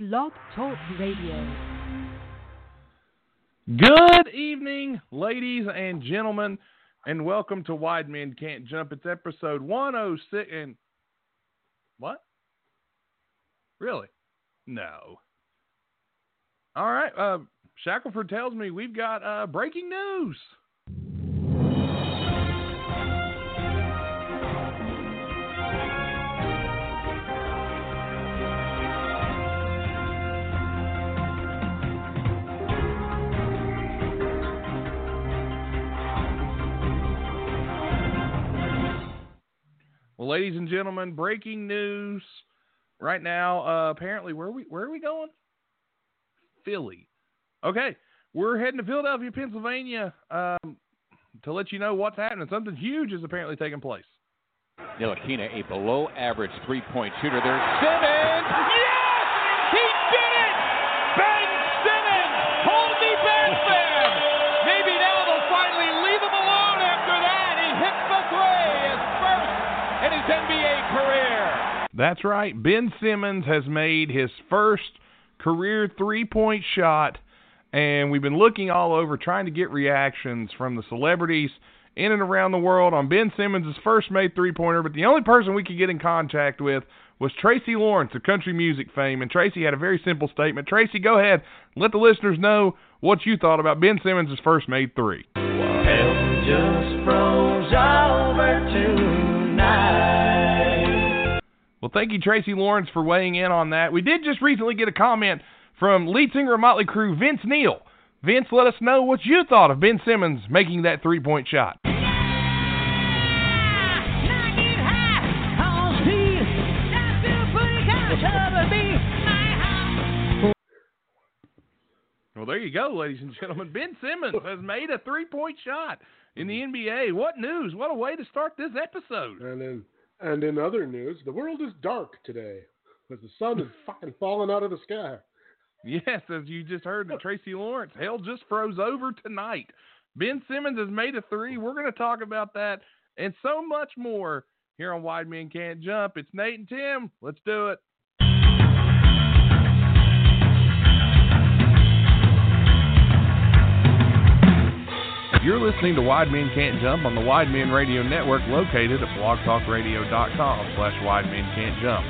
Blog Talk Radio. Good evening, ladies and gentlemen, and welcome to Wide Men Can't Jump. It's episode 106 and what? Really? No. All right. Uh, Shackelford tells me we've got uh, breaking news. Well, ladies and gentlemen, breaking news right now. Uh, apparently, where are we where are we going? Philly. Okay, we're heading to Philadelphia, Pennsylvania, um, to let you know what's happening. Something huge is apparently taking place. Ntilikina, a below average three point shooter. There's Simmons. That's right. Ben Simmons has made his first career three point shot, and we've been looking all over trying to get reactions from the celebrities in and around the world on Ben Simmons' first made three pointer. But the only person we could get in contact with was Tracy Lawrence of country music fame, and Tracy had a very simple statement. Tracy, go ahead, let the listeners know what you thought about Ben Simmons' first made three. Hell Well, thank you, Tracy Lawrence, for weighing in on that. We did just recently get a comment from lead singer of Motley Crue, Vince Neil. Vince, let us know what you thought of Ben Simmons making that three point shot. Well, there you go, ladies and gentlemen. Ben Simmons has made a three point shot in the NBA. What news? What a way to start this episode. And in and in other news, the world is dark today because the sun is fucking falling out of the sky. Yes, as you just heard, the Tracy Lawrence, hell just froze over tonight. Ben Simmons has made a three. We're going to talk about that and so much more here on Wide Men Can't Jump. It's Nate and Tim. Let's do it. You're listening to Wide Men Can't Jump on the Wide Men Radio Network located at blogtalkradio.com slash Wide Men Can't Jump.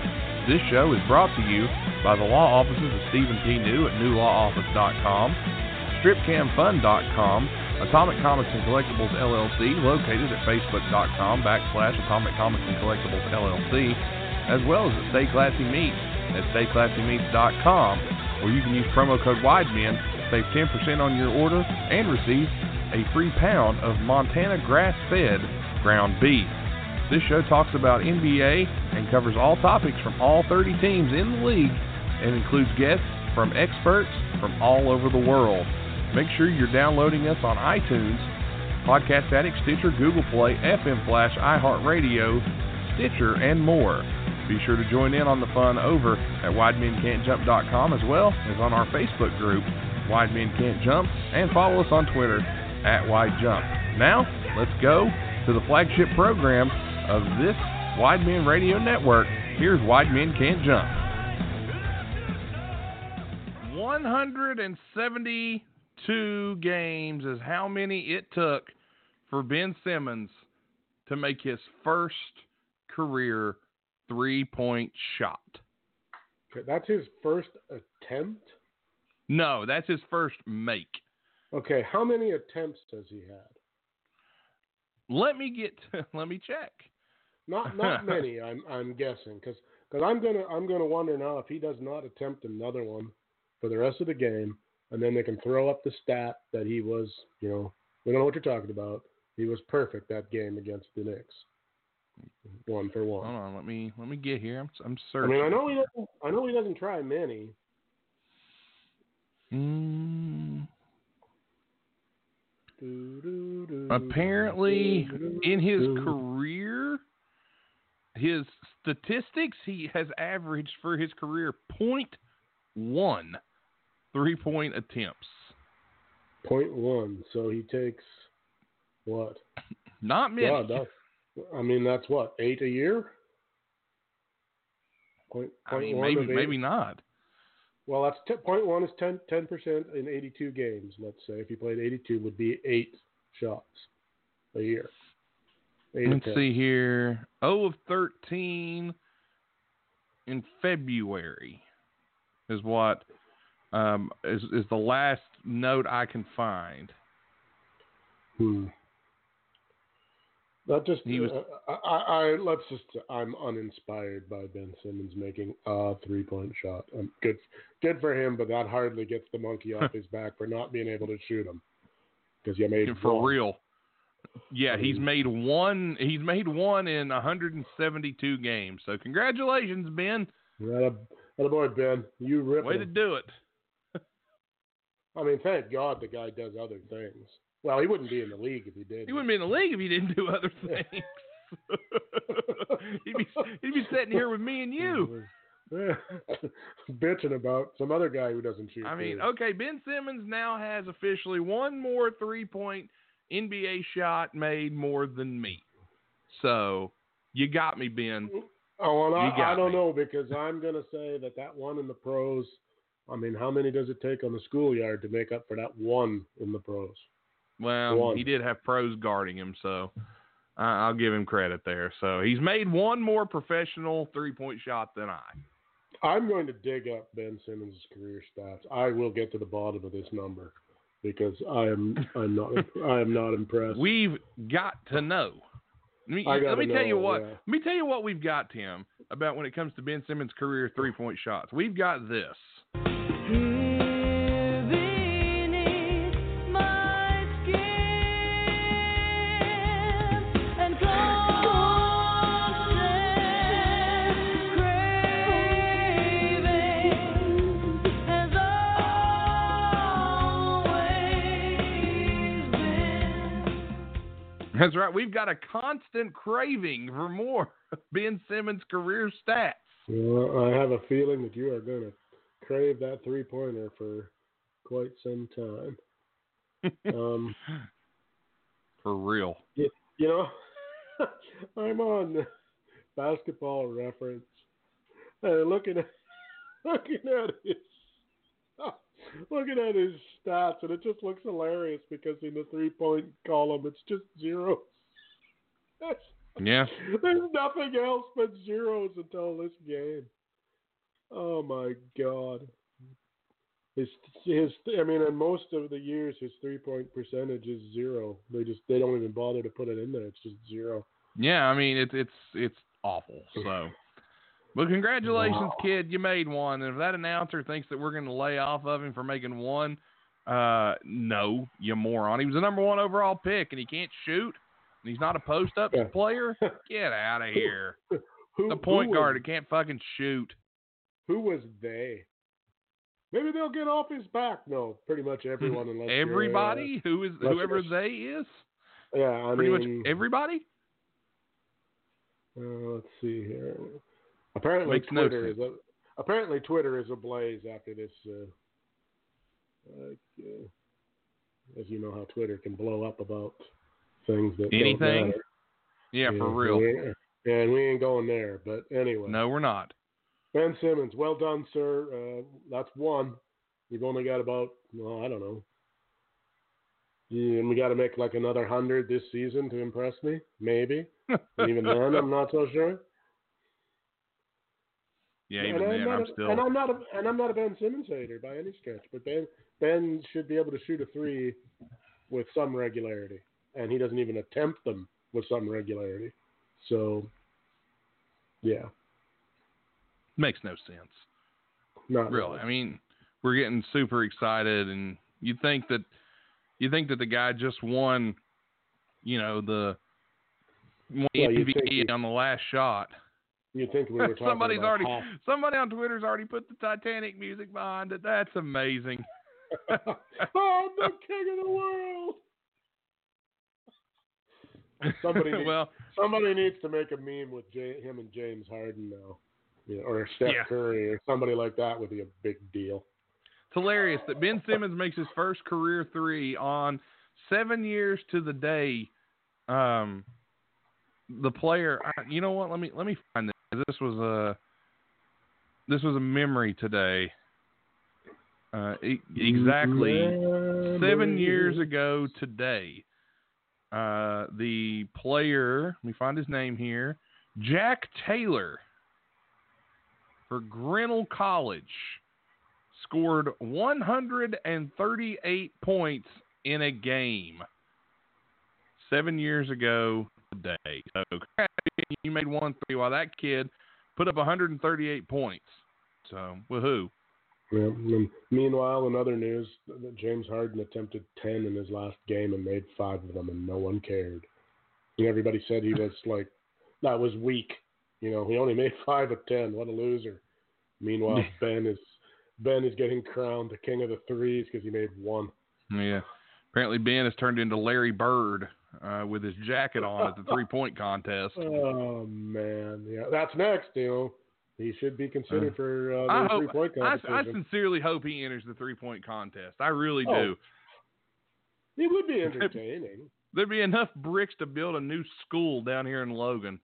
This show is brought to you by the law offices of Stephen P. New at newlawoffice.com, stripcamfun.com, Atomic Comics and Collectibles LLC located at facebook.com backslash Atomic Comics and Collectibles LLC, as well as at Stay Classy Meats at stayclassymeats.com, where you can use promo code WIDEMEN to save 10% on your order and receive a free pound of Montana grass fed ground beef. This show talks about NBA and covers all topics from all 30 teams in the league and includes guests from experts from all over the world. Make sure you're downloading us on iTunes, Podcast Addict, Stitcher, Google Play, FM Flash, iHeartRadio, Stitcher, and more. Be sure to join in on the fun over at WideMenCan'tJump.com as well as on our Facebook group, Wide Men Can't Jump, and follow us on Twitter at Wide Jump. Now, let's go to the flagship program of this Wide Men Radio Network. Here's Wide Men Can't Jump. 172 games is how many it took for Ben Simmons to make his first career three point shot. Okay, that's his first attempt. No, that's his first make. Okay, how many attempts has he had? Let me get let me check. Not not many, I'm I'm guessing, because because I'm gonna I'm gonna wonder now if he does not attempt another one for the rest of the game, and then they can throw up the stat that he was, you know, we don't know what you're talking about. He was perfect that game against the Knicks, one for one. Hold on, let me let me get here. I'm I'm I mean, I know he doesn't. I know he doesn't try many. Mm, do, apparently, in his career, his statistics, he has averaged for his career point one three point attempts. Point one. So he takes what? Not many. God, I mean, that's what eight a year. Point, I mean, maybe maybe not. Well, that's t- point one is 10 percent in eighty-two games. Let's say if he played eighty-two, would be eight shots a year. Eight Let's see here. Oh of thirteen in February is what um, is is the last note I can find. Hmm. That just He was- uh, I, I, I let's just I'm uninspired by Ben Simmons making a three point shot. Um, good good for him, but that hardly gets the monkey off his back for not being able to shoot him because you made For one. real. Yeah, he's made one. He's made one in 172 games. So congratulations, Ben. That a boy Ben, you rip Way to do it. I mean, thank God the guy does other things. Well, he wouldn't be in the league if he did. He wouldn't be in the league if he didn't do other things. he'd be he'd be sitting here with me and you. bitching about some other guy who doesn't shoot. I mean, threes. okay, Ben Simmons now has officially one more three point NBA shot made more than me. So you got me, Ben. Oh, well, I, I don't me. know because I'm going to say that that one in the pros. I mean, how many does it take on the schoolyard to make up for that one in the pros? Well, One. he did have pros guarding him, so I, I'll give him credit there. So he's made one more professional three point shot than I. I'm going to dig up Ben Simmons' career stats. I will get to the bottom of this number because I am I'm not I am not impressed. We've got to know. Let me, let me tell you what. yeah. Let me tell you what we've got, Tim, about when it comes to Ben Simmons' career three point shots. We've got this. That's right. We've got a constant craving for more Ben Simmons' career stats. Well, I have a feeling that you are going to crave that three pointer for quite some time. um, For real. you know, I'm on basketball reference and looking at looking at his looking at his stats, and it just looks hilarious because in the three point column, it's just zeros. Yeah. there's nothing else but zeros until this game. Oh my god. His his I mean in most of the years his three point percentage is zero. They just they don't even bother to put it in there. It's just zero. Yeah, I mean it's it's it's awful. So, but congratulations, Wow. kid, you made one. And if that announcer thinks that we're going to lay off of him for making one, uh, no, you moron. He was the number one overall pick, and he can't shoot. And he's not a post up Yeah. player. Get out of here. Who The point who guard was, who can't fucking shoot. who was they? Maybe they'll get off his back. No, pretty much everyone unless you're, uh, Everybody who is whoever they is, yeah, I pretty mean, much everybody. Uh, let's see here. Apparently Makes no Twitter is a apparently Twitter is ablaze after this. Uh, like, uh, as you know, how Twitter can blow up about things that Anything? Yeah, for real. Yeah, and we ain't going there. But anyway, No, we're not. Ben Simmons, well done, sir. Uh, that's one. You've only got about, well, I don't know. And we got to make like another hundred this season to impress me, maybe. Even then, I'm not so sure. Yeah, And even I'm then, I'm a- still. And I'm not a and I'm not a Ben Simmons hater by any stretch, but Ben Ben should be able to shoot a three with some regularity, and he doesn't even attempt them with some regularity. So, yeah, Makes no sense. not Really. I mean, we're getting super excited, and you think that you think that the guy just won, you know, the won Well, MVP on the last shot. You think we were talking Somebody's already half- somebody on Twitter's already put the Titanic music behind it. That's amazing. oh, I'm the king of the world. Somebody needs, well, somebody needs to make a meme with J- him and James Harden now, you know, or Steph Yeah. Curry or somebody like that would be a big deal. it's hilarious that Ben Simmons makes his first career three on seven years to the day. Um, the player, I, you know what? Let me let me find this. Was a this was a memory today. Uh, e- exactly Yeah, seven years ago today, uh, the player, let me find his name here, Jack Taylor for Grinnell College, scored 138 points in a game seven years ago today. So congrats, you made one three while that kid put up 138 points. So woohoo! Yeah, and meanwhile, in other news, James Harden attempted 10 in his last game and made five of them, and no one cared. And everybody said he was like, that was weak. You know, he only made five of 10. What a loser. Meanwhile, Ben is Ben is getting crowned the king of the threes because he made one. Yeah. Apparently, Ben has turned into Larry Bird uh, with his jacket on at the three point contest. Oh man, yeah, that's next. You know, he should be considered for uh, the three point I. I sincerely hope he enters the three point contest. I really Oh. do. It would be entertaining. There'd be enough bricks to build a new school down here in Logan.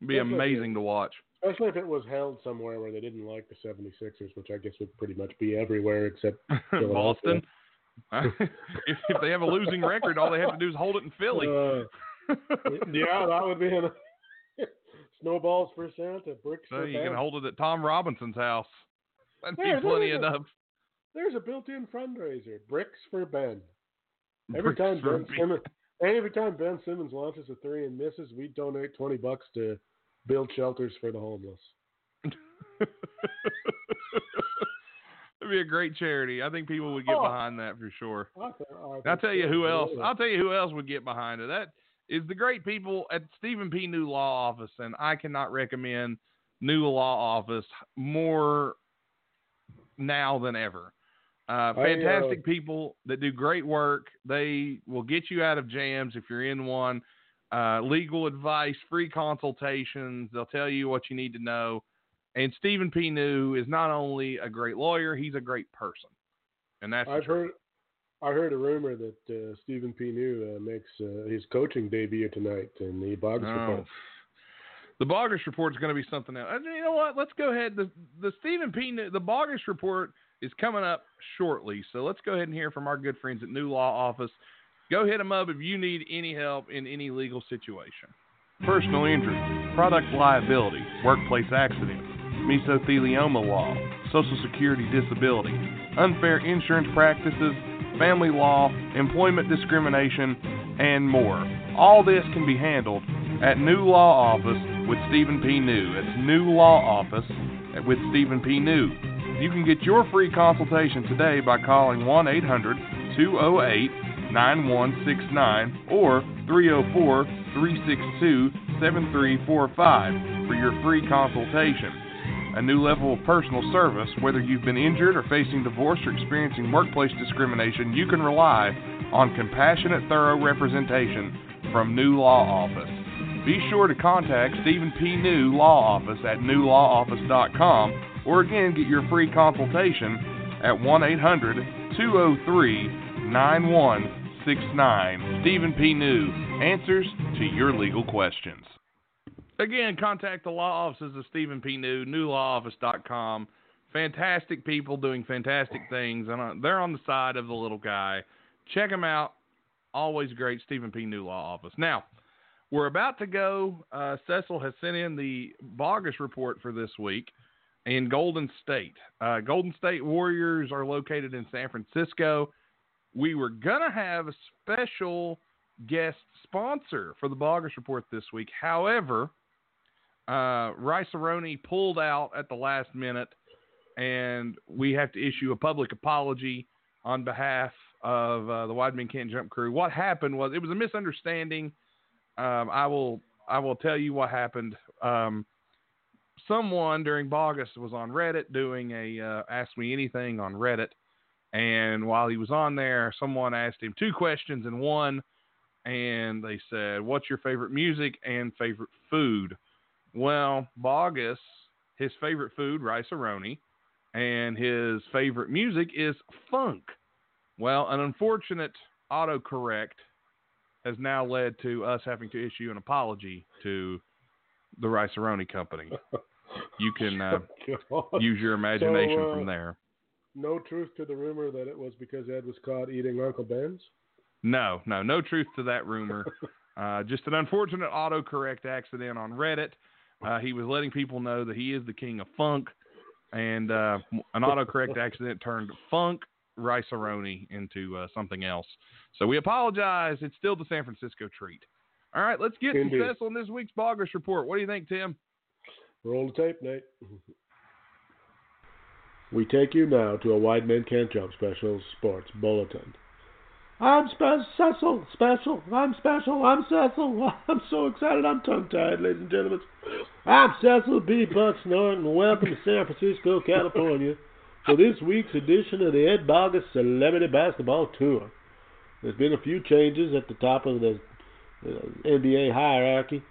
It'd be amazing to watch. Especially if it was held somewhere where they didn't like the 76ers, which I guess would pretty much be everywhere except Boston. if, if they have a losing record, all they have to do is hold it in Philly. Uh, yeah, that would be an snowballs for Santa, bricks so you can hold it at Tom Robinson's house. That'd be There, there plenty enough. There's a built-in fundraiser, bricks for Ben. Every bricks time Ben. Simmons, every time Ben Simmons launches a three and misses, we donate twenty bucks to build shelters for the homeless. It'd be a great charity. I think people would get Oh. behind that for sure. I I'll tell you who else. I'll tell you who else would get behind it. That is the great people at Stephen P. New Law Office, and I cannot recommend New Law Office more now than ever. Uh, I, uh, fantastic people that do great work. They will get you out of jams if you're in one. Uh, legal advice, free consultations. They'll tell you what you need to know. And Stephen P. New is not only a great lawyer, he's a great person. And that's I've heard. I heard a rumor that uh, Stephen P. New uh, makes uh, his coaching debut tonight in the Bogus Oh. Report. The Bogus report is going to be something else. And You know what? Let's go ahead. The the Stephen P. New- The Bogus report is coming up shortly, so let's go ahead and hear from our good friends at New Law Office. Go hit them up if you need any help in any legal situation. Personal injury, product liability, workplace accident, mesothelioma law, Social Security disability, unfair insurance practices, family law, employment discrimination, and more. All this can be handled at New Law Office with Stephen P. New. It's New Law Office with Stephen P. New. You can get your free consultation today by calling 1 800 208 9169 or 304 362 7345 for your free consultation. A new level of personal service, whether you've been injured or facing divorce or experiencing workplace discrimination, you can rely on compassionate, thorough representation from New Law Office. Be sure to contact Stephen P. New Law Office at newlawoffice.com or again get your free consultation at 1 800 203 9169. Stephen P. New answers to your legal questions. Again, contact the law offices of Stephen P. New, newlawoffice.com. Fantastic people doing fantastic things, and uh, they're on the side of the little guy. Check them out. Always great, Stephen P. New Law Office. Now, we're about to go. Uh, Cecil has sent in the Bogus report for this week in Golden State. Uh, Golden State Warriors are located in San Francisco. We were going to have a special guest sponsor for the Bogus report this week. However, uh, Rice-A-Roni pulled out at the last minute, and we have to issue a public apology on behalf of uh, the Wide Men Can't Jump crew. What happened was it was a misunderstanding. Um, I will I will tell you what happened. Um, someone during Bogus was on Reddit doing a uh, Ask Me Anything on Reddit, and while he was on there, someone asked him two questions in one, and they said, "What's your favorite music and favorite food?" Well, Bogus, his favorite food, Rice-A-Roni, and his favorite music is funk. Well, an unfortunate autocorrect has now led to us having to issue an apology to the Rice-A-Roni Company. You can uh, God. use your imagination So, uh, from there. no truth to the rumor that it was because Ed was caught eating Uncle Ben's. No, no, no truth to that rumor. uh, just an unfortunate autocorrect accident on Reddit. Uh, he was letting people know that he is the king of funk, and uh, an autocorrect accident turned funk rice into uh, something else. So we apologize. It's still the San Francisco treat. All right, let's get Indeed. to on this week's Bogus Report. What do you think, Tim? Roll the tape, Nate. We take you now to a Wide Men Can't Jump special sports bulletin. I'm spe- Cecil, special. I'm special. I'm Cecil. I'm so excited. I'm tongue tied, ladies and gentlemen. I'm Cecil B. Buck Norton, welcome to San Francisco, California, for this week's edition of the Ed Bogus Celebrity Basketball Tour. There's been a few changes at the top of the uh, NBA hierarchy.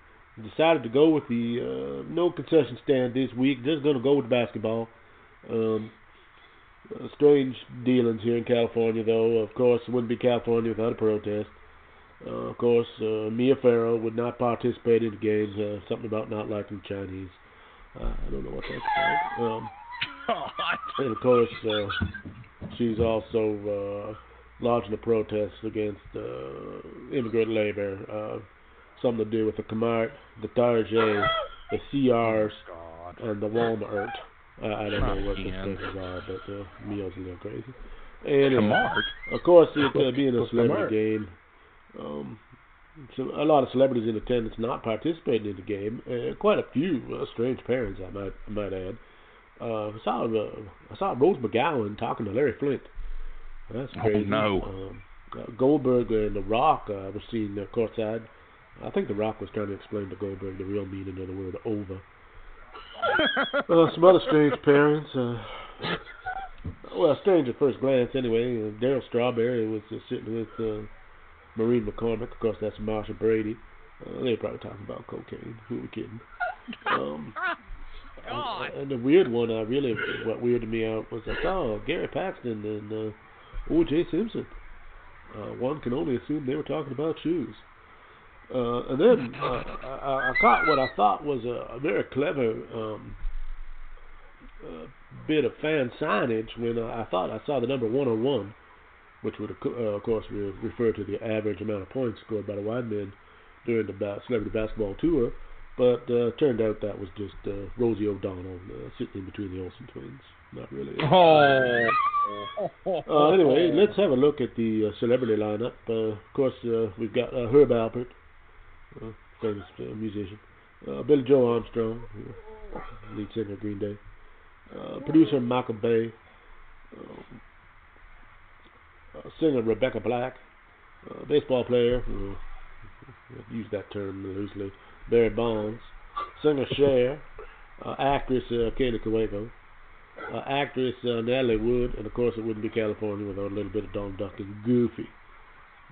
Decided to go with the uh, no concession stand this week. Just going to go with basketball. Um, strange dealings here in California, though. Of course, it wouldn't be California without a protest. Uh, of course, uh, Mia Farrow would not participate in the games. Uh, something about not liking Chinese. Uh, I don't know what that's about. Um, and of course, uh, she's also uh, lodging a protest against uh, immigrant labor. Uh, something to do with the Kmart, the Target, the CRs, and the Walmart. Uh, I don't know what the Again. places are, but uh, Mia's a little crazy. And uh, of course, it uh, being a What's celebrity game, um, so a lot of celebrities in attendance not participating in the game. Uh, quite a few uh, strange parents, I might I might add. Uh, I saw uh, I saw Rose McGowan talking to Larry Flynt. That's Oh, crazy. no. Um, uh, Goldberg and The Rock uh, was seen uh, courtside. I think The Rock was trying to explain to Goldberg the real meaning of the word over. Uh, some other strange parents. Uh, well, strange at first glance, anyway. Uh, Darryl Strawberry was uh, sitting with uh, Maureen McCormick. Of course, that's Marcia Brady. Uh, they were probably talking about cocaine. Who were kidding? Um, and, and the weird one, uh, really, what weirded me out was I saw Gary Paxton and uh, O.J. Simpson. Uh, one can only assume they were talking about shoes. Uh, and then uh, I, I caught what I thought was a, a very clever um, uh, bit of fan signage when uh, I thought I saw the number 101, which would, of uh, of course, re- refer to the average amount of points scored by the wide men during the celebrity basketball tour. But uh, turned out that was just uh, Rosie O'Donnell uh, sitting in between the Olsen twins. Not really. Oh. Uh, anyway, let's have a look at the uh, celebrity lineup. Uh, of course, uh, we've got uh, Herb Alpert, uh, famous uh, musician. Uh, Billie Joe Armstrong, lead singer of Green Day. Uh, producer Michael Bay. Um, uh, singer Rebecca Black. Uh, baseball player, uh, I've that term loosely, Barry Bonds. Singer Cher. Uh, actress uh, Katie Cuoco uh, actress uh, Natalie Wood, and of course it wouldn't be California without a little bit of Don Duck and Goofy.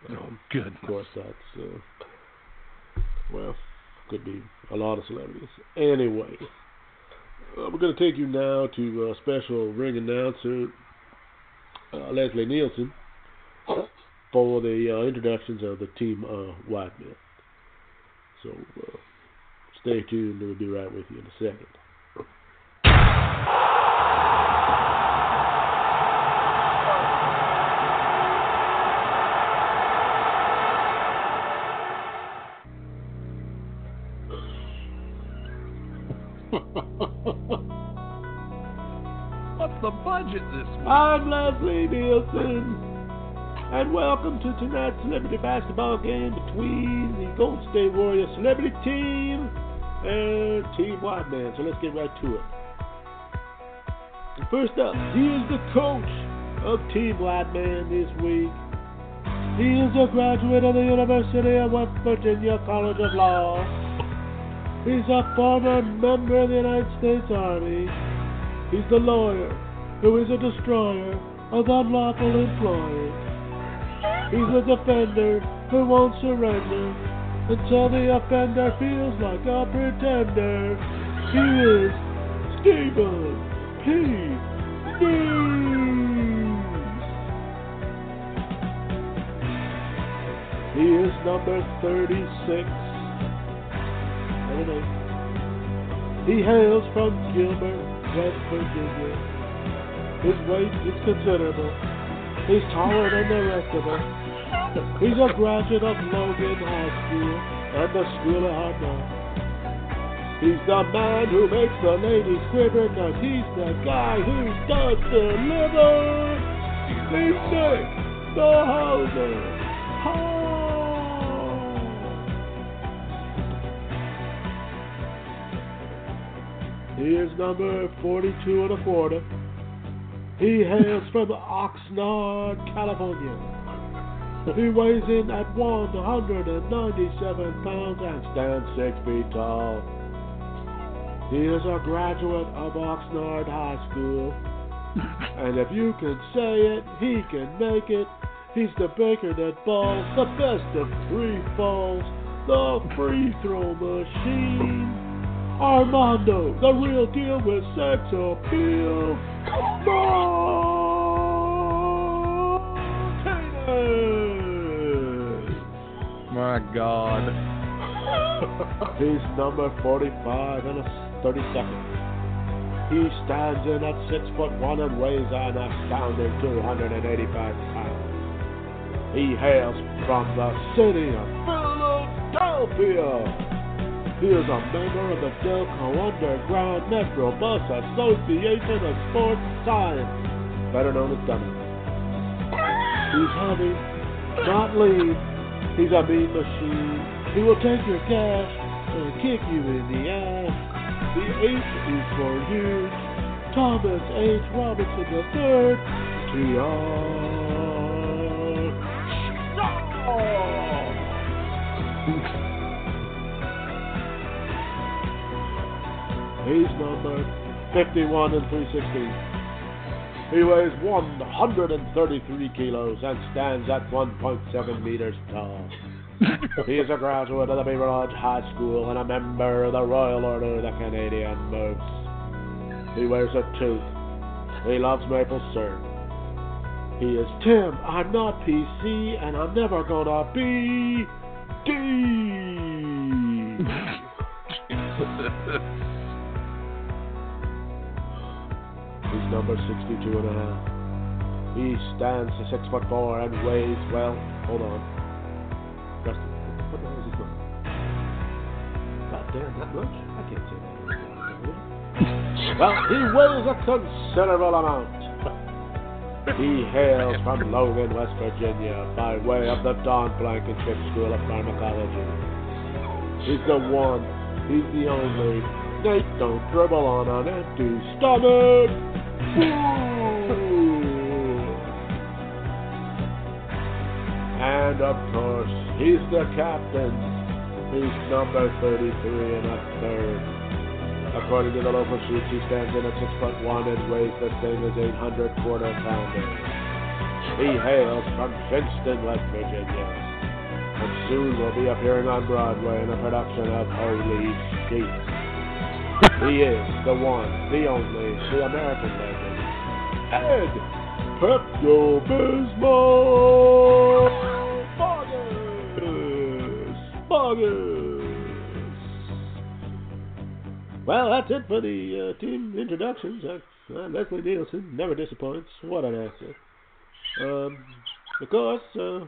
Um, Good. of course, that's uh, well, could be a lot of celebrities. Anyway, uh, we're going to take you now to uh, special ring announcer uh, Leslie Nielsen for the uh, introductions of the team uh, White Men. So stay tuned, we'll be right with you in a second. Budget? I'm Leslie Nielsen, and welcome to tonight's celebrity basketball game between the Golden State Warriors celebrity team and Team White Man. So let's get right to it. First up, he is the coach of Team White Man this week. He is a graduate of the University of West Virginia College of Law. He's a former member of the United States Army. He's the lawyer who is a destroyer of unlawful employees. He's a defender who won't surrender until the offender feels like a pretender. He is Stephen P. News. He is number 36. He hails from Gilbert, West Virginia. His weight is considerable. He's taller than the rest of us. He's a graduate of Logan High School and the School of Hard Knocks. He's the man who makes the ladies quiver because he's the guy who does deliver. He's Nick, the Houser. Ho! He is number 42 and a quarter. He hails from Oxnard, California. He weighs in at 197 pounds and stands 6 feet tall. He is a graduate of Oxnard High School. and if you can say it, he can make it. He's the baker that balls, the best of three falls, the free throw machine. Armando, the real deal with sex appeal. My God. He's number 45 and a 32nd. He stands in at 6 foot 1 and weighs an astounding 285 pounds. He hails from the city of Philadelphia. He is a member of the Delco Underground Metro Bus Association of Sports Science, better known as Dummy. He's heavy, not lean. He's a mean machine. He will take your cash and kick you in the ass. The H is for huge. Thomas H. Robinson III. T.R. He's number 51 and 360. He weighs 133 kilos and stands at 1.7 meters tall. he is a graduate of the Beaver Lodge High School and a member of the Royal Order of the Canadian Moose. He wears a tooth. He loves maple syrup. He is Tim. I'm not PC and I'm never gonna be D. He's number 62 and a half. He stands to 6 foot 4 and weighs, well, hold on. What the hell is he? God damn, that much? I can't say that. well, he weighs a considerable amount. He hails from Logan, West Virginia, by way of the Don Blankenship School of Pharmacology. He's the one, he's the only. Nate don't dribble on an empty stomach. And of course, he's the captain. He's number 33 and a third. According to the local sheets, he stands in at 6 foot 1 and weighs the same as 800 quarter pounders. He hails from Princeton, West Virginia, and soon will be appearing on Broadway in a production of Holy Sheets. He is the one, the only, the American legend, Ed Pepto Bismol Bogus Bogus. Well, that's it for the uh, team introductions. Uh, uh, Leslie Nielsen never disappoints. What an actor. Um, of course, uh,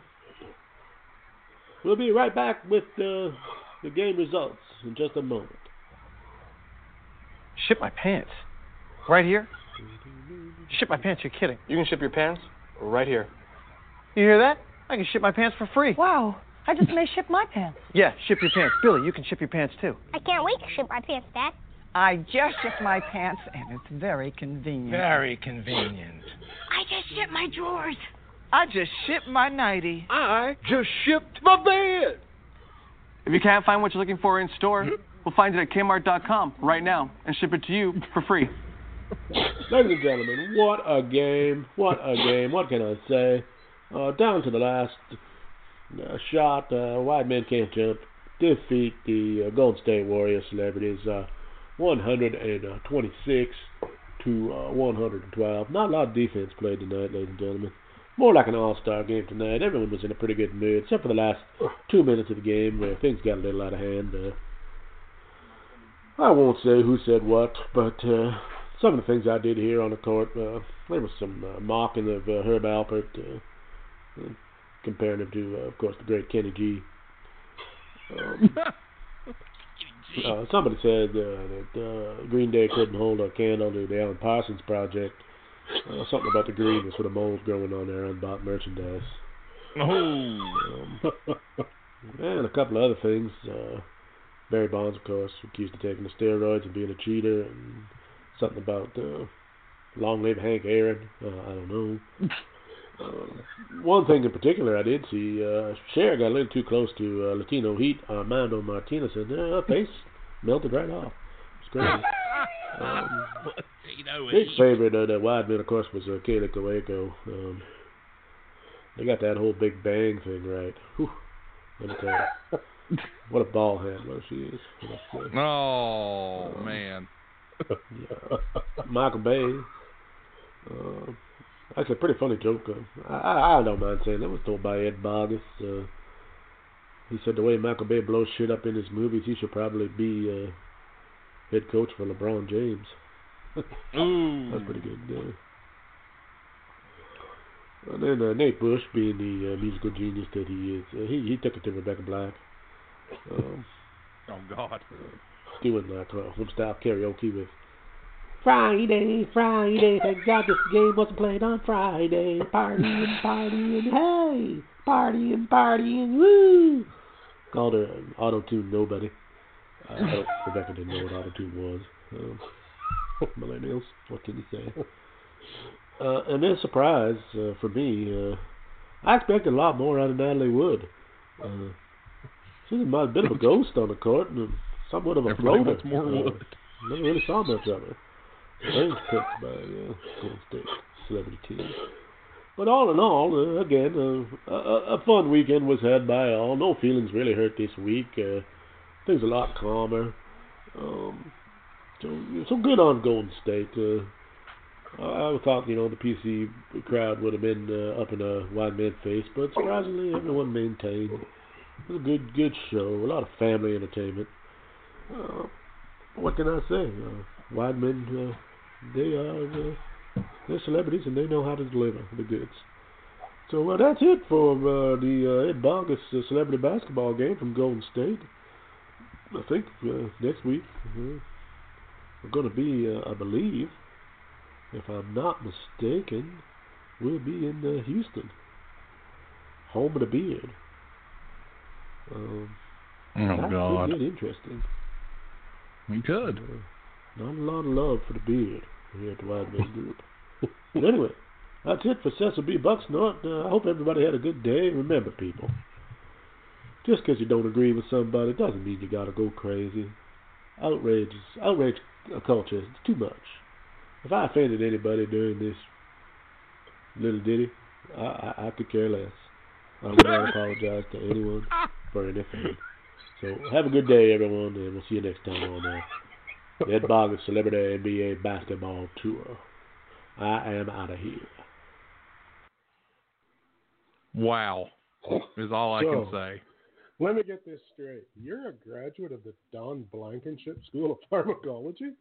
we'll be right back with uh, the game results in just a moment. Ship my pants. Right here? Ship my pants, you're kidding. You can ship your pants right here. You hear that? I can ship my pants for free. Wow. I just may ship my pants. Yeah, ship your pants. Billy, you can ship your pants too. I can't wait to ship my pants, Dad. I just shipped my pants, and it's very convenient. Very convenient. I just shipped my drawers. I just shipped my nightie. I just shipped my bed. If you can't find what you're looking for in store, mm-hmm. We'll find it at Kmart.com right now and ship it to you for free. Ladies and gentlemen, what a game! What a game! What can I say? Uh, down to the last uh, shot, uh, Wide Men Can't Jump defeat the uh, Golden State Warriors celebrities uh, 126 to uh, 112. Not a lot of defense played tonight, ladies and gentlemen. More like an all-star game tonight. Everyone was in a pretty good mood, except for the last two minutes of the game where things got a little out of hand. I won't say who said what, but uh, some of the things I did here on the court, uh, there was some uh, mocking of uh, Herb Alpert, uh, comparing him to, uh, of course, the great Kenny G. Um, uh, somebody said uh, that uh, Green Day couldn't hold a candle to the Alan Parsons project. Uh, something about the greenness with the mold growing on their unbought merchandise. Oh. Um, and a couple of other things. Uh, Barry Bonds, of course, accused of taking the steroids and being a cheater, and something about uh, long live Hank Aaron. Uh, I don't know. Um, one thing in particular I did see, uh, Cher got a little too close to uh, Latino Heat Armando Martinez, and uh, her face melted right off. It's crazy. Um, big favorite of the wide men, of course, was uh, Kaley Cuoco. Um, they got that whole Big Bang thing right. Whew. Let me tell you. What a ball handler she is. Oh Um, man. yeah. Michael Bay. Uh, actually, a pretty funny joke. Uh, I, I don't mind saying that was told by Ed Bogus. Uh, he said the way Michael Bay blows shit up in his movies, he should probably be uh, head coach for LeBron James. That's pretty good. Uh, and then uh, Nate Bush, being the uh, musical genius that he is, uh, he he took it to Rebecca Black. Um, Oh God. doing like uh, some style karaoke with Friday, Friday, thank God this game wasn't played on Friday. Partying, partying, hey, partying, partying, woo. Called her auto tune nobody. Uh, Rebecca didn't know what auto tune was. Um, millennials, what can you say? Uh, and then surprise uh, for me, uh, I expected a lot more out of Natalie Wood. Uh, she's a bit of a ghost on the court and somewhat of a Everybody floater. wants more Uh, Never really saw much of her. Strange picked by uh, Golden State celebrity team. But all in all, uh, again, uh, a, a fun weekend was had by all. No feelings really hurt this week. Uh, things a lot calmer. Um, so, so good on Golden State. Uh, I thought, you know, the PC crowd would have been uh, up in a wide man face, but surprisingly, everyone maintained. It was a good, good show. A lot of family entertainment. Uh, what can I say? Uh, wide men, uh, they are uh, they're celebrities and they know how to deliver the goods. So uh, that's it for uh, the uh, Ed Bogus uh, celebrity basketball game from Golden State. I think uh, next week uh, we're going to be, uh, I believe, if I'm not mistaken, we'll be in uh, Houston, home of the beard. Um, Oh God. could get interesting. We could. Uh, not a lot of love for the beard here at the Wide Man Group. but anyway, that's it for Cecil B. Bucksnort. Uh, I hope everybody had a good day. Remember, people, just because you don't agree with somebody doesn't mean you gotta go crazy. Outrage outrage culture is too much. If I offended anybody during this little ditty, I, I, I could care less. I will not apologize to anyone for anything. So have a good day, everyone, and we'll see you next time on uh, the Ed Bogus Celebrity NBA Basketball Tour. I am out of here. Wow. Is all I can say. Let me get this straight. You're a graduate of the Don Blankenship School of Pharmacology?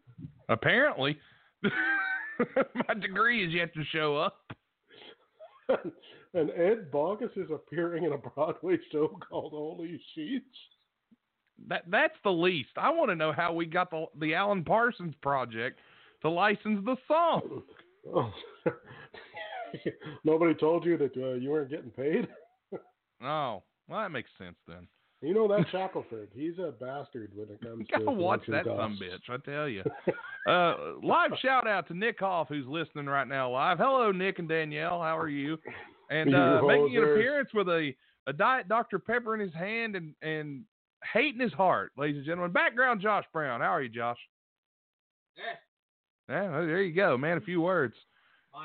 Apparently, my degree is yet to show up. and Ed Bogus is appearing in a Broadway show called Holy Sheets? That that's the least. I want to know how we got the the Alan Parsons project to license the song. Oh. Nobody told you that uh, you weren't getting paid? Oh, well that makes sense then. You know that Shackelford. He's a bastard when it comes Gotta to watch that some bitch, I tell you. uh, live shout out to Nick Hoff who's listening right now live. Hello, Nick and Danielle. How are you? And uh, making an appearance with a, a Diet Dr Pepper in his hand and and hate in his heart, ladies and gentlemen. Background, Josh Brown. How are you, Josh? Yeah. Yeah, there you go, man. A few words. Oh,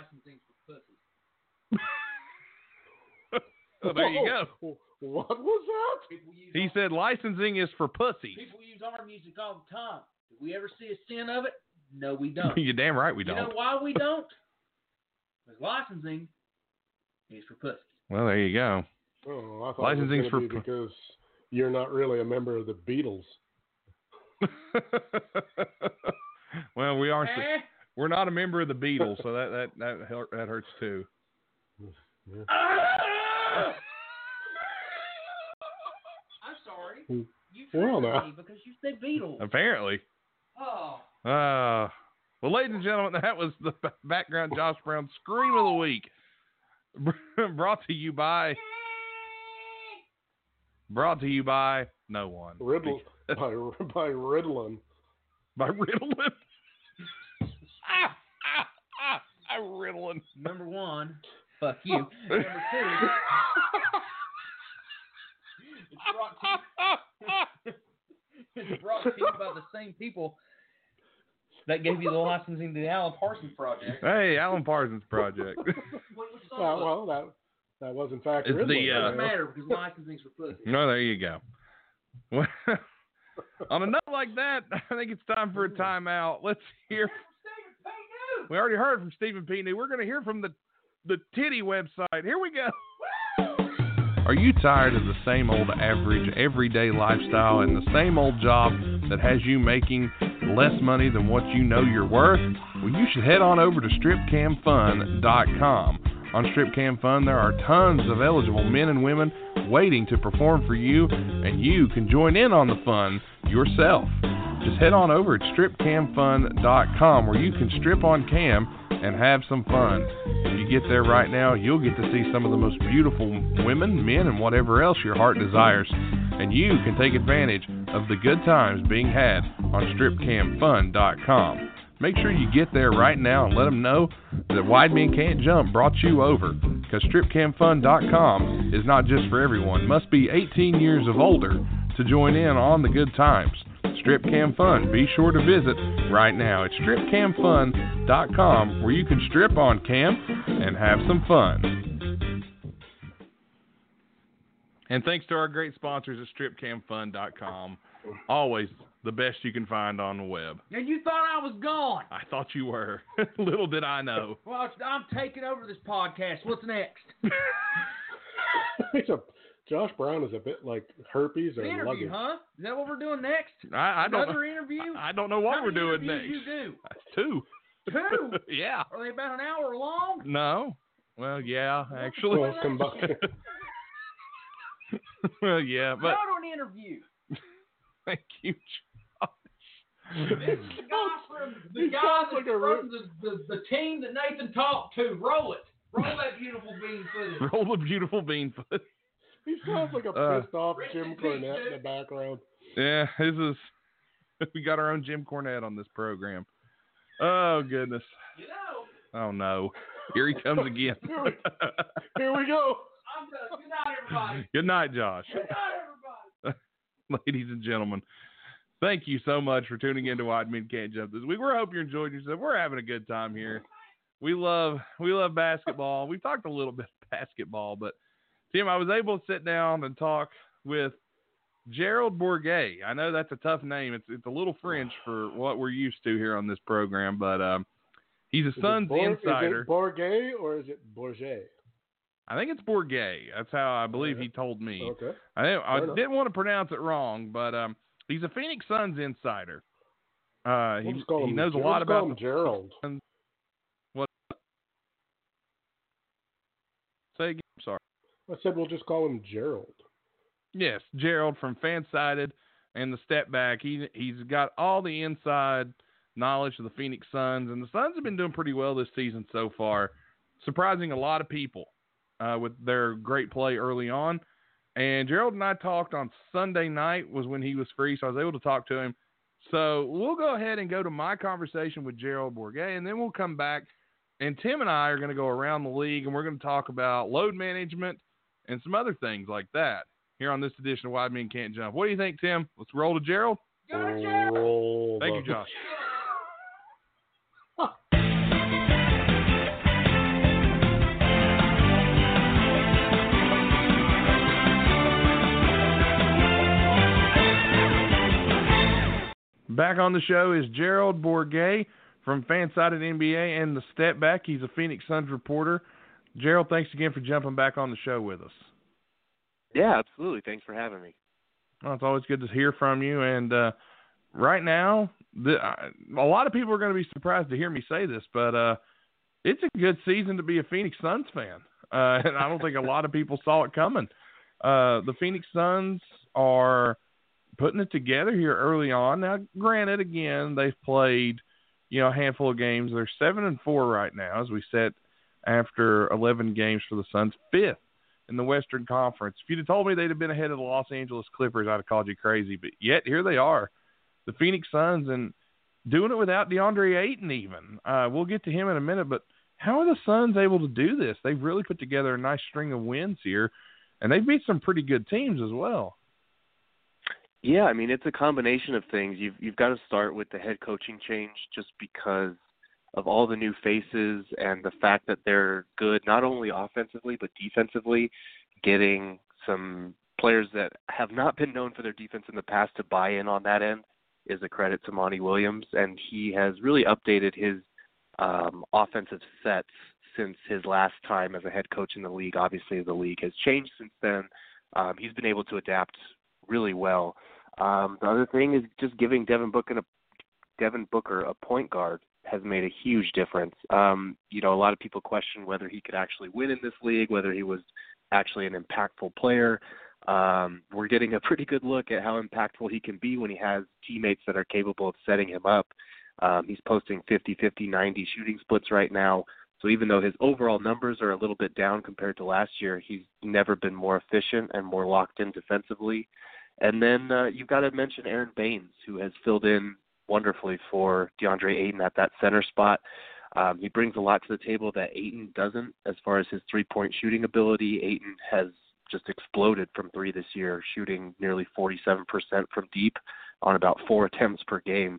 there you go. What was that? He said licensing is for pussies. People use our music all the time. Do we ever see a sin of it? No, we don't. You're damn right we don't. You know why we don't? Because licensing is for pussies. Well, there you go. Oh, I thought Licensing's it was gonna for be pu- because you're not really a member of the Beatles. well, we are Eh? we're not a member of the Beatles, so that that that hurt, that hurts too. I'm sorry. You Well, triggered now. me because you said Beatles. Apparently. Oh. Uh, well, ladies and gentlemen, that was the background Josh Brown scream of the week, brought to you by. Brought to you by no one. Riddle by by Riddlin. By Riddlin. ah, ah, ah, ah, Riddlin. Number one, fuck you. Number two, it's brought to it's brought to you by the same people that gave you the licensing to the Alan Parsons Project. Hey, Alan Parsons Project. What Uh, well, that that was in fact It's Riddlin. the, uh, doesn't matter because licensing's for pussy. no, there you go. Well, on a note like that, I think it's time for a timeout. Let's hear. We already heard from Stephen P. New. We're going to hear from the the Titty website. Here we go. Are you tired of the same old average everyday lifestyle and the same old job that has you making less money than what you know you're worth? Well, you should head on over to stripcamfun.com. On Stripcam Fun, there are tons of eligible men and women waiting to perform for you, and you can join in on the fun yourself. Just head on over at stripcamfun.com where you can strip on cam and have some fun. If you get there right now, you'll get to see some of the most beautiful women, men, and whatever else your heart desires. And you can take advantage of the good times being had on stripcamfun.com. Make sure you get there right now and let them know that Wide Men Can't Jump brought you over. Because stripcamfun.com is not just for everyone. Must be 18 years of older to join in on the good times. Strip Cam Fun. Be sure to visit right now at stripcamfun.com where you can strip on cam and have some fun. And thanks to our great sponsors at stripcamfun.com. Always the best you can find on the web. And you thought I was gone. I thought you were. Little did I know. Well, I'm taking over this podcast. What's next? It's a- Josh Brown is a bit like herpes or interview, luggage. huh? Is that what we're doing next? I, I don't Another interview? I don't know what How we're many doing next. You Two. do two. yeah. Are they about an hour long? No. Well, yeah, actually. Well, combined. well, yeah, but Not to an interview. thank you. This is the guy from the He guy that's like from the, the, the team that Nathan talked to. Roll it. Roll that beautiful bean footage. Roll the beautiful bean foot. He sounds like a Uh, pissed off Jim Cornette in the background. Yeah, this is. We got our own Jim Cornette on this program. Oh goodness. You know, Oh no. Here he comes again. Here we- Here we go. Good night, everybody. Good night, Josh. Good night, everybody. ladies and gentlemen. Thank you so much for tuning in to Wide Men Can't Jump this week. We hope you're enjoying yourself. We're having a good time here. We love we love basketball. We've talked a little bit of basketball, but Tim, I was able to sit down and talk with Gerald Bourguet. I know that's a tough name. It's it's a little French for what we're used to here on this program, but um, he's a Is Suns Bor- insider. Is it Bourguet or is it Bourguet? I think it's Bourguet. That's how I believe he told me. Okay. I, didn't- I didn't want to pronounce it wrong, but um, he's a Phoenix Suns insider. Uh, he he knows a lot about him the Gerald. Suns. What? Say again. I'm sorry. I said we'll just call him Gerald. Yes, Gerald from Fansided and the Step Back. He he's got all the inside knowledge of the Phoenix Suns, and the Suns have been doing pretty well this season so far, surprising a lot of people uh, with their great play early on. And Gerald and I talked on Sunday night was when he was free, so I was able to talk to him. So we'll go ahead and go to my conversation with Gerald Bourguet, and then we'll come back. And Tim and I are going to go around the league, and we're going to talk about load management and some other things like that here on this edition of Wide Men Can't Jump. What do you think, Tim? Let's roll to Gerald. Roll Thank you, Josh. Back on the show is Gerald Bourguet from Fansided NBA and the Step Back. He's a Phoenix Suns reporter. Gerald, thanks again for jumping back on the show with us. Yeah, absolutely. Thanks for having me. Well, it's always good to hear from you. And uh, right now, the, uh, a lot of people are going to be surprised to hear me say this, but uh, it's a good season to be a Phoenix Suns fan, uh, and I don't think a lot of people saw it coming. Uh, the Phoenix Suns are putting it together here early on. Now, granted, again, they've played you know a handful of games. They're seven and four right now, as we said after 11 games for the Suns, fifth in the Western Conference. If you'd have told me they'd have been ahead of the Los Angeles Clippers, I'd have called you crazy. But yet here they are, the Phoenix Suns, and doing it without DeAndre Ayton. Even uh, we'll get to him in a minute, but how are the Suns able to do this? They've really put together a nice string of wins here, and they've beat some pretty good teams as well. Yeah, I mean it's a combination of things. You've you've got to start with the head coaching change, just because of all the new faces and the fact that they're good not only offensively but defensively, getting some players that have not been known for their defense in the past to buy in on that end is a credit to Monty Williams, and he has really updated his um, offensive sets since his last time as a head coach in the league. Obviously, the league has changed since then. Um, he's been able to adapt really well. Um, the other thing is just giving Devin Booker a Devin Booker a point guard has made a huge difference. Um, you know, a lot of people question whether he could actually win in this league, whether he was actually an impactful player. Um, we're getting a pretty good look at how impactful he can be when he has teammates that are capable of setting him up. Um, he's posting 50, 50, 90 shooting splits right now. So even though his overall numbers are a little bit down compared to last year, he's never been more efficient and more locked in defensively. And then uh, you've got to mention Aaron Baynes, who has filled in wonderfully for DeAndre Ayton at that center spot. Um, he brings a lot to the table that Ayton doesn't as far as his three point shooting ability. Ayton has just exploded from three this year, shooting nearly 47% from deep on about four attempts per game.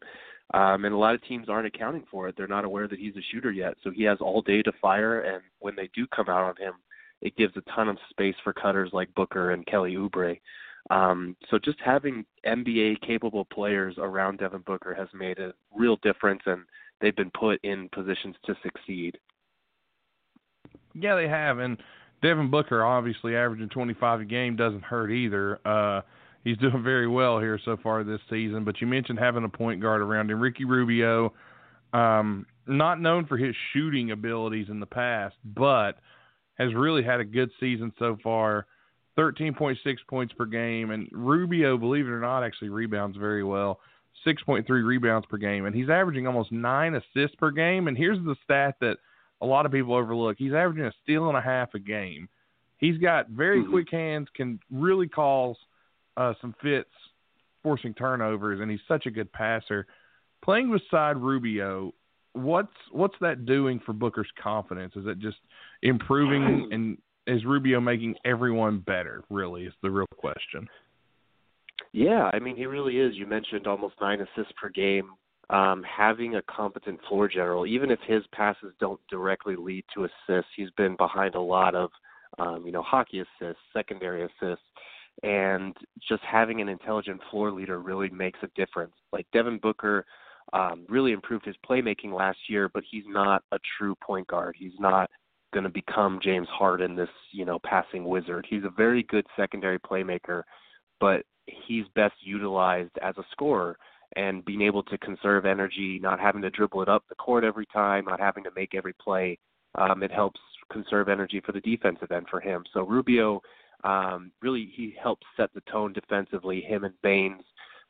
Um, and a lot of teams aren't accounting for it. They're not aware that he's a shooter yet. So he has all day to fire, and when they do come out on him, it gives a ton of space for cutters like Booker and Kelly Oubre. Um, so just having NBA capable players around Devin Booker has made a real difference, and they've been put in positions to succeed. Yeah, they have, and Devin Booker obviously averaging 25 a game doesn't hurt either. Uh, he's doing very well here so far this season. But you mentioned having a point guard around him, Ricky Rubio, um, not known for his shooting abilities in the past, but has really had a good season so far. 13.6 points per game. And Rubio, believe it or not, actually rebounds very well. 6.3 rebounds per game. And he's averaging almost nine assists per game. And here's the stat that a lot of people overlook he's averaging a steal and a half a game. He's got very mm-hmm. quick hands, can really cause uh, some fits, forcing turnovers, and he's such a good passer. Playing beside Rubio, what's what's that doing for Booker's confidence? Is it just improving and is Rubio making everyone better? Really, is the real question. Yeah, I mean he really is. You mentioned almost nine assists per game. Um, having a competent floor general, even if his passes don't directly lead to assists, he's been behind a lot of, um, you know, hockey assists, secondary assists, and just having an intelligent floor leader really makes a difference. Like Devin Booker um, really improved his playmaking last year, but he's not a true point guard. He's not going to become James Harden, this you know passing wizard. He's a very good secondary playmaker, but he's best utilized as a scorer and being able to conserve energy, not having to dribble it up the court every time, not having to make every play. Um, it helps conserve energy for the defensive end for him. So Rubio um, really he helps set the tone defensively. Him and Baynes,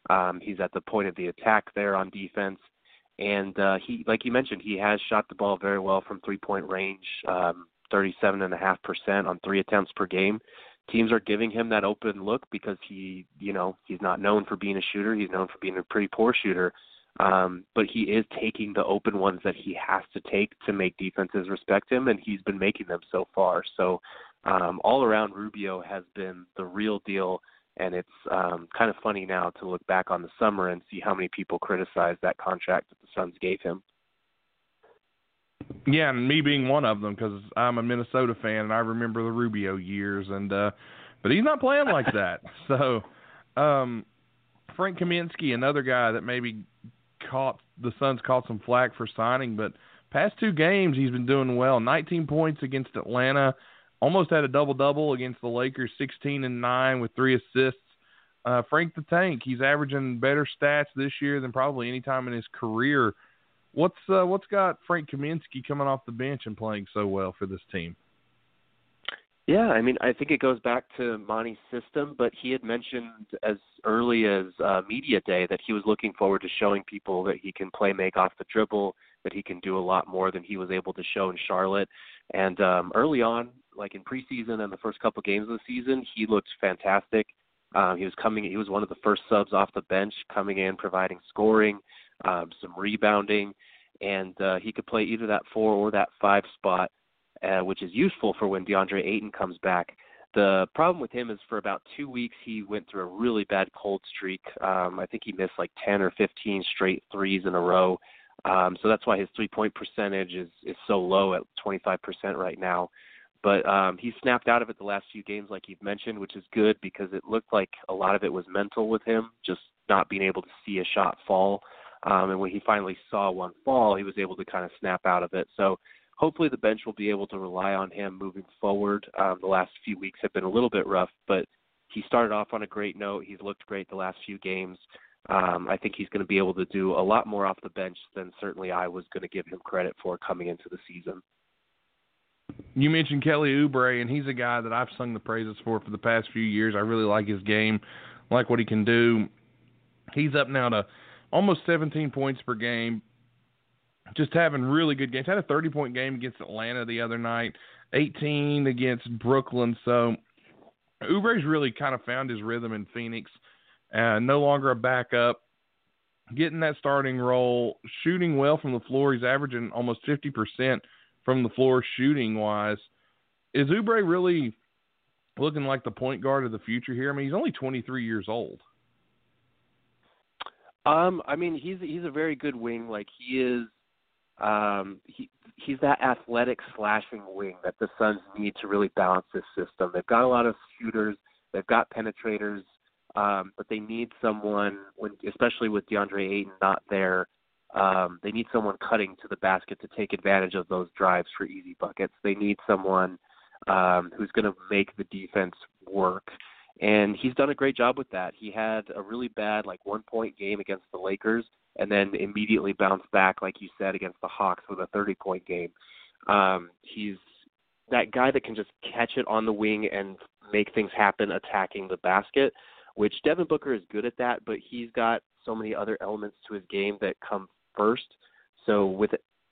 um, he's at the point of the attack there on defense and uh, he, like you mentioned, he has shot the ball very well from three-point range, um, 37.5% on three attempts per game. Teams are giving him that open look because he, you know, he's not known for being a shooter. He's known for being a pretty poor shooter. Um, but he is taking the open ones that he has to take to make defenses respect him, and he's been making them so far. So, um, all around, Rubio has been the real deal and it's um, kind of funny now to look back on the summer and see how many people criticized that contract that the Suns gave him. Yeah, and me being one of them because I'm a Minnesota fan and I remember the Rubio years, and uh, but he's not playing like that. So, um, Frank Kaminsky, another guy that maybe caught the Suns caught some flack for signing, but past two games he's been doing well. 19 points against Atlanta, almost had a double double against the Lakers, 16 and nine with three assists. uh, Frank the Tank. He's averaging better stats this year than probably any time in his career. What's uh, what's got Frank Kaminsky coming off the bench and playing so well for this team? Yeah, I mean, I think it goes back to Monty's system, but he had mentioned as early as uh, media day that he was looking forward to showing people that he can play make off the dribble, that he can do a lot more than he was able to show in Charlotte. And um, early on, like in preseason and the first couple games of the season, he looked fantastic. Um, he was coming. He was one of the first subs off the bench, coming in, providing scoring, um, some rebounding, and uh, he could play either that four or that five spot uh, which is useful for when DeAndre Ayton comes back. The problem with him is for about two weeks he went through a really bad cold streak. Um, I think he missed like 10 or 15 straight threes in a row. Um, so that's why his three point percentage is is so low at 25% right now. But um, he snapped out of it the last few games, like you've mentioned, which is good because it looked like a lot of it was mental with him, just not being able to see a shot fall. Um, and when he finally saw one fall, he was able to kind of snap out of it. So hopefully the bench will be able to rely on him moving forward. Um, the last few weeks have been a little bit rough, but he started off on a great note. He's looked great the last few games. Um, I think he's going to be able to do a lot more off the bench than certainly I was going to give him credit for coming into the season. You mentioned Kelly Oubre, and he's a guy that I've sung the praises for for the past few years. I really like his game, like what he can do. He's up now to almost 17 points per game, just having really good games. Had a 30 point game against Atlanta the other night, 18 against Brooklyn. So Oubre's really kind of found his rhythm in Phoenix. Uh, no longer a backup, getting that starting role, shooting well from the floor. He's averaging almost 50% from the floor shooting wise. Is Oubre really looking like the point guard of the future here? I mean, he's only 23 years old. Um, I mean, he's he's a very good wing. Like he is um, he he's that athletic slashing wing that the Suns need to really balance this system. They've got a lot of shooters, they've got penetrators, um, but they need someone when, especially with DeAndre Ayton not there. Um, they need someone cutting to the basket to take advantage of those drives for easy buckets. They need someone um, who's going to make the defense work. And he's done a great job with that. He had a really bad, like, one point game against the Lakers and then immediately bounce back, like you said, against the Hawks with a 30 point game. Um, he's that guy that can just catch it on the wing and make things happen attacking the basket, which Devin Booker is good at that, but he's got so many other elements to his game that come first. So with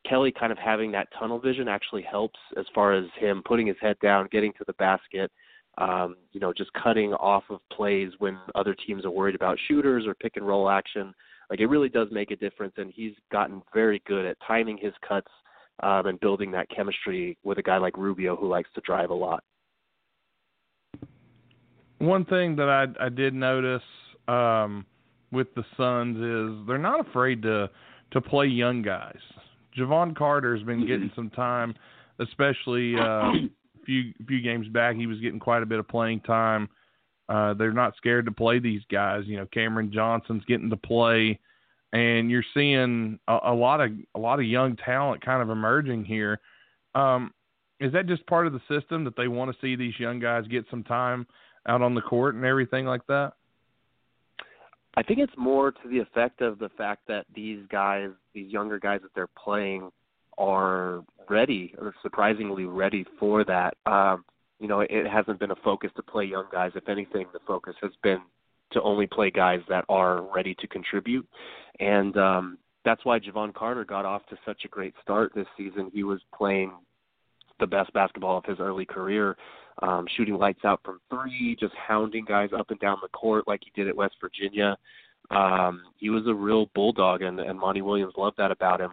Kelly kind of having that tunnel vision actually helps as far as him putting his head down, getting to the basket, um, you know, just cutting off of plays when other teams are worried about shooters or pick and roll action. Like it really does make a difference, and he's gotten very good at timing his cuts um, and building that chemistry with a guy like Rubio who likes to drive a lot. One thing that I I did notice um, with the Suns is they're not afraid to to play young guys. Jevon Carter's been getting some time, especially uh, a few few games back. He was getting quite a bit of playing time. Uh, they're not scared to play these guys. You know, Cameron Johnson's getting to play, and you're seeing a, a lot of a lot of young talent kind of emerging here. Um, is that just part of the system that they want to see these young guys get some time out on the court and everything like that? I think it's more to the effect of the fact that these guys, these younger guys that they're playing, are ready or surprisingly ready for that. Um, you know, it hasn't been a focus to play young guys. If anything, the focus has been to only play guys that are ready to contribute. And um, that's why Jevon Carter got off to such a great start this season. He was playing the best basketball of his early career, um, shooting lights out from three, just hounding guys up and down the court like he did at West Virginia. Um, he was a real bulldog, and, and Monty Williams loved that about him.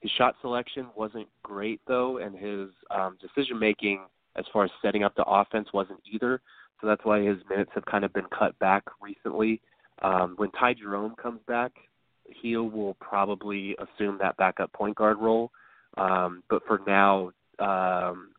His shot selection wasn't great, though, and his um, decision making as far as setting up the offense wasn't either. So that's why his minutes have kind of been cut back recently. Um, when Ty Jerome comes back, he will probably assume that backup point guard role. Um, but for now, um,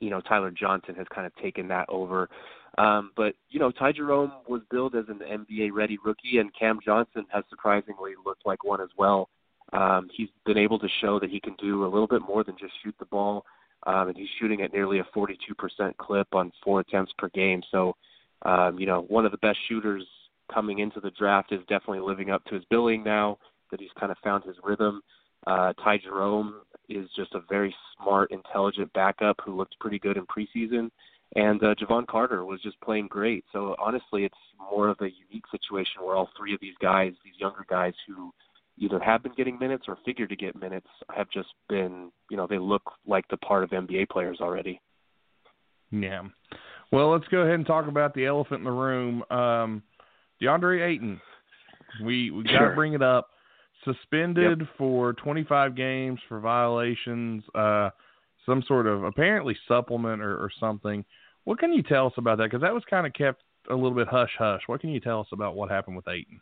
you know, Tyler Johnson has kind of taken that over. Um, but you know, Ty Jerome was billed as an NBA ready rookie, and Cam Johnson has surprisingly looked like one as well. Um, he's been able to show that he can do a little bit more than just shoot the ball, um, and he's shooting at nearly a 42% clip on four attempts per game. So, um, you know, one of the best shooters coming into the draft is definitely living up to his billing now. That he's kind of found his rhythm. Uh, Ty Jerome is just a very smart, intelligent backup who looked pretty good in preseason. And uh, Jevon Carter was just playing great. So honestly, it's more of a unique situation where all three of these guys, these younger guys who either have been getting minutes or figure to get minutes, have just been, you know, they look like the part of NBA players already. Yeah. Well, let's go ahead and talk about the elephant in the room. Um, DeAndre Ayton. We we got to Sure. bring it up. Suspended for 25 games for violations, uh, some sort of apparently supplement or, or something. What can you tell us about that? Because that was kind of kept a little bit hush hush. What can you tell us about what happened with Ayton?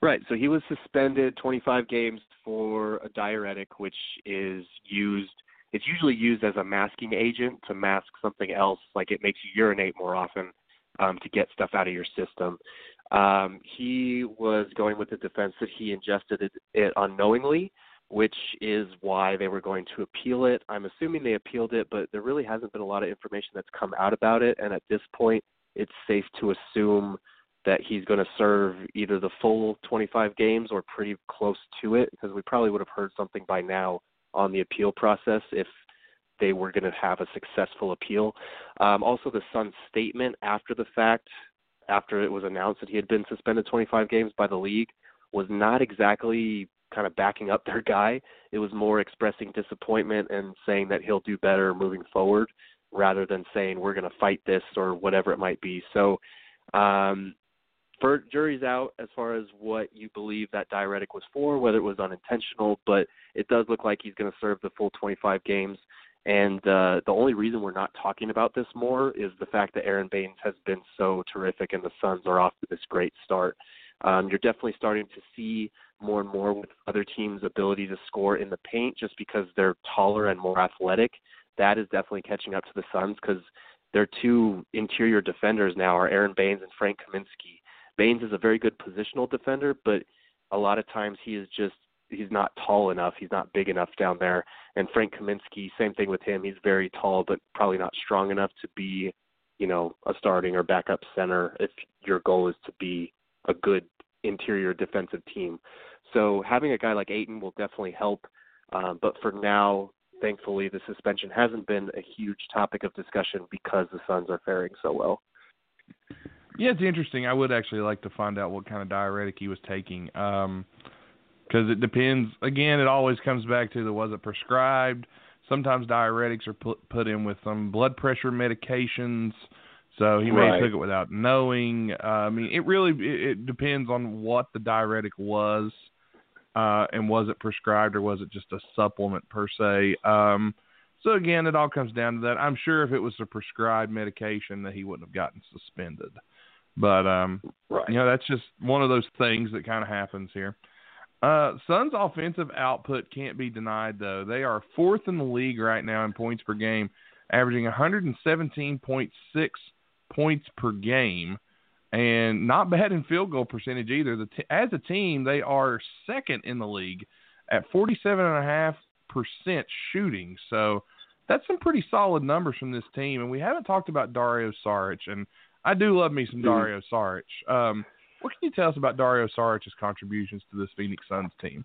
Right. So he was suspended 25 games for a diuretic, which is used. It's usually used as a masking agent to mask something else, like it makes you urinate more often um, to get stuff out of your system. Um, he was going with the defense that he ingested it, it unknowingly, which is why they were going to appeal it. I'm assuming they appealed it, but there really hasn't been a lot of information that's come out about it. And at this point, it's safe to assume that he's going to serve either the full 25 games or pretty close to it because we probably would have heard something by now on the appeal process if they were going to have a successful appeal. Um, also, the Suns' statement after the fact, after it was announced that he had been suspended 25 games by the league, was not exactly kind of backing up their guy. It was more expressing disappointment and saying that he'll do better moving forward rather than saying we're going to fight this or whatever it might be. So, um, for jury's out as far as what you believe that diuretic was for, whether it was unintentional, but it does look like he's going to serve the full 25 games. And uh, the only reason we're not talking about this more is the fact that Aaron Baynes has been so terrific, and the Suns are off to this great start. Um, you're definitely starting to see more and more with other teams' ability to score in the paint, just because they're taller and more athletic. That is definitely catching up to the Suns because their two interior defenders now are Aaron Baynes and Frank Kaminsky. Baynes is a very good positional defender, but a lot of times he is just he's not tall enough. He's not big enough down there. And Frank Kaminsky, same thing with him. He's very tall, but probably not strong enough to be, you know, a starting or backup center if your goal is to be a good interior defensive team. So having a guy like Ayton will definitely help. Um, but for now, thankfully, the suspension hasn't been a huge topic of discussion because the Suns are faring so well. Yeah, it's interesting. I would actually like to find out what kind of diuretic he was taking. Um, because it depends. Again, it always comes back to the was it prescribed. Sometimes diuretics are put put in with some blood pressure medications, so he may Right. have took it without knowing. Uh, I mean, it really it, it depends on what the diuretic was, uh, and was it prescribed or was it just a supplement per se. Um, so again, it all comes down to that. I'm sure if it was a prescribed medication, that he wouldn't have gotten suspended. But um, Right. you know, that's just one of those things that kind of happens here. Uh, Suns' offensive output can't be denied, though. They are fourth in the league right now in points per game, averaging 117.6 points per game, and not bad in field goal percentage either. The t- as a team, they are second in the league at 47.5% shooting. So that's some pretty solid numbers from this team. And we haven't talked about Dario Saric, and I do love me some Mhm. Dario Saric. Um, what can you tell us about Dario Saric's contributions to this Phoenix Suns team?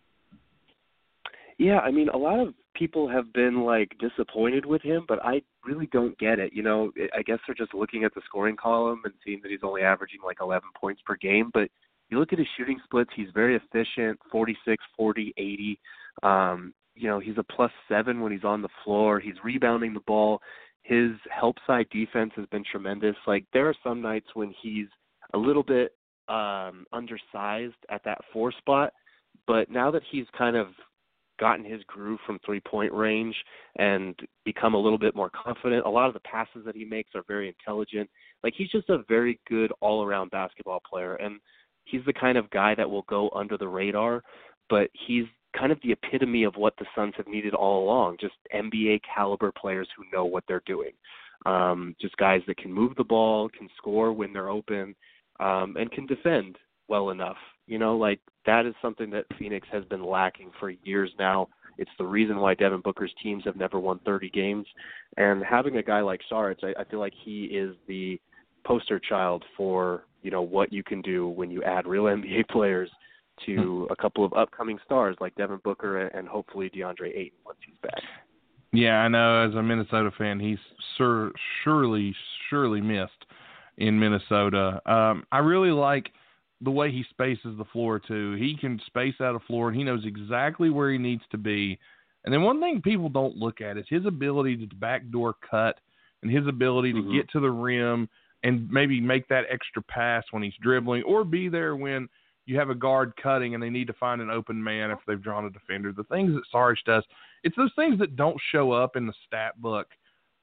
Yeah, I mean, a lot of people have been like disappointed with him, but I really don't get it. You know, I guess they're just looking at the scoring column and seeing that he's only averaging like 11 points per game, but you look at his shooting splits, he's very efficient, 46, 40, 80. Um, you know, he's a plus 7 when he's on the floor. He's rebounding the ball. His help side defense has been tremendous. Like there are some nights when he's a little bit um undersized at that 4 spot, but now that he's kind of gotten his groove from three point range and become a little bit more confident. A lot of the passes that he makes are very intelligent. Like he's just a very good all around basketball player and he's the kind of guy that will go under the radar, but he's kind of the epitome of what the Suns have needed all along, just NBA caliber players who know what they're doing. Um, just guys that can move the ball, can score when they're open, um, and can defend well enough. You know, like that is something that Phoenix has been lacking for years now. It's the reason why Devin Booker's teams have never won 30 games. And having a guy like Saric, I, I feel like he is the poster child for you know what you can do when you add real NBA players to a couple of upcoming stars like Devin Booker and hopefully DeAndre Ayton once he's back. Yeah, I know. As a Minnesota fan, he's sur- surely, surely missed in Minnesota. Um, I really like the way he spaces the floor too. He can space out a floor, and he knows exactly where he needs to be. And then one thing people don't look at is his ability to backdoor cut and his ability to Mhm. get to the rim and maybe make that extra pass when he's dribbling, or be there when you have a guard cutting and they need to find an open man if they've drawn a defender. The things that Sarge does, it's those things that don't show up in the stat book,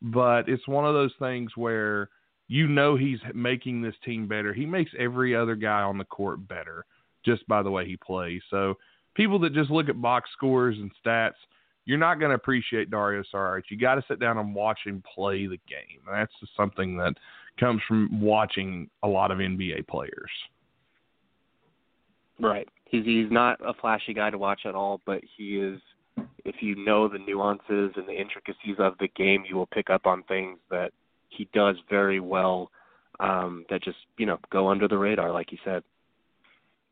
but it's one of those things where you know he's making this team better. He makes every other guy on the court better just by the way he plays. So people that just look at box scores and stats, you're not going to appreciate Dario Saric. You got to sit down and watch him play the game. That's just something that comes from watching a lot of NBA players. Right. He's he's not a flashy guy to watch at all, but he is. If you know the nuances and the intricacies of the game, you will pick up on things that he does very well. Um, that just you know go under the radar, like you said.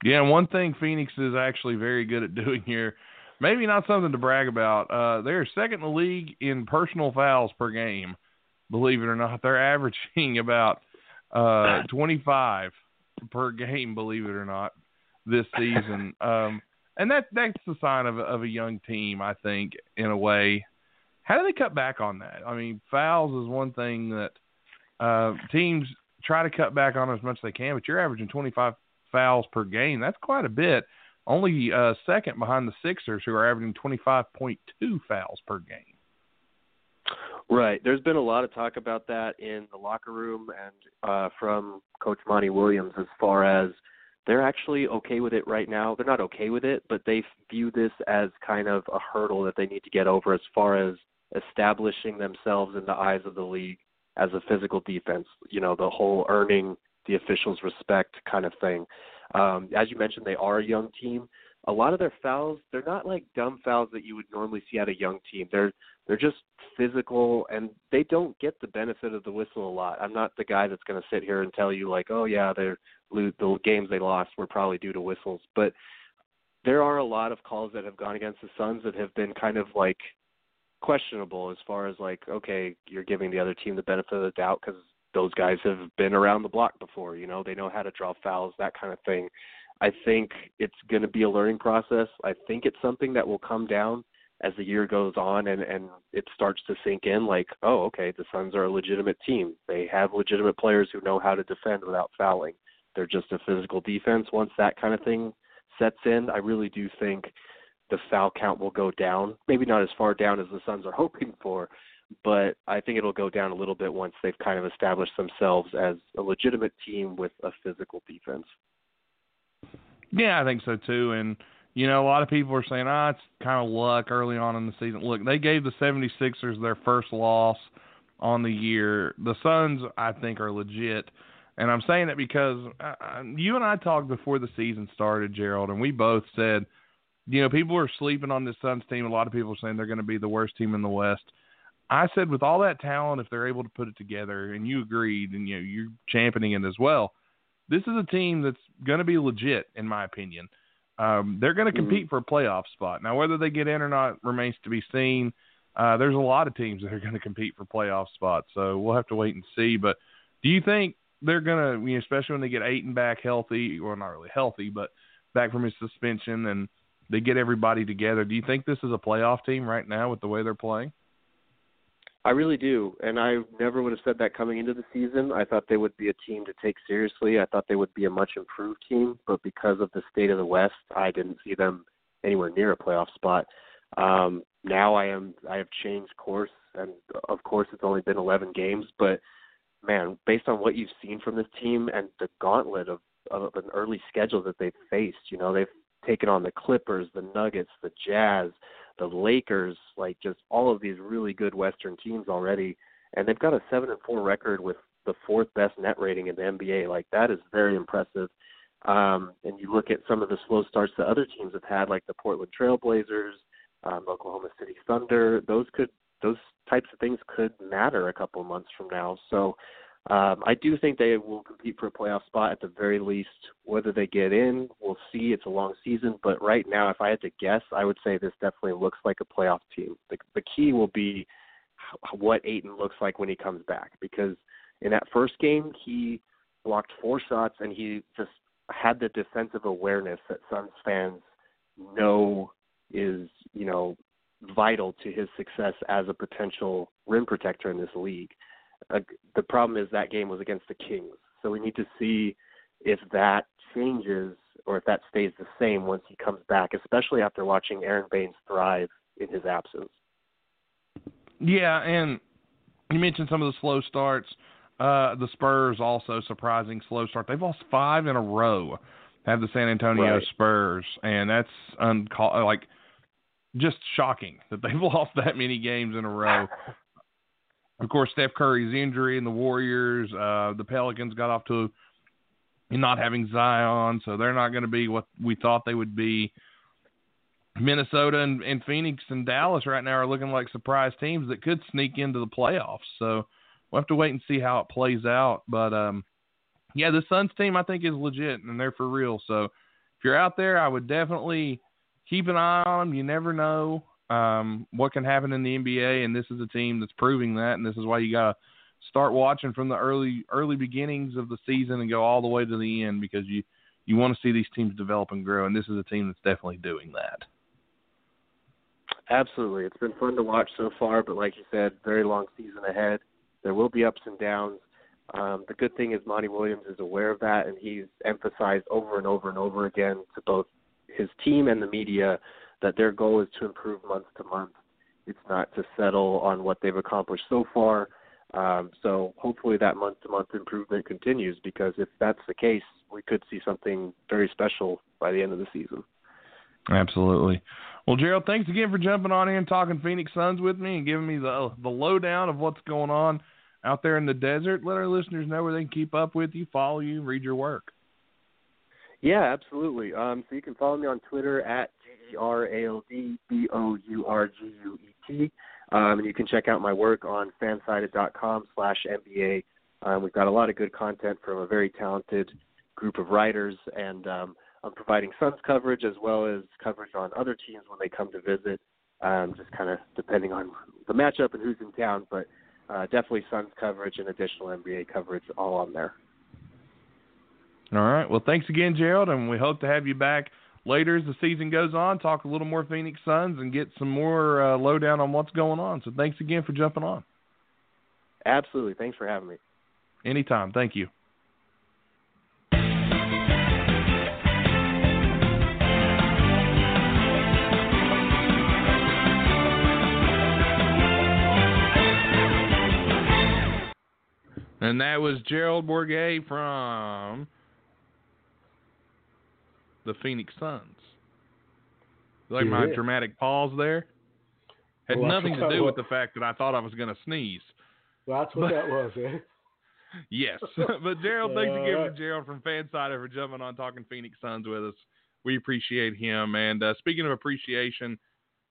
Yeah, one thing Phoenix is actually very good at doing here, maybe not something to brag about. Uh, they're second in the league in personal fouls per game. Believe it or not, they're averaging about uh, 25 per game. Believe it or not, this season. Um, and that that's the sign of of a young team, I think, in a way. How do they cut back on that? I mean, fouls is one thing that uh, teams try to cut back on as much as they can, but you're averaging 25 fouls per game. That's quite a bit. Only uh, second behind the Sixers, who are averaging 25.2 fouls per game. Right. There's been a lot of talk about that in the locker room and uh, from Coach Monty Williams as far as they're actually okay with it right now. They're not okay with it, but they view this as kind of a hurdle that they need to get over as far as establishing themselves in the eyes of the league as a physical defense. You know, the whole earning the officials' respect kind of thing. Um, as you mentioned, they are a young team. A lot of their fouls, they're not like dumb fouls that you would normally see at a young team. They're they're just physical and they don't get the benefit of the whistle a lot. I'm not the guy that's going to sit here and tell you like, oh yeah, they're the games they lost were probably due to whistles, but there are a lot of calls that have gone against the Suns that have been kind of like questionable as far as like, okay, you're giving the other team the benefit of the doubt because those guys have been around the block before. You know, they know how to draw fouls, that kind of thing. I think it's going to be a learning process. I think it's something that will come down as the year goes on and and it starts to sink in like oh okay the Suns are a legitimate team they have legitimate players who know how to defend without fouling they're just a physical defense once that kind of thing sets in I really do think the foul count will go down maybe not as far down as the Suns are hoping for but I think it'll go down a little bit once they've kind of established themselves as a legitimate team with a physical defense yeah I think so too and you know, a lot of people are saying, ah, it's kind of luck early on in the season. Look, they gave the 76ers their first loss on the year. The Suns, I think, are legit. And I'm saying it because uh, you and I talked before the season started, Gerald, and we both said, you know, people are sleeping on this Suns team. A lot of people are saying they're going to be the worst team in the West. I said, with all that talent, if they're able to put it together, and you agreed, and you know, you're championing it as well, this is a team that's going to be legit, in my opinion. Um, they're going to compete mm-hmm. for a playoff spot. Now, whether they get in or not remains to be seen. Uh, there's a lot of teams that are going to compete for playoff spots, so we'll have to wait and see. But do you think they're going to, you know, especially when they get Ayton back healthy, well, not really healthy, but back from his suspension and they get everybody together? Do you think this is a playoff team right now with the way they're playing? I really do, and I never would have said that coming into the season. I thought they would be a team to take seriously. I thought they would be a much improved team, but because of the state of the West, I didn't see them anywhere near a playoff spot. Um, now I am. I have changed course, and of course, it's only been 11 games, but man, based on what you've seen from this team and the gauntlet of, of an early schedule that they've faced, you know, they've taken on the Clippers, the Nuggets, the Jazz, the Lakers, like just all of these really good Western teams already, and they've got a seven and four record with the fourth best net rating in the NBA. Like that is very impressive. Um, and you look at some of the slow starts that other teams have had, like the Portland Trailblazers, um, Oklahoma City Thunder. Those could those types of things could matter a couple months from now. So Um, I do think they will compete for a playoff spot at the very least. Whether they get in, we'll see. It's a long season, but right now, if I had to guess, I would say this definitely looks like a playoff team. The, the key will be what Ayton looks like when he comes back, because in that first game, he blocked four shots and he just had the defensive awareness that Suns fans know is, you know, vital to his success as a potential rim protector in this league. Uh, the problem is that game was against the Kings, so we need to see if that changes or if that stays the same once he comes back, especially after watching Aaron Baynes thrive in his absence. Yeah, and you mentioned some of the slow starts. Uh, the Spurs also surprising slow start. They've lost five in a row. Have the San Antonio Right. Spurs, and that's uncall like just shocking that they've lost that many games in a row. Of course, Steph Curry's injury and the Warriors, uh, the Pelicans got off to not having Zion, so they're not going to be what we thought they would be. Minnesota and, and Phoenix and Dallas right now are looking like surprise teams that could sneak into the playoffs. So we'll have to wait and see how it plays out. But um, yeah, the Suns team I think is legit and they're for real. So if you're out there, I would definitely keep an eye on them. You never know um, what can happen in the NBA, and this is a team that's proving that. And this is why you got to start watching from the early early beginnings of the season and go all the way to the end because you you want to see these teams develop and grow. And this is a team that's definitely doing that. Absolutely. It's been fun to watch so far, but like you said, very long season ahead. There will be ups and downs. Um, the good thing is Monty Williams is aware of that, and he's emphasized over and over and over again to both his team and the media that their goal is to improve month to month. It's not to settle on what they've accomplished so far. Um, so hopefully that month to month improvement continues because if that's the case, we could see something very special by the end of the season. Absolutely. Well, Gerald, thanks again for jumping on here and talking Phoenix Suns with me and giving me the the lowdown of what's going on out there in the desert. Let our listeners know where they can keep up with you, follow you, read your work. Yeah, absolutely. Um, so you can follow me on Twitter at R A L D B O U R G U E T. Um, and you can check out my work on fansided.com slash NBA. Um, we've got a lot of good content from a very talented group of writers, and um, I'm providing Suns coverage as well as coverage on other teams when they come to visit, um, just kind of depending on the matchup and who's in town. But uh, definitely Suns coverage and additional NBA coverage all on there. All right. Well, thanks again, Gerald, and we hope to have you back later as the season goes on. Talk a little more Phoenix Suns and get some more uh, lowdown on what's going on. So thanks again for jumping on. Absolutely. Thanks for having me. Anytime. Thank you. And that was Gerald Bourguet from the Phoenix Suns. Like my dramatic pause there had Well, nothing to do with the fact that I thought I was going to sneeze. That's what that was, eh? Yes. but Gerald, thanks again Alright. for Gerald from Fansided for jumping on talking Phoenix Suns with us. We appreciate him. And uh, speaking of appreciation,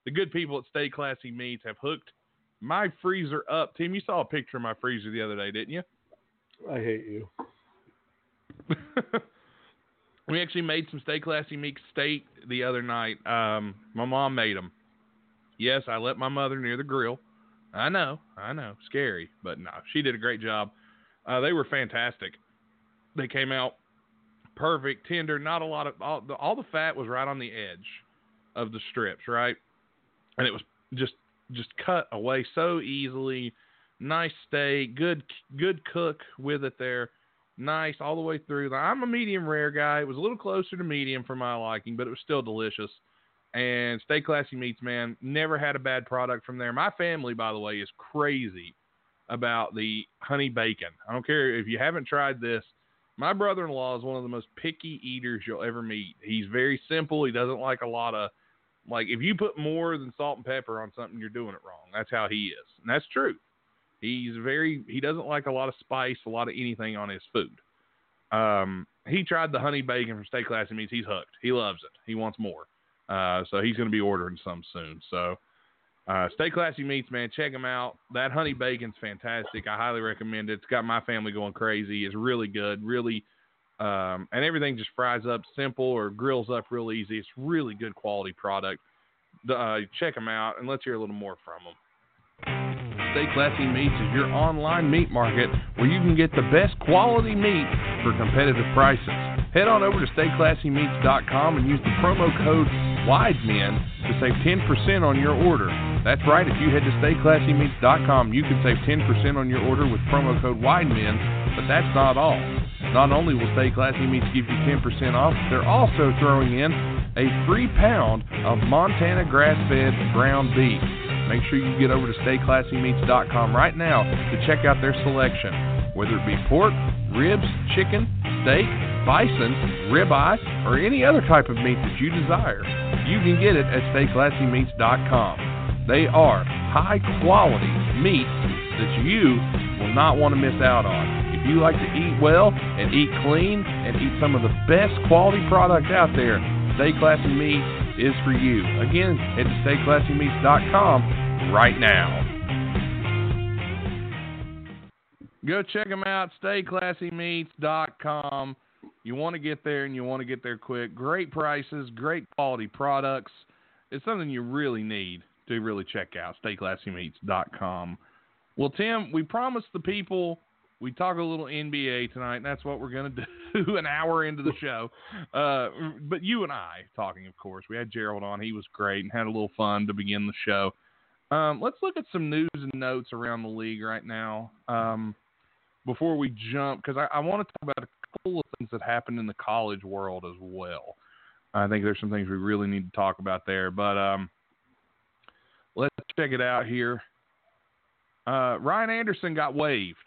the good people at Stay Classy Meats have hooked my freezer up. Tim, you saw a picture of my freezer the other day, didn't you? I hate you. We actually made some Stay Classy Meats steak the other night. Um, my mom made them. Yes, I let my mother near the grill. I know, I know, scary, but no, she did a great job. Uh, they were fantastic. They came out perfect, tender, not a lot of all the, all the fat was right on the edge of the strips, right? And it was just just cut away so easily. Nice steak, good good cook with it there. Nice all the way through. I'm a medium rare guy. It was a little closer to medium for my liking, but it was still delicious. And Stay Classy Meats, man, never had a bad product from there. My family, by the way, is crazy about the honey bacon. I don't care if you haven't tried this. My brother-in-law is one of the most picky eaters you'll ever meet. He's very simple. He doesn't like a lot of like if you put more than salt and pepper on something, you're doing it wrong. That's how he is, and that's true. He's very he doesn't like a lot of spice, a lot of anything on his food. Um, he tried the honey bacon from Stay Classy Meats. He's hooked. He loves it. He wants more. Uh, so he's going to be ordering some soon. So Uh, Stay Classy Meats, man, check them out. That honey bacon's fantastic. I highly recommend it. It's got my family going crazy. It's really good, really, um, and everything just fries up simple or grills up real easy. It's really good quality product. Uh, check them out and let's hear a little more from them. Stay Classy Meats is your online meat market where you can get the best quality meat for competitive prices. Head on over to stayclassymeats.com and use the promo code WIDEMEN to save 10% on your order. That's right, if you head to stayclassymeats.com, you can save 10% on your order with promo code WIDEMEN, but that's not all. Not only will Stay Classy Meats give you 10% off, they're also throwing in a free pound of Montana grass-fed ground beef. Make sure you get over to stayclassymeats.com right now to check out their selection. Whether it be pork, ribs, chicken, steak, bison, ribeye, or any other type of meat that you desire, you can get it at stayclassymeats.com. They are high quality meats that you will not want to miss out on. If you like to eat well and eat clean and eat some of the best quality product out there, Stay Classy Meats is for you. Again, head to stayclassymeats.com right now. Go check them out, stayclassymeats.com. You want to get there and you want to get there quick. Great prices, great quality products. It's something you really need to really check out, stayclassymeats.com. Well, Tim, we promised the people we talk a little NBA tonight, and that's what we're going to do an hour into the show. Uh, but you and I talking, of course. We had Gerald on. He was great and had a little fun to begin the show. Um, let's look at some news and notes around the league right now um, before we jump, because I, I want to talk about a couple of things that happened in the college world as well. I think there's some things we really need to talk about there. But um, let's check it out here. Uh, Ryan Anderson got waived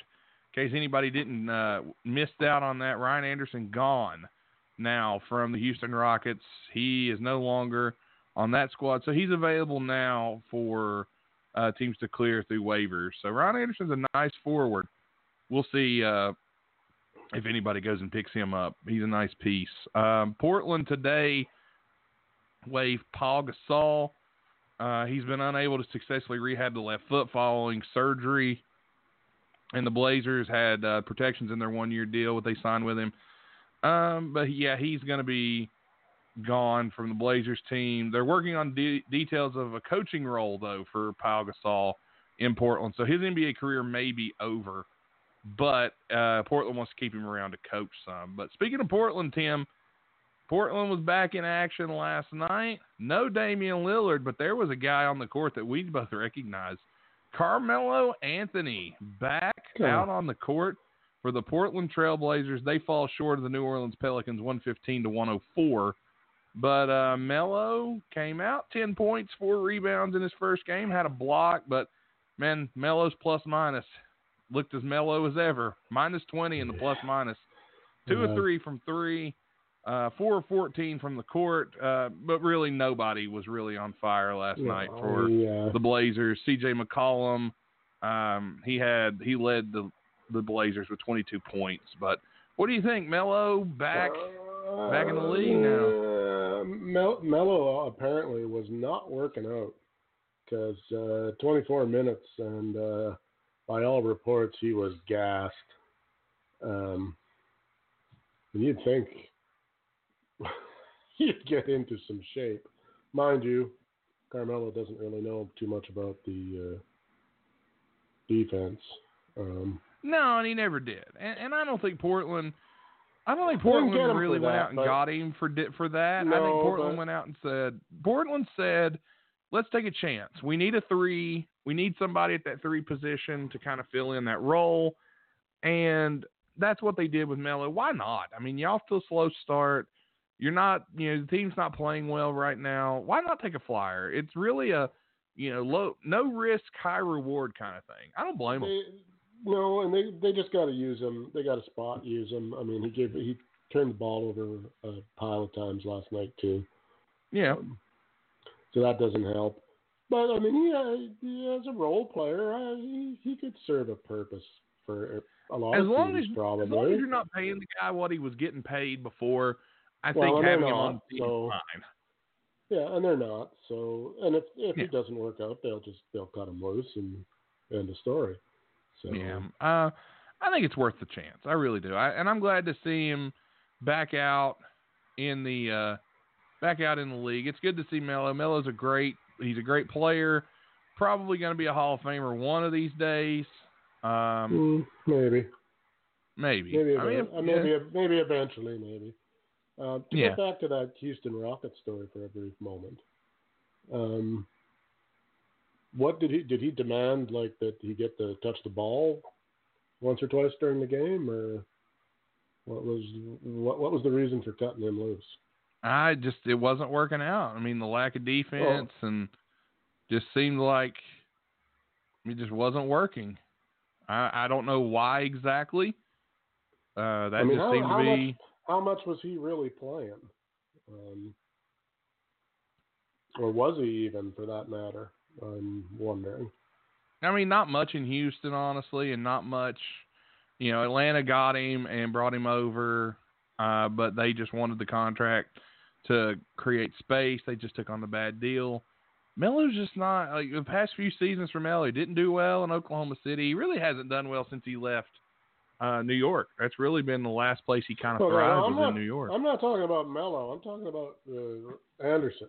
in case anybody didn't uh, missed out on that, Ryan Anderson gone now from the Houston Rockets. He is no longer on that squad, so he's available now for uh, teams to clear through waivers. So Ryan Anderson's a nice forward. We'll see uh, if anybody goes and picks him up. He's a nice piece. Um, Portland today waived Pau Gasol. Uh, he's been unable to successfully rehab the left foot following surgery and the Blazers had uh, protections in their one year deal what they signed with him. Um, but yeah, he's going to be gone from the Blazers team. They're working on de- details of a coaching role though for Pau Gasol in Portland, so his NBA career may be over. But uh, Portland wants to keep him around to coach some. But speaking of Portland, Tim, Portland was back in action last night. No Damian Lillard, but there was a guy on the court that we both recognized. Carmelo Anthony back out on the court for the Portland Trailblazers. They fall short of the New Orleans Pelicans 115 to 104. But uh, Melo came out 10 points, four rebounds in his first game, had a block, but man, Melo's plus minus looked as mellow as ever. Minus 20 in the plus minus. Two Yeah. or three from three, uh, four or 14 from the court, uh, but really nobody was really on fire last Yeah, night for yeah. the Blazers. CJ McCollum, um, he had he led the the Blazers with 22 points. But what do you think, Melo back back in the league now? Uh, Mel- Melo apparently was not working out because uh, 24 minutes, and uh, by all reports, he was gassed. Um, and you'd think he'd get into some shape. Mind you, Carmelo doesn't really know too much about the uh, defense. Um, No, and he never did. And, and I don't think Portland. I don't think Portland really went that, out and got him for for that. I think Portland but- went out and said Portland said, "Let's take a chance. We need a three. We need somebody at that three position to kind of fill in that role." And that's what they did with Melo. Why not? I mean, to a slow start. You're not, you know, the team's not playing well right now. Why not take a flyer? It's really a, you know, low, no risk, high reward kind of thing. I don't blame them. No, and they they just got to use him. They got to spot use him. I mean, he gave he turned the ball over a pile of times last night too, Yeah. so that doesn't help. But I mean, he, uh, he as a role player, uh, he he could serve a purpose for a lot as of long teams as probably. as long as you're not paying the guy what he was getting paid before, I Well, think having him on the so- fine. Yeah, and they're not. So, and if if Yeah. it doesn't work out, they'll just they'll cut him loose and end the story. So Yeah, uh, I think it's worth the chance. I really do. I, and I'm glad to see him back out in the uh, back out in the league. It's good to see Melo. Melo's a great. He's a great player. Probably going to be a Hall of Famer one of these days. Um, Mm, maybe, maybe. maybe, I mean, ev- uh, maybe, maybe eventually, maybe. Uh, to Yeah. get back to that Houston Rockets story for a brief moment. Um, what did he did he demand like that he get to touch the ball once or twice during the game, or what was what what was the reason for cutting him loose? I just it wasn't working out. I mean, the lack of defense and just seemed like it just wasn't working. I I don't know why exactly. Uh, that I mean, just how, seemed how to be. much how much was he really playing, um, or was he even for that matter? I'm wondering. I mean, not much in Houston, honestly, and not much. You know, Atlanta got him and brought him over, uh, but they just wanted the contract to create space. They just took on the bad deal. Melo's just not like the past few seasons for Melo. He didn't do well in Oklahoma City. He really hasn't done well since he left uh, New York. That's really been the last place he kind of Well, thrived I'm was not, in New York. I'm not talking about Melo. I'm talking about uh, Anderson.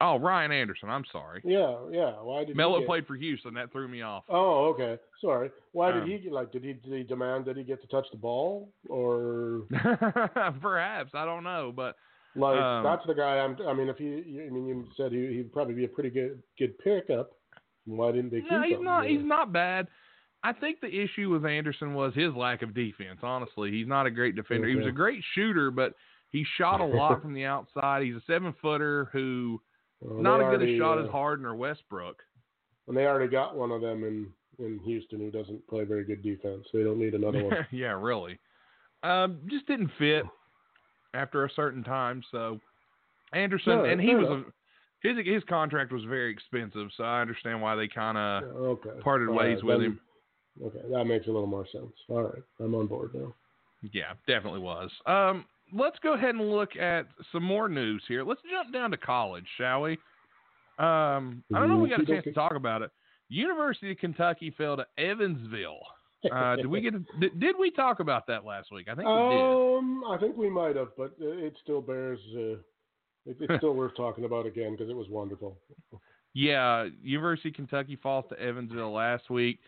Oh, Ryan Anderson. I'm sorry. Yeah, yeah. Why did Melo he get, played for Houston. That threw me off. Oh, okay. Sorry. Why did Um, he like? Did he did he demand that he get to touch the ball or Perhaps I don't know, but like Um, that's the guy? I'm. I mean, if he, you- I mean, you said he he'd probably be a pretty good good pickup. Why didn't they keep No, he's him? not. He's not bad. I think the issue with Anderson was his lack of defense. Honestly, he's not a great defender. He was a great shooter, but he shot a lot from the outside. He's a seven footer who Well, not they a good a shot uh, as Harden or Westbrook. And they already got one of them in in Houston who doesn't play very good defense. They don't need another one. yeah, really. Um, just didn't fit after a certain time. So Anderson No, and he was enough. a, his his contract was very expensive, so I understand why they kind of okay. parted ways with then- him. Okay, that makes a little more sense. All right, I'm on board now. Yeah, definitely was. Um, let's go ahead and look at some more news here. Let's jump down to college, shall we? Um, I don't know if we got a chance to talk about it. University of Kentucky fell to Evansville. Uh, did we get? A, did, did we talk about that last week? I think we did. Um, I think we might have, but it still bears. Uh, it, it's still worth talking about again because it was wonderful. Yeah, University of Kentucky falls to Evansville last week.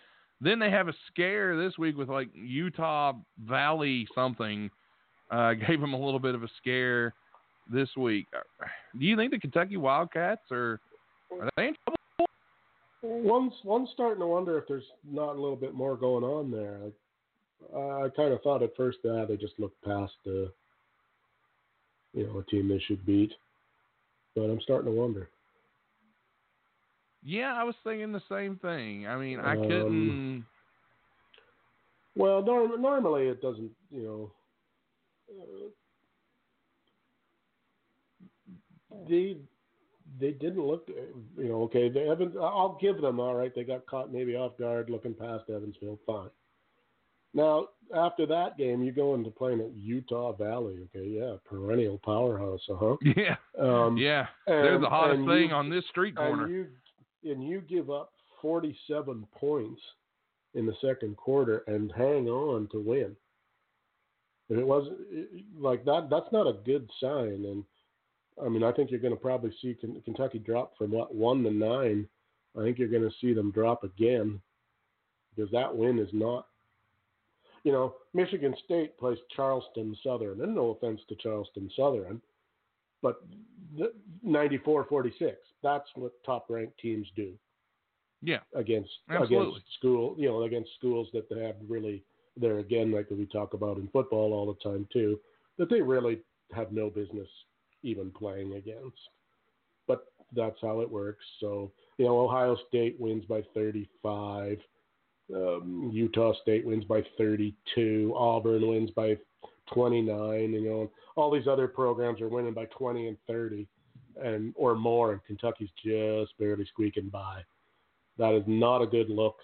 Then they have a scare this week with like Utah Valley something. Uh, gave them a little bit of a scare this week. Uh, Do you think the Kentucky Wildcats are are they in trouble? One's one's starting to wonder if there's not a little bit more going on there. I, I kind of thought at first that they just looked past the, you know, a team they should beat, but I'm starting to wonder. Yeah, I was thinking the same thing. I mean, I Um, couldn't. Well, norm- normally it doesn't, you know. Uh, they they didn't look, you know. Okay, they haven't. I'll give them all right. They got caught maybe off guard looking past Evansville. Fine. Now after that game, you go into playing at Utah Valley. Okay, yeah, perennial powerhouse, uh huh. Yeah, Um, yeah. They're the hottest thing you- on this street corner. and you and you give up 47 points in the second quarter and hang on to win. If it wasn't like that, that's not a good sign. And I mean, I think you're going to probably see Ken- Kentucky drop from what one to nine. I think you're going to see them drop again because that win is not. You know, Michigan State plays Charleston Southern, and no offense to Charleston Southern, but 94-46. That's what top-ranked teams do yeah, against Absolutely. against school, you know, against schools that they have really they're again, like we talk about in football all the time too, that they really have no business even playing against. But that's how it works. So you know, Ohio State wins by 35. Um, Utah State wins by 32. Auburn wins by 29. You know, all these other programs are winning by 20 and 30, and or more, and Kentucky's just barely squeaking by. That is not a good look.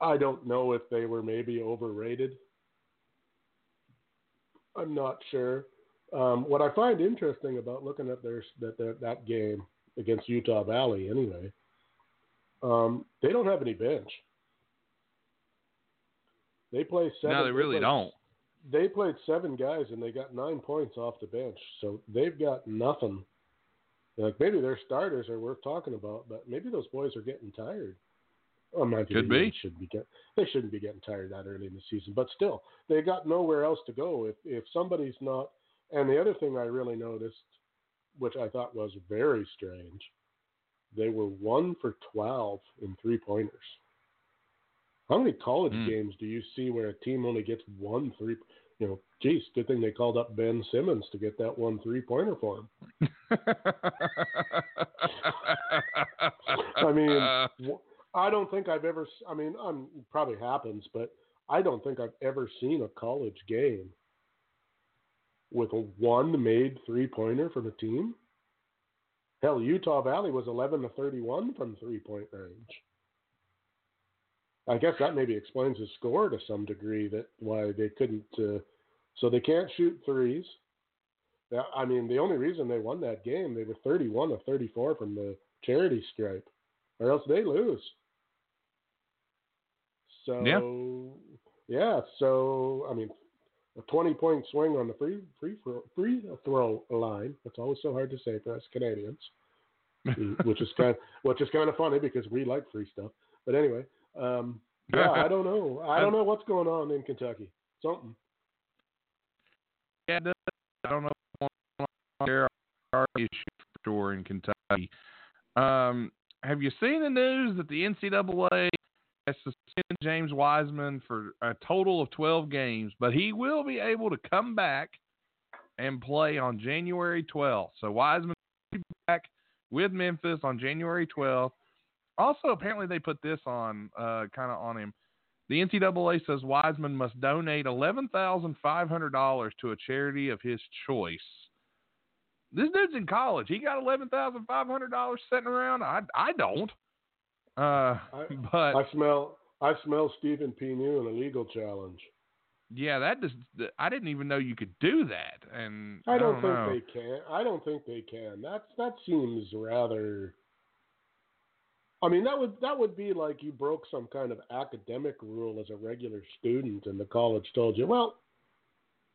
I don't know if they were maybe overrated. I'm not sure. Um, what I find interesting about looking at their that that, that game against Utah Valley, anyway, um, they don't have any bench. They play seven. No, they really don't. They played seven guys and they got nine points off the bench, so they've got nothing. Like maybe their starters are worth talking about, but maybe those boys are getting tired. Well, Could be. They should be get, They shouldn't be getting tired that early in the season, but still, they got nowhere else to go. If if somebody's not, and the other thing I really noticed, which I thought was very strange, they were one for twelve in three pointers. How many college Hmm. games do you see where a team only gets one three? You know, geez, good thing they called up Ben Simmons to get that one three pointer for him. I mean, I don't think I've ever. I mean, it probably happens, but I don't think I've ever seen a college game with a one made three pointer from a team. Hell, Utah Valley was eleven to thirty-one from three point range. I guess that maybe explains the score to some degree. That why they couldn't. Uh, so they can't shoot threes. Yeah, I mean, the only reason they won that game, they were 31 to 34 from the charity stripe, or else they lose. So yeah, so I mean, a 20 point swing on the free free throw, free throw line. That's always so hard to say for us Canadians, which is kind which is kind of funny because we like free stuff. But anyway, um, yeah, I don't know. I don't know what's going on in Kentucky. Something. yeah, I don't know. what's going on. There are issues for sure in Kentucky. Um, have you seen the news that the NCAA has suspended James Wiseman for a total of 12 games, but he will be able to come back and play on January 12th. So Wiseman will be back with Memphis on January 12th. Also, apparently they put this on uh, kind of on him. The NCAA says Wiseman must donate eleven thousand five hundred dollars to a charity of his choice. This dude's in college. He got eleven thousand five hundred dollars sitting around. I I don't. Uh, but I smell I smell Stephen P. New and a legal challenge. yeah, that just I didn't even know you could do that. And I don't, think know. they can. I don't think they can. That's that seems rather. I mean, that would that would be like you broke some kind of academic rule as a regular student, and the college told you, well,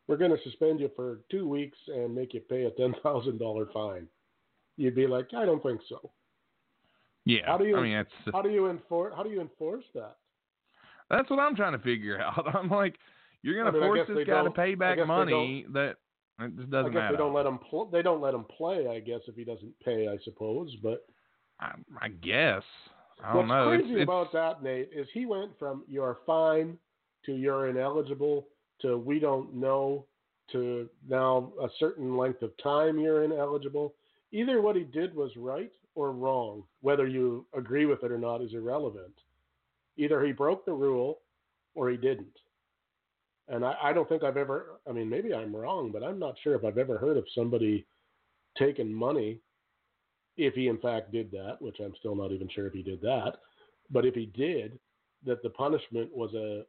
we're going to suspend you for two weeks and make you pay a ten thousand dollar fine. You'd be like, I don't think so. Yeah, How do you? I mean, that's how do you enforce? How do you enforce that? that's what I'm trying to figure out. I'm like, you're going I to mean, force this guy to pay back money that it just doesn't I guess matter. they don't let him. Pl- they don't let him play. I guess if he doesn't pay, I suppose. But I, I guess. I don't What's know. It's- crazy it's- about that, Nate, is he went from you're fine to you're ineligible to we don't know to now a certain length of time you're ineligible. Either what he did was right or wrong. Whether you agree with it or not is irrelevant. Either he broke the rule or he didn't. And I, I don't think I've ever, I mean, maybe I'm wrong, but I'm not sure if I've ever heard of somebody taking money if he in fact did that, which I'm still not even sure if he did that, but if he did, that the punishment was a,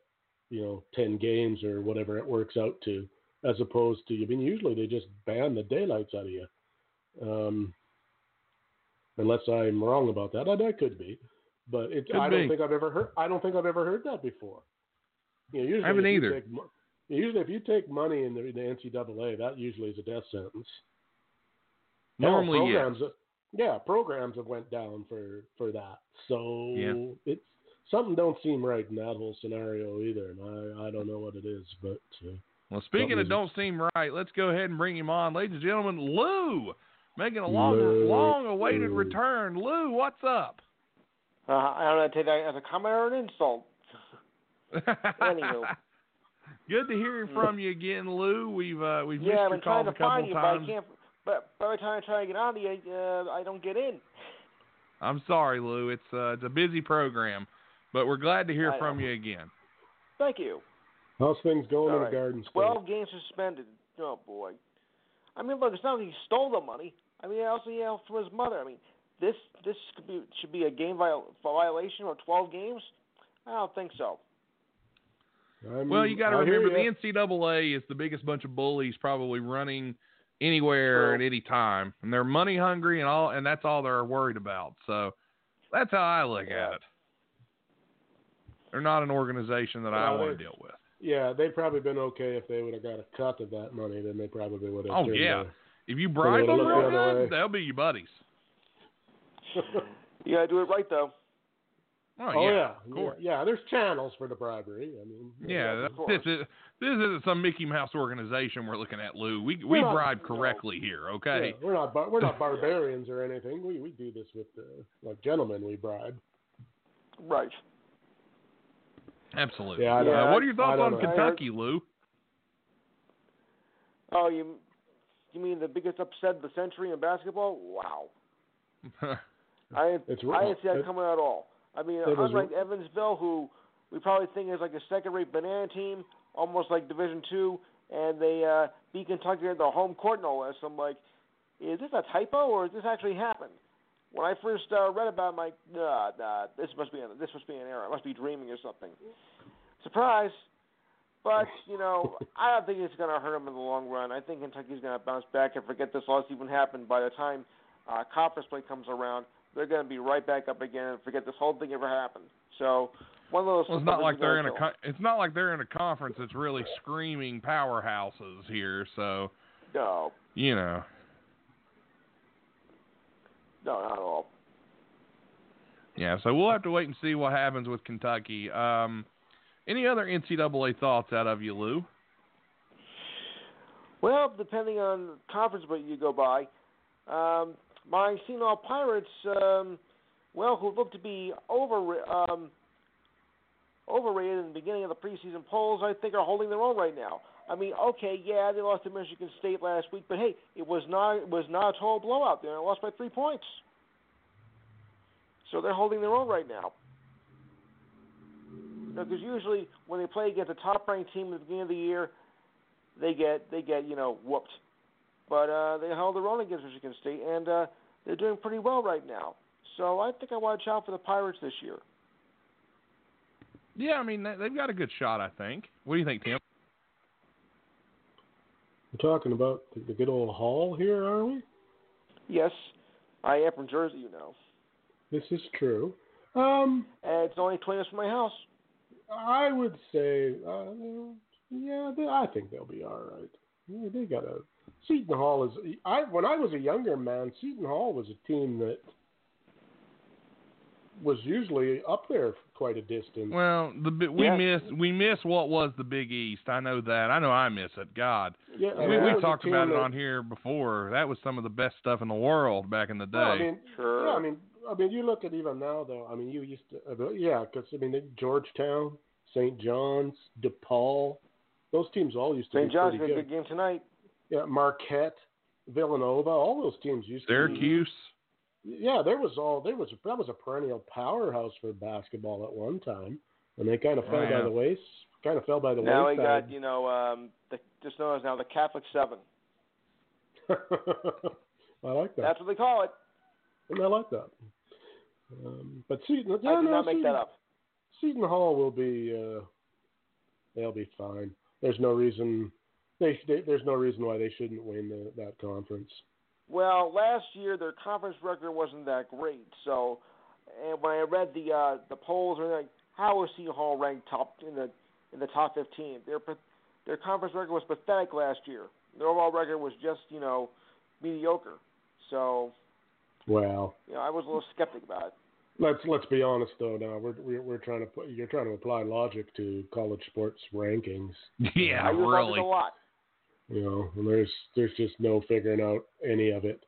you know, 10 games or whatever it works out to, as opposed to, I mean, usually they just ban the daylights out of you. Um, unless I'm wrong about that, and I could be, but it, Could I don't be. think I've ever heard, I don't think I've ever heard that before. You know, usually haven't if you either. take usually if you take money in the, the NCAA, that usually is a death sentence. Normally, programs, yeah, programs have went down for for that. So Yeah. it's something don't seem right in that whole scenario either, and I I don't know what it is, but uh, Well, speaking of don't seem right, let's go ahead and bring him on, ladies and gentlemen. Lou, making a long, Lou. long-awaited Lou. return. Lou, what's up? Uh, I don't know, take that as a comment or an insult. Anywho. Good to hear from you again, Lou. We've uh, we've yeah, I've missed been your trying calls to a couple find you, times. But I by the time I try to get on the, you, uh, I don't get in. I'm sorry, Lou. It's uh, it's a busy program, but we're glad to hear I from know. you again. Thank you. how's things going All in right. the Garden State? Twelve games suspended. Oh boy. I mean, look, it's not like he stole the money. I mean, also, yeah, from his mother. I mean, this this could be, should be a game viol- violation or twelve games. I don't think so. I'm- Well, you got to remember the NCAA is the biggest bunch of bullies probably running anywhere at any time, and they're money hungry and all, and that's all they're worried about. So that's how I look at it. They're not an organization that I want to deal with. Yeah, they'd probably been okay if they would have got a cut of that money. Then they probably would have. Oh yeah, their- if you bribe would've them looked real the other way. good, they'll be your buddies. You gotta do it right though. Oh, oh yeah, yeah, of yeah, course. yeah. There's channels for the bribery. I mean, Yeah, this is this isn't some Mickey Mouse organization we're looking at, Lou. We we We're not- bribe correctly here, okay? Yeah, we're not bar- we're not barbarians or anything. We we do this with uh, like gentlemen. We bribe. Right. Absolutely. Yeah, I don't- Uh, what are your thoughts on know. Kentucky, Lou? Oh, you you mean the biggest upset of the century in basketball? Wow. I It's I didn't see that coming at all. I mean, was- unlike Evansville, who we probably think is like a second-rate banana team, almost like Division Two, and they uh, beat Kentucky at their home court no less. I'm like, is this a typo or has this actually happened? When I first uh, read about, it, I'm like, nah, nah, this must be an, this must be an error. I must be dreaming or something. Surprise. But you know, I don't think it's going to hurt them in the long run. I think Kentucky's going to bounce back and forget this loss even happened. By the time uh, conference play comes around, they're going to be right back up again and forget this whole thing ever happened. So one of those. Well, it's not like they're in a gonna it's not like they're in a conference that's really screaming powerhouses here. So. No, you know, no, not at all. yeah. So we'll have to wait and see what happens with Kentucky. Um, any other NCAA thoughts out of you, Lou? Well, depending on conference but you go by, um, my Seton Pirates, um, well, who look to be over um, overrated in the beginning of the preseason polls, I think are holding their own right now. I mean, okay, yeah, they lost to Michigan State last week, but hey, it was not it was not a total blowout. They only lost by three points, so they're holding their own right now. Because usually when they play against a top-ranked team at the beginning of the year, they get they get you know whooped. But uh, they held their own against Michigan State, and uh, they're doing pretty well right now. So I think I watch out for the Pirates this year. Yeah, I mean they- they've got a good shot. I think. What do you think, Tim? We're talking about the, the good old Hall here, aren't we? Yes, I am from Jersey, you know, This is true. Um, and it's only 20 minutes from my house. I would say, uh, yeah, they, I think they'll be all right. Yeah, they got a Seton Hall is. I when I was a younger man, Seton Hall was a team that was usually up there for quite a distance. Well, the bi- we Yeah. miss we miss what was the Big East. I know that. I know I miss it. God, yeah, we, that we was talked team about it on here before. That was some of the best stuff in the world back in the day. Well, I mean, Sure. yeah, I mean, I mean, you look at even now though. I mean, you used to, uh, yeah, because I mean, Georgetown, St. John's, DePaul, those teams all used to be pretty good. St. John's had a good. good game tonight. Yeah, Marquette, Villanova, all those teams used to. be- Syracuse. Yeah, there was all there was that was a perennial powerhouse for basketball at one time, and they kind of fell Oh, yeah. by the ways, kind of fell by the Now we got you know um, the just known as now the Catholic Seven. I like that. That's what they call it. And I like that. Um, but Seton, yeah, I did no, not make Seton, that up. Seton Hall will be, uh, they'll be fine. There's no reason they, they there's no reason why they shouldn't win the, that conference. Well, last year their conference record wasn't that great. So, and when I read the uh, the polls, are like, how was Seton Hall ranked top in the in the top 15? Their their conference record was pathetic last year. Their overall record was just you know mediocre. So, Well, you know, I was a little skeptic about it. let's let's be honest though. Now we're we're, we're trying to put you're trying to apply logic to college sports rankings. Yeah, I really. a lot. You know, and there's there's just no figuring out any of it.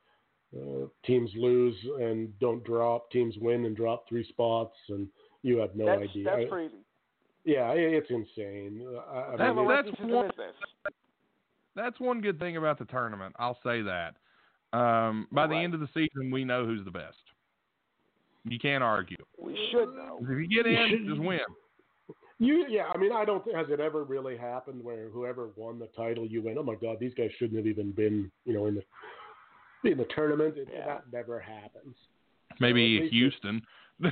Uh, teams lose and don't drop. Teams win and drop three spots, and you have no that's idea. that's I- crazy. Yeah, it's insane. I, I That- mean, that's one- That's one good thing about the tournament. I'll say that. Um, by the end of the season, we know who's the best. You can't argue. We should know. If you get in, just win. You, yeah, I mean, I don't. Has it ever really happened where whoever won the title, you went, oh my god, these guys shouldn't have even been, you know, in the in the tournament. It, Yeah. That never happens. Maybe at least Houston.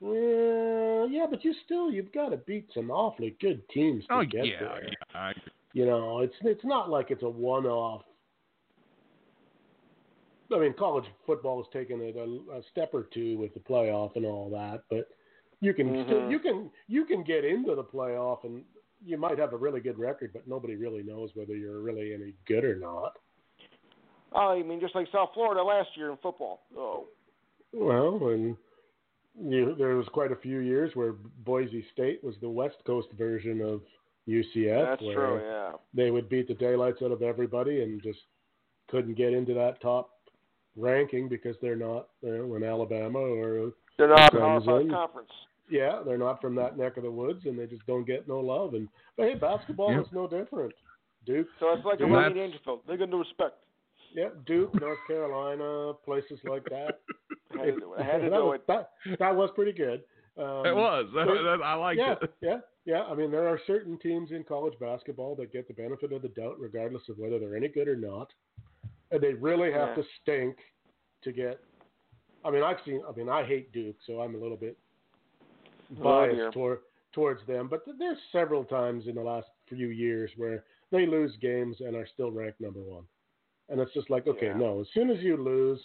Well, yeah, but you still you've got to beat some awfully good teams to oh get yeah, there. yeah. I, You know, it's it's not like it's a one-off I mean, college football has taken it a, a step or two with the playoff and all that, but you can still Mhm. you can you can get into the playoff and you might have a really good record, but nobody really knows whether you're really any good or not. Oh, I mean, just like South Florida last year in football. Oh, Well, and you, there was quite a few years where Boise State was the West Coast version of UCF. that's where true. Yeah. They would beat the daylights out of everybody and just couldn't get into that top ranking because they're not you know, in Alabama or They're not in. conference. Yeah, they're not from that neck of the woods and they just don't get no love. And but hey, basketball Yep. is no different. Duke, So it's like a Duke, Rodney Dangerfield. They're going to respect. yeah, Duke, North Carolina, places like that. I had to do it. I had to that, was, that that was pretty good. Um, it was. That, there- that- I liked yeah, it. yeah, yeah. I mean, there are certain teams in college basketball that get the benefit of the doubt, regardless of whether they're any good or not. And they really have Yeah. to stink to get. I mean, I've seen. I mean, I hate Duke, so I'm a little bit Oh, biased toward towards them. But th- there's several times in the last few years where they lose games and are still ranked number one, and it's just like, okay, Yeah. no. As soon as you lose,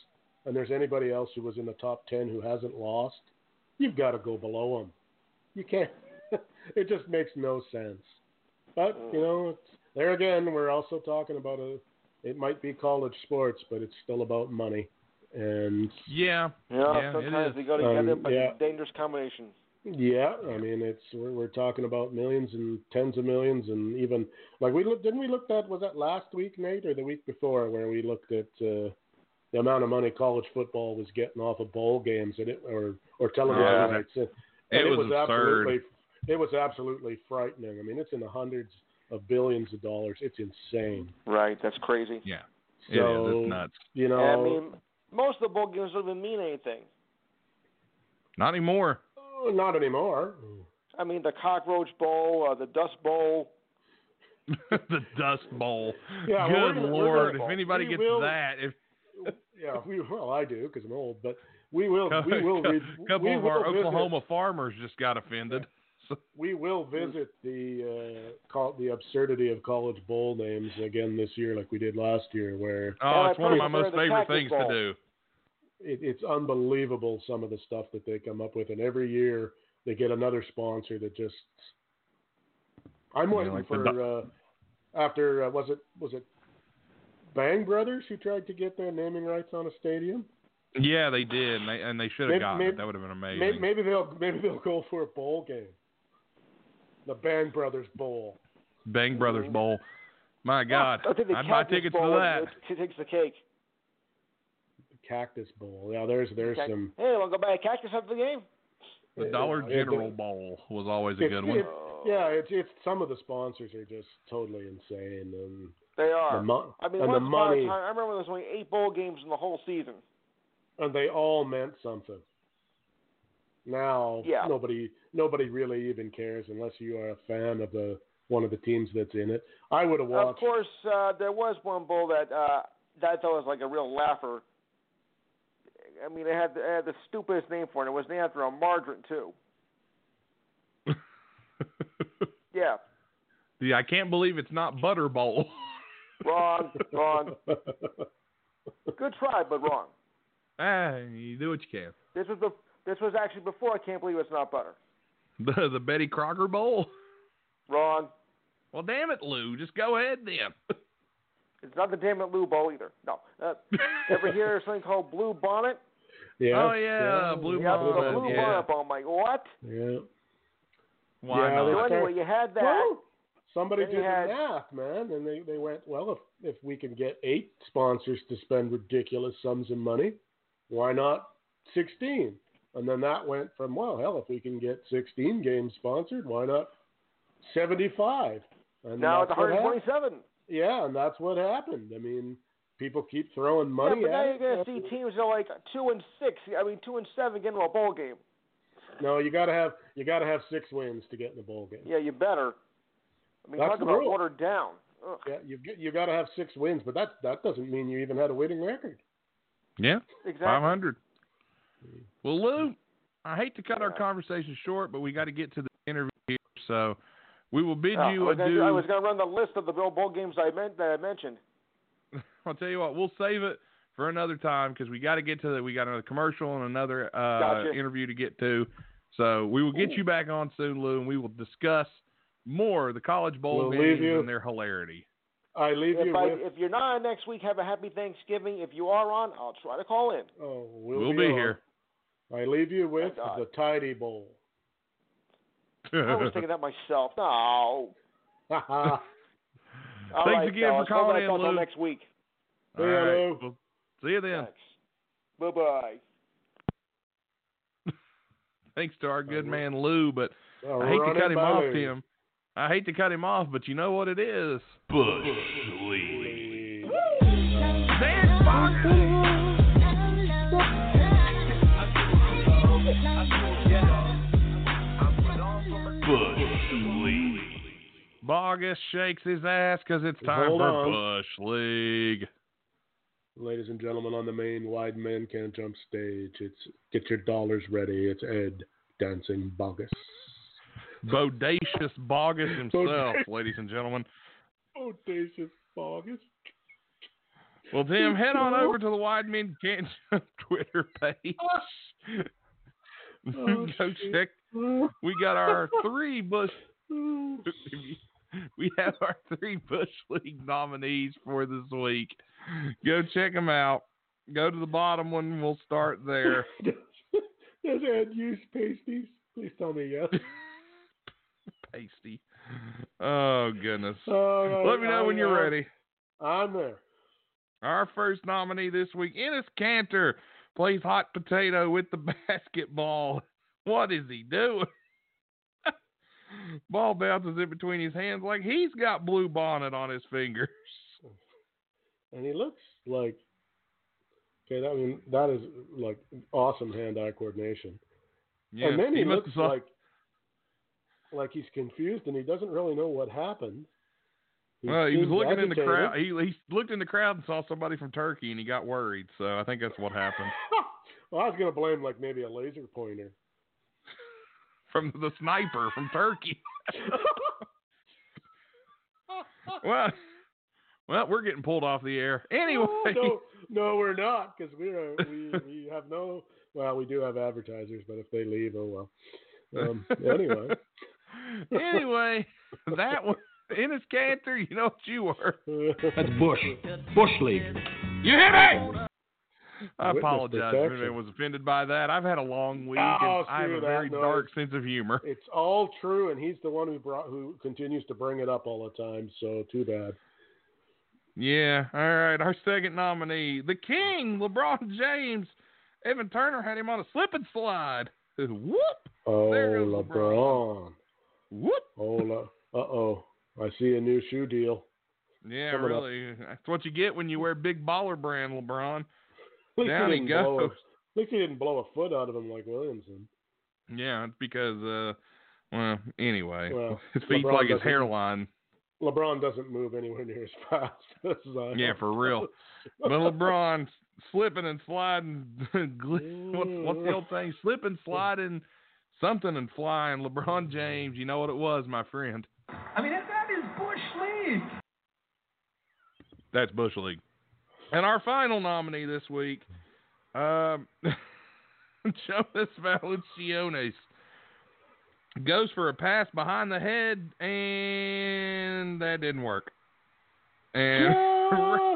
and there's anybody else who was in the top ten who hasn't lost, you've got to go below them. You can't. it just makes no sense. But you know, it's, there again, we're also talking about a. It might be college sports, but it's still about money, and Yeah. Yeah, Yeah, it sometimes is. they go together, Um, but yeah. dangerous combination. Yeah, I mean, it's we're, we're talking about millions and tens of millions, and even like we looked. Didn't we look at was that last week, Nate, or the week before, where we looked at uh, the amount of money college football was getting off of bowl games and it or or television Yeah. rights. And, It and was absurd. absolutely it was absolutely frightening. I mean, it's in the hundreds of billions of dollars. It's insane. Right, that's crazy. Yeah. It is. So It's nuts. you know, And I mean, most of the bowl games don't even mean anything. Not anymore. Not anymore. I mean, the Cockroach Bowl, uh, the Dust Bowl. the Dust Bowl. Yeah, well, Good gonna- lord! gonna- if anybody we gets will- that, if Yeah, we well, I do because I'm old, but we will we will re- couple we of will our visit- Oklahoma farmers just got offended. So, we will visit the uh, call, the absurdity of college bowl names again this year, like we did last year, where oh, it's one of my most favorite things Bowl. to do. It, it's unbelievable some of the stuff that they come up with, and every year they get another sponsor that just. I'm Yeah, waiting like the for uh, after uh, was it was it Bang Brothers who tried to get their naming rights on a stadium. Yeah, they did, and they, and they should have Maybe- gotten maybe- it. That would have been amazing. Maybe, maybe they'll maybe they'll go for a bowl game. The Bang Brothers Bowl. Bang Brothers Bowl. My God, I think the I'd buy tickets for that. it takes the cake. Cactus Bowl. Yeah, there's there's Cac- some. Hey, want to go buy a cactus after the game? The Yeah, Dollar General the- Bowl was always a It's- good one. it's- yeah, it's it's some of the sponsors are just totally insane, and They are. the mo- I mean, and once the upon a money, time, I remember there was only eight bowl games in the whole season. and they all meant something. Now, Yeah. nobody nobody really even cares unless you are a fan of the one of the teams that's in it. I would have watched. Of course, uh, there was one bowl that uh, that I thought was like a real laugher. I mean, it had, it had the stupidest name for it. It was named after a margarine too. Yeah, yeah, I can't believe it's not Butter Bowl. wrong, wrong. Good try, but wrong. ah, you do what you can. This was the this was actually before. I can't believe it's not butter. The the Betty Crocker Bowl. Wrong. Well, damn it, Lou, just go ahead then. It's not the damn it Lou Bowl either. No. Uh, ever hear of something called Blue Bonnet? Yeah. oh yeah, Blue yeah, the Bonnet. Blue yeah. Bonnet Bowl. I'm like, what? Yeah. Why Yeah, not? they So anyway, you had that. Well, somebody did had- the math, man, and they, they went, well, if if we can get eight sponsors to spend ridiculous sums of money, why not sixteen? And then that went from, well, hell, if we can get sixteen games sponsored, why not seventy-five? And now it's that's 127. Yeah, and that's what happened. I mean, people keep throwing money yeah, but now at you're gonna see teams that are like two and six. I mean, two and seven getting to a bowl game. No, you gotta have you gotta have six wins to get in the bowl game. Yeah, you better. I mean, That's talk the about rule. watered down. Ugh. Yeah, you you got to have six wins, but that that doesn't mean you even had a winning record. Yeah, Exactly. five hundred. Well, Lou, hmm. I hate to cut our conversation short, but we got to get to the interview here, so we will bid Oh, you I, was gonna, adieu. I was going to run the list of the bowl bowl games I meant that I mentioned. I'll tell you what, we'll save it for another time because we got to get to the we got another commercial and another uh, Gotcha. interview to get to. So we will get Ooh. you back on soon, Lou, and we will discuss more of the college bowl We'll games and their hilarity. I leave If, you I, with. if you're not on next week, have a happy Thanksgiving. If you are on, I'll try to call in. Oh, we'll, We'll be on. here. I leave you with the Tidy Bowl. I was thinking that myself. No. All Thanks right, again for fellas. calling Hold in, on until Lou. next week. See All ya, right. Lou. Well, see you then. Bye bye. Thanks to our good man Lou, but Uh, I hate to cut him off, Lou. Tim. I hate to cut him off, but you know what it is. Bush Bush Bogus shakes his ass because it's time Hold for on. Bush League. Ladies and gentlemen, on the main Wide Men Can't Jump stage, it's Get Your Dollars Ready. It's Ed dancing Bogus. Bodacious Bogus himself, ladies and gentlemen. Bodacious Bogus. Well, Tim, head on over to the Wide Men Can't Jump Twitter page. Oh, Go shit. check. We got our three Bush. We have our three Bush League nominees for this week. Go check them out. Go to the bottom one. We'll start there. Does Ed use pasties? Please tell me yes. Pasty. Oh goodness. Right, Let me know I when you're am- ready. I'm there. Our first nominee this week, Enes Kanter, plays hot potato with the basketball. What is he doing? Ball bounces in between his hands like he's got blue bonnet on his fingers. And he looks like okay. I mean that is like awesome hand-eye coordination. Yeah, and then he, must looks saw- like like he's confused and he doesn't really know what happened. well, he was looking in the crowd. He, he looked in the crowd and saw somebody from Turkey, and he got worried. So I think that's what happened. well, I was gonna blame like maybe a laser pointer. From the sniper from Turkey. well, well, we're getting pulled off the air anyway. Oh, no, no, we're not because we are we we have no. Well, we do have advertisers, but if they leave, oh well. Um, anyway, anyway, that one, Enes Kanter, you know what you were. That's Bush. Bush League. You hear me? I apologize if anyone was offended by that. I've had a long week Oh, and I have a very dark sense of humor. It's all true, and he's the one who brought who continues to bring it up all the time. So too bad. Yeah, all right. Our second nominee, the King, LeBron James. Evan Turner had him on a slip and slide. Whoop. Oh, There goes LeBron. Whoop. Oh, uh oh. I see a new shoe deal. Yeah, Coming up. really. That's what you get when you wear big baller brand, LeBron. At least Down he he didn't blow a- At least he didn't blow a foot out of him like Williamson. Yeah, it's because, uh, well, anyway, Well, his feet's LeBron like his doesn't- hairline. LeBron doesn't move anywhere near as fast as Zion. Yeah, for real. But LeBron slipping and sliding. what's, what's the old thing? Slipping, sliding, something and flying. LeBron James, you know what it was, my friend. I mean, that, that is Bush League. That's Bush League. And our final nominee this week, um, Jonas Valanciunas goes for a pass behind the head, and that didn't work. And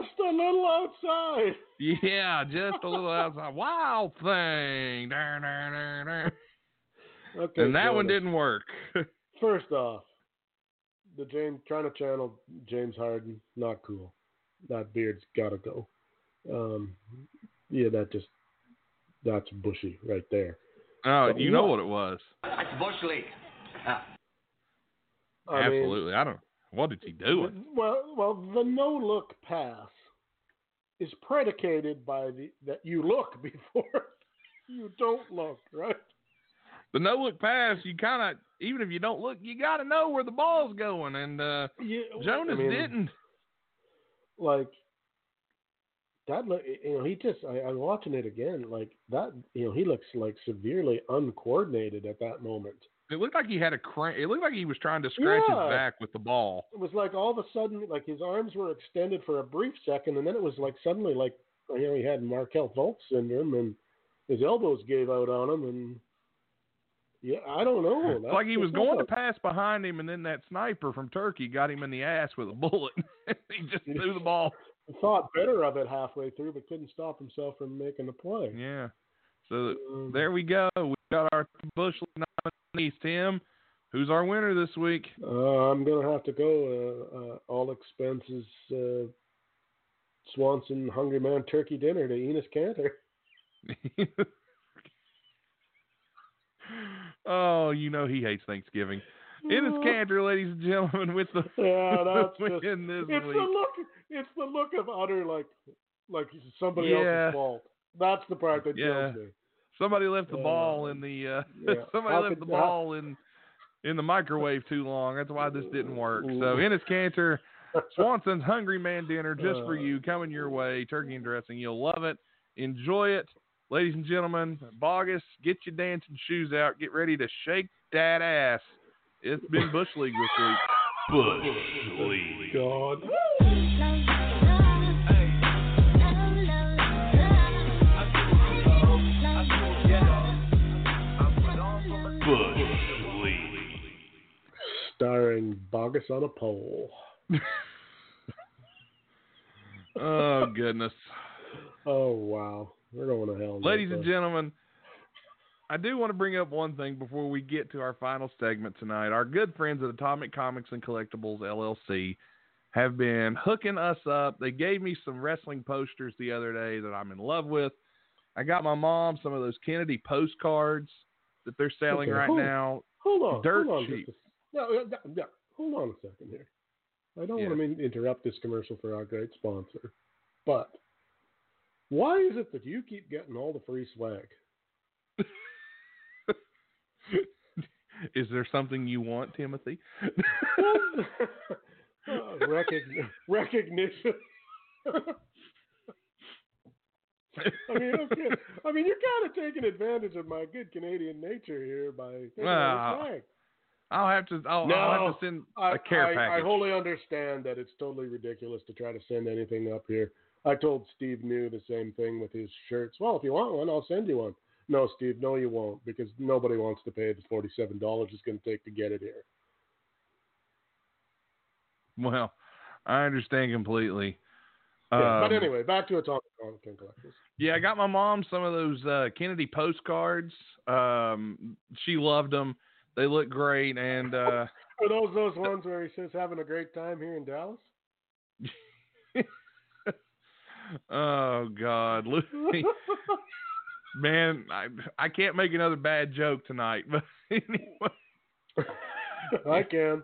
Just a little outside. yeah, just a little outside. Wild thing. Dar, dar, dar. Okay, And that one didn't work. First off, the James trying to channel James Harden, not cool. That beard's gotta go. Um, yeah, that just that's bushy right there. Oh, But you know what- what it was. That's Bush League. I mean, Absolutely. I don't. What did he do? Well, well, the no look pass is predicated by the that you look before you don't look, right? The no look pass, you kind of even if you don't look, you got to know where the ball's going. And uh, Yeah, Jonas I mean, didn't. Like that, look, you know, he just. I, I'm watching it again. Like that, you know, he looks like severely uncoordinated at that moment. It looked like he had a cramp. It looked like he was trying to scratch Yeah. his back with the ball. It was like all of a sudden, like his arms were extended for a brief second, and then it was like suddenly like you know he had Markelle Fultz syndrome and his elbows gave out on him and yeah, I don't know. It's That's like he was going to pass behind him, and then that sniper from Turkey got him in the ass with a bullet. he just threw the ball. thought better of it halfway through, but couldn't stop himself from making the play. Yeah. So there we go. We got our Bush nominees. Tim, who's our winner this week? Uh, I'm gonna have to go uh, uh, all expenses uh, Swanson Hungry Man Turkey Dinner to Enes Kanter. oh, you know he hates Thanksgiving. Enes Kanter, ladies and gentlemen, with the Yeah, that's just, this it's week. the look. It's the look of utter like like somebody Yeah. else's fault. That's the part that Yeah. kills me. Somebody left the Uh, ball in the uh, yeah. somebody How left could- the ball in in the microwave too long. That's why this didn't work. So Enes Kanter, Swanson's Hungry Man Dinner just for you, coming your way. Turkey and dressing. You'll love it. Enjoy it. Ladies and gentlemen, Bogus, get your dancing shoes out. Get ready to shake that ass. It's been Bush League this week. Bush League. God. Bush League. Starring Bogus on a pole. Oh goodness. Oh wow, we're going to hell. Ladies and gentlemen, I do want to bring up one thing before we get to our final segment tonight. Our good friends at Atomic Comics and Collectibles LLC have been hooking us up. They gave me some wrestling posters the other day that I'm in love with. I got my mom some of those Kennedy postcards that they're selling Okay, right hold- now. Hold on, dirt hold on. cheap. A, no, yeah, yeah, yeah, hold on a second here. I don't Yeah. want to interrupt this commercial for our great sponsor, but why is it that you keep getting all the free swag? Is there something you want, Timothy? Uh, recogn- recognition. I mean, okay. I mean, you're kind of taking advantage of my good Canadian nature here by Well. I'll have to. I'll, No, I'll have to send I, a care I, package. I wholly understand that it's totally ridiculous to try to send anything up here. I told Steve New the same thing with his shirts. Well, if you want one, I'll send you one. No, Steve, no, you won't, because nobody wants to pay the forty-seven dollars it's going to take to get it here. Well, I understand completely. Yeah, but Um, anyway, back to Atomic and Collectors. Yeah, I got my mom some of those uh, Kennedy postcards. Um, she loved them. They look great, and uh, Are those those ones where he says having a great time here in Dallas? Oh God, Lu- man, I I can't make another bad joke tonight. But anyway, I can.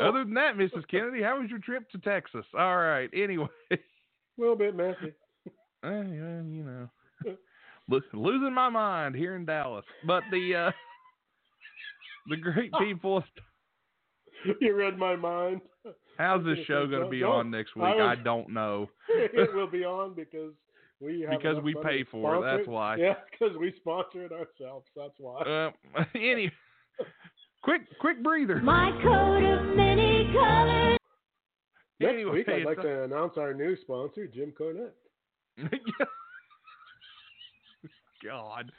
other than that, Mrs. Kennedy, how was your trip to Texas? All right. Anyway, a little bit messy. Yeah, you know, lo- losing my mind here in Dallas, but the uh, the great people. you read my mind. How's this show going to be No, on next week? I I, don't know. it will be on because we have Because we pay for it, that's why. Yeah, because we sponsor it ourselves. That's why. Uh, any quick quick breather. My coat of many colors. Next anyway, week, I'd like a- to announce our new sponsor, Jim Cornette. God.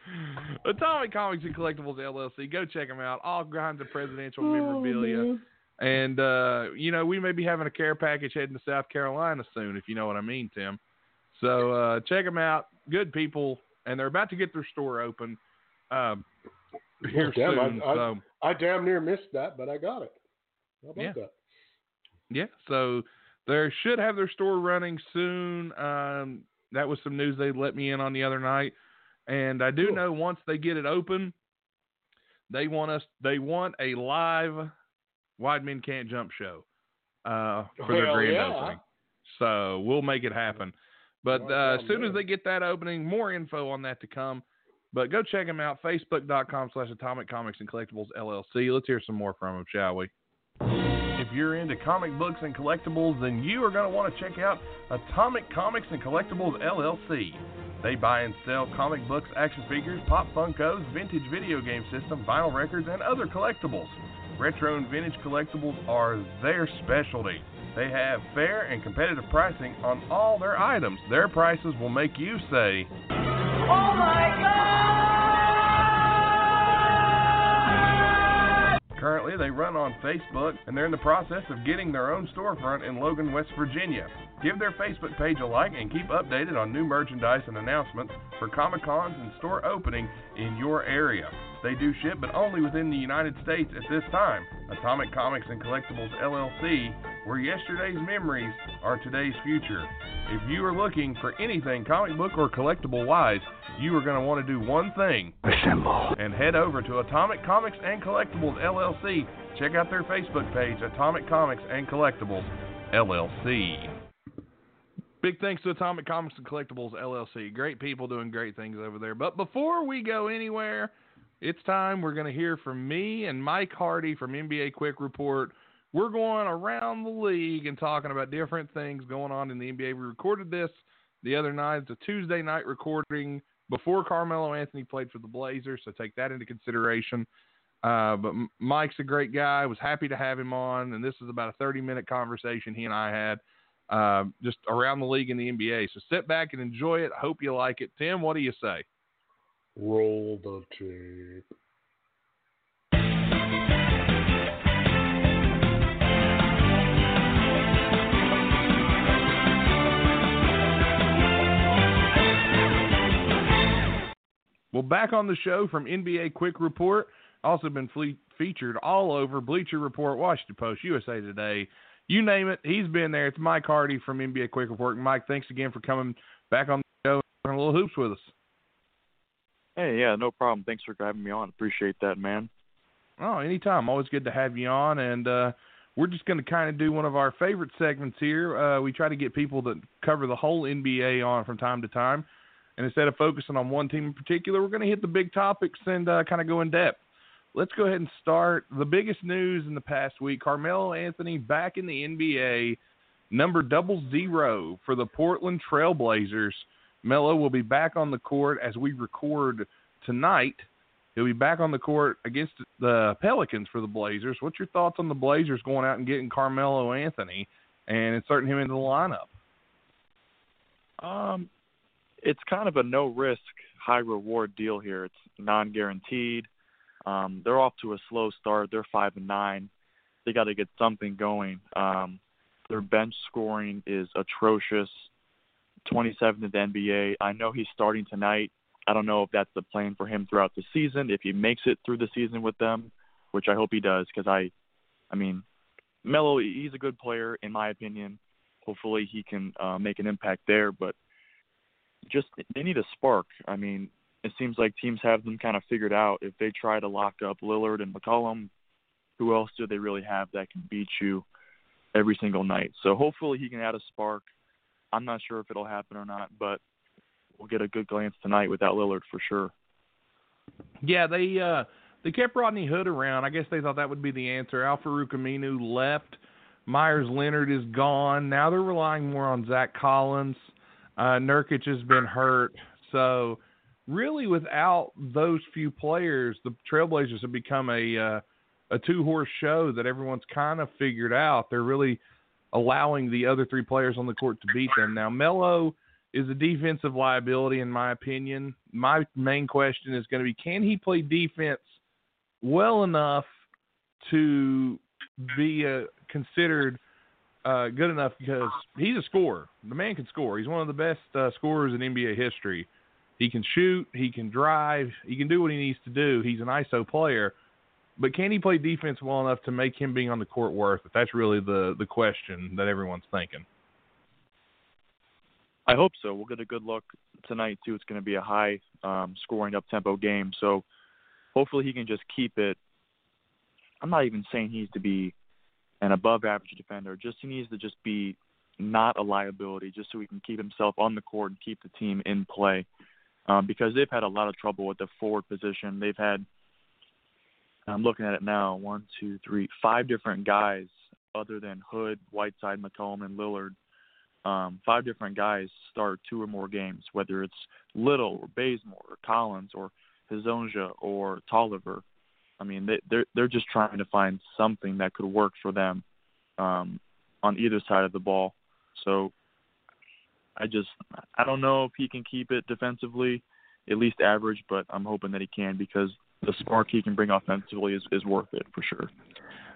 Atomic Comics and Collectibles LLC. Go check them out. All kinds of presidential Oh, memorabilia. man. And, uh, you know, we may be having a care package heading to South Carolina soon, if you know what I mean, Tim. So uh, check them out. Good people. And they're about to get their store open um, here Damn, soon. I, I, so, I damn near missed that, but I got it. How about Yeah. that? Yeah, so they should have their store running soon. Um, that was some news they let me in on the other night, and I do Cool. know once they get it open, they want us. They want a live Wide Men Can't Jump show uh, for their grand yeah. opening. So we'll make it happen. But uh, as soon as they get that opening, more info on that to come. But go check them out, facebook.com slash Atomic Comics and Collectibles LLC. Let's hear some more from them, shall we? If you're into comic books and collectibles, then you are going to want to check out Atomic Comics and Collectibles LLC. They buy and sell comic books, action figures, pop Funkos, vintage video game system, vinyl records, and other collectibles. Retro and vintage collectibles are their specialty. They have fair and competitive pricing on all their items. Their prices will make you say, Oh my God! Currently, they run on Facebook and they're in the process of getting their own storefront in Logan, West Virginia. Give their Facebook page a like and keep updated on new merchandise and announcements for Comic Cons and store opening in your area. They do ship, but only within the United States at this time. Atomic Comics and Collectibles LLC, where yesterday's memories are today's future. If you are looking for anything comic book or collectible wise, you are going to want to do one thing. Assemble. And head over to Atomic Comics and Collectibles LLC. Check out their Facebook page, Atomic Comics and Collectibles LLC. Big thanks to Atomic Comics and Collectibles LLC. Great people doing great things over there. But before we go anywhere, it's time we're going to hear from me and Mike Hardy from NBA Quick Report. We're going around the league and talking about different things going on in the NBA. We recorded this the other night. It's a Tuesday night recording before Carmelo Anthony played for the Blazers, so take that into consideration. Uh, but Mike's a great guy. Was happy to have him on, and this is about a 30 minute conversation he and I had uh, just around the league in the NBA. So sit back and enjoy it. I hope you like it. Tim, what do you say? Roll the tape. Well, back on the show from NBA Quick Report, also been fle- featured all over Bleacher Report, Washington Post, USA Today, you name it. He's been there. It's Mike Hardy from NBA Quick Report. Mike, thanks again for coming back on the show and a little hoops with us. Hey, yeah, no problem. Thanks for having me on. Appreciate that, man. Oh, anytime. Always good to have you on. And uh, we're just going to kind of do one of our favorite segments here. Uh, we try to get people that cover the whole NBA on from time to time. And instead of focusing on one team in particular, we're going to hit the big topics and uh, kind of go in depth. Let's go ahead and start. The biggest news in the past week Carmelo Anthony back in the NBA, number double zero for the Portland Trailblazers. Melo will be back on the court as we record tonight. He'll be back on the court against the Pelicans for the Blazers. What's your thoughts on the Blazers going out and getting Carmelo Anthony and inserting him into the lineup? Um, it's kind of a no risk, high reward deal here. It's non guaranteed. Um, they're off to a slow start. They're five and nine. They got to get something going. Um, their bench scoring is atrocious. 27th in the NBA. I know he's starting tonight. I don't know if that's the plan for him throughout the season. If he makes it through the season with them, which I hope he does, because I, I mean, Melo, he's a good player in my opinion. Hopefully he can uh, make an impact there, but just they need a spark. I mean, it seems like teams have them kind of figured out. If they try to lock up Lillard and McCollum, who else do they really have that can beat you every single night? So hopefully he can add a spark. I'm not sure if it'll happen or not, but we'll get a good glance tonight without Lillard for sure. Yeah, they uh they kept Rodney Hood around. I guess they thought that would be the answer. Al-Farouq Aminu left. Meyers Leonard is gone. Now they're relying more on Zach Collins. Uh, Nurkic has been hurt. So really, without those few players, the Trailblazers have become a uh, a two horse show that everyone's kind of figured out. They're really allowing the other three players on the court to beat them. Now Melo is a defensive liability in my opinion. My main question is going to be can he play defense well enough to be uh, considered uh, good enough because he's a scorer. The man can score. He's one of the best uh, scorers in NBA history. He can shoot, he can drive, he can do what he needs to do. He's an ISO player. But can he play defense well enough to make him being on the court worth it? That's really the the question that everyone's thinking. I hope so. We'll get a good look tonight too. It's going to be a high um, scoring up tempo game, so hopefully he can just keep it. I'm not even saying he needs to be an above average defender. Just he needs to just be not a liability, just so he can keep himself on the court and keep the team in play. Um, because they've had a lot of trouble with the forward position. They've had I'm looking at it now. One, two, three, five different guys other than Hood, Whiteside, McCollum, and Lillard. Um, five different guys start two or more games, whether it's Little or Bazemore or Collins or Hezonja or Tolliver. I mean, they, they're they're just trying to find something that could work for them. Um, on either side of the ball. So I just I don't know if he can keep it defensively, at least average, but I'm hoping that he can because the spark he can bring offensively is, is worth it for sure.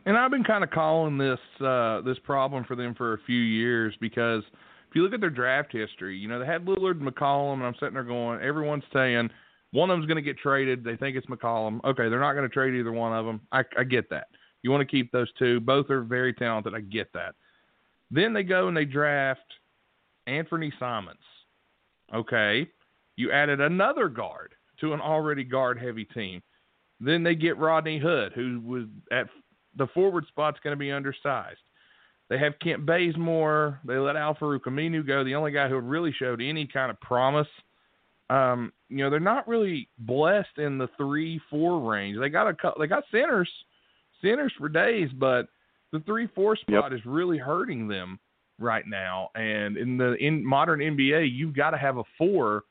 And I've been kind of calling this uh, this problem for them for a few years because if you look at their draft history, you know they had Lillard and McCollum, and I'm sitting there going, everyone's saying one of them's going to get traded. They think it's McCollum. Okay, they're not going to trade either one of them. I, I get that. You want to keep those two. Both are very talented. I get that. Then they go and they draft Anthony Simons. Okay, you added another guard to an already guard heavy team. Then they get Rodney Hood, who was at the forward spot's going to be undersized. They have Kent Bazemore. They let Al-Farouq Aminu go, the only guy who really showed any kind of promise. Um, you know, they're not really blessed in the three, four range. They got a they got centers, centers for days, but the three, four spot yep. is really hurting them right now. And in the in modern NBA, you've got to have a four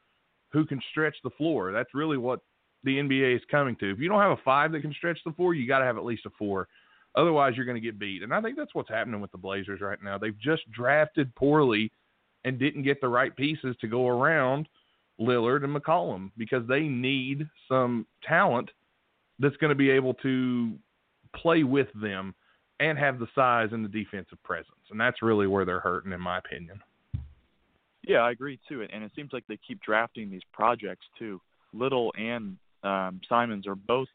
who can stretch the floor. That's really what the NBA is coming to. If you don't have a five that can stretch the four, you got to have at least a four. Otherwise, you're going to get beat. And I think that's what's happening with the Blazers right now. They've just drafted poorly and didn't get the right pieces to go around Lillard and McCollum because they need some talent that's going to be able to play with them and have the size and the defensive presence. And that's really where they're hurting, in my opinion. Yeah, I agree too. And it seems like they keep drafting these projects too. Little and um, Simons are both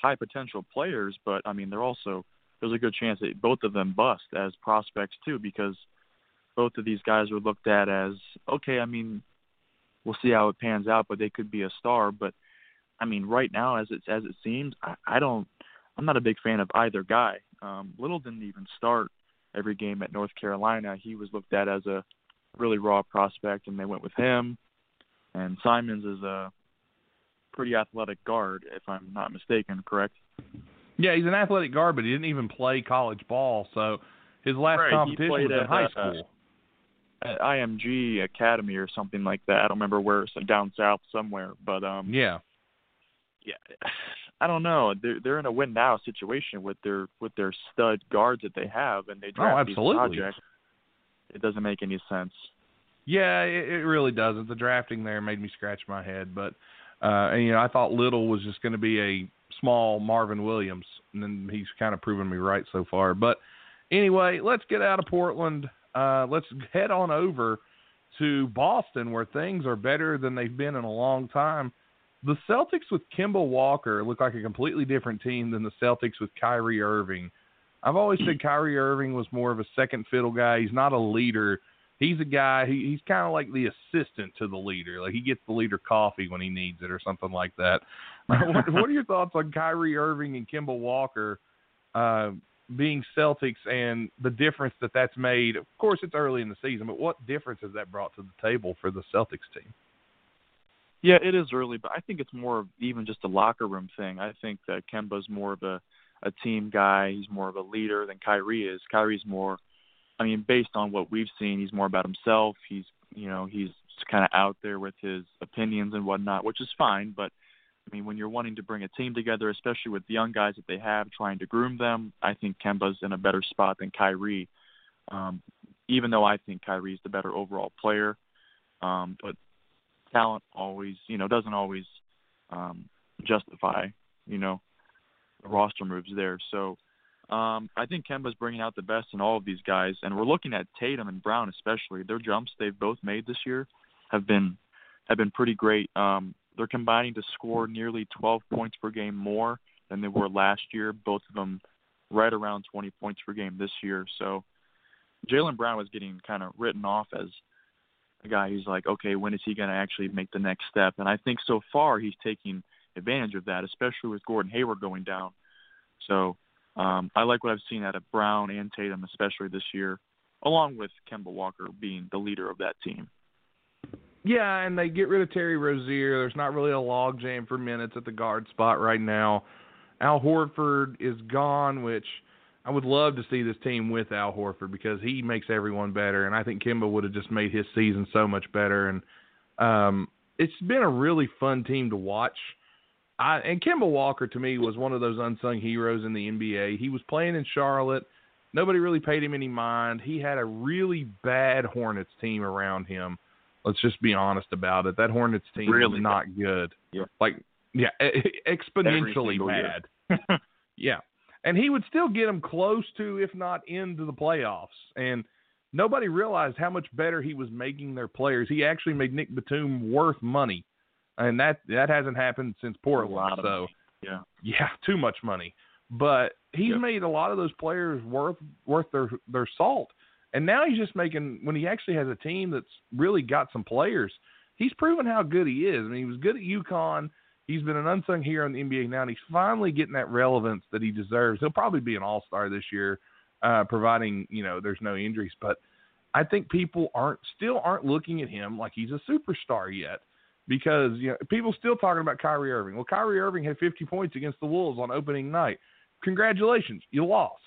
high potential players, but I mean they're also there's a good chance that both of them bust as prospects too because both of these guys are looked at as okay. I mean, we'll see how it pans out, but they could be a star. But I mean, right now as it as it seems, I, I don't. I'm not a big fan of either guy. Um, Little didn't even start every game at North Carolina. He was looked at as a really raw prospect, and they went with him. And Simons is a pretty athletic guard, if I'm not mistaken, correct? Yeah, he's an athletic guard, but he didn't even play college ball. So his last right, competition was in at, high uh, school. At IMG Academy or something like that. I don't remember where, so down south somewhere. But um, yeah, yeah, I don't know. They're they're in a win now situation with their with their stud guards that they have, and they draft oh, absolutely. these projects. It doesn't make any sense. Yeah, it, it really doesn't. The drafting there made me scratch my head, but uh, and you know I thought Little was just going to be a small Marvin Williams, and then he's kind of proven me right so far. But anyway, let's get out of Portland. Uh, let's head on over to Boston, where things are better than they've been in a long time. The Celtics with Kemba Walker look like a completely different team than the Celtics with Kyrie Irving. I've always said Kyrie Irving was more of a second fiddle guy. He's not a leader. He's a guy. He, he's kind of like the assistant to the leader. Like he gets the leader coffee when he needs it or something like that. what, what, are your thoughts on Kyrie Irving and Kemba Walker uh, being Celtics and the difference that that's made? Of course, it's early in the season, but what difference has that brought to the table for the Celtics team? Yeah, it is early, but I think it's more of even just a locker room thing. I think that Kemba's more of a a team guy. He's more of a leader than Kyrie is. Kyrie's more, I mean, based on what we've seen, he's more about himself. He's you know he's kind of out there with his opinions and whatnot, which is fine. But I mean, when you're wanting to bring a team together, especially with the young guys that they have, trying to groom them, I think Kemba's in a better spot than Kyrie. Um, even though I think Kyrie's the better overall player, um, but talent always, you know, doesn't always um, justify, you know, roster moves there. So um, I think Kemba's bringing out the best in all of these guys, and we're looking at Tatum and Brown especially. Their jumps they've both made this year have been have been pretty great. Um, they're combining to score nearly 12 points per game more than they were last year. Both of them right around 20 points per game this year. So Jaylen Brown was getting kind of written off as a guy who's like, okay, when is he going to actually make the next step? And I think so far he's taking advantage of that, especially with Gordon Hayward going down. So um, I like what I've seen out of Brown and Tatum, especially this year, along with Kemba Walker being the leader of that team. Yeah, and they get rid of Terry Rozier. There's not really a logjam for minutes at the guard spot right now. Al Horford is gone, which – I would love to see this team with Al Horford because he makes everyone better, and I think Kemba would have just made his season so much better. And um, it's been a really fun team to watch. I, and Kemba Walker to me was one of those unsung heroes in the NBA. He was playing in Charlotte. nobody really paid him any mind. He had a really bad Hornets team around him. Let's just be honest about it. That Hornets team Really is not good. Yeah. Like yeah, exponentially bad. yeah. And he would still get them close to if not into the playoffs. And nobody realized how much better he was making their players. He actually made Nick Batum worth money. And that that hasn't happened since Portland. so money. Yeah. yeah, too much money. But he's Yep. made a lot of those players worth worth their their salt. And now he's just making when he actually has a team that's really got some players. He's proven how good he is. I mean, he was good at UConn. He's been an unsung hero in the NBA now, and he's finally getting that relevance that he deserves. He'll probably be an All Star this year, uh, providing you know there's no injuries. But I think people aren't still aren't looking at him like he's a superstar yet because you know people still talking about Kyrie Irving. Well, Kyrie Irving had 50 points against the Wolves on opening night. Congratulations, you lost.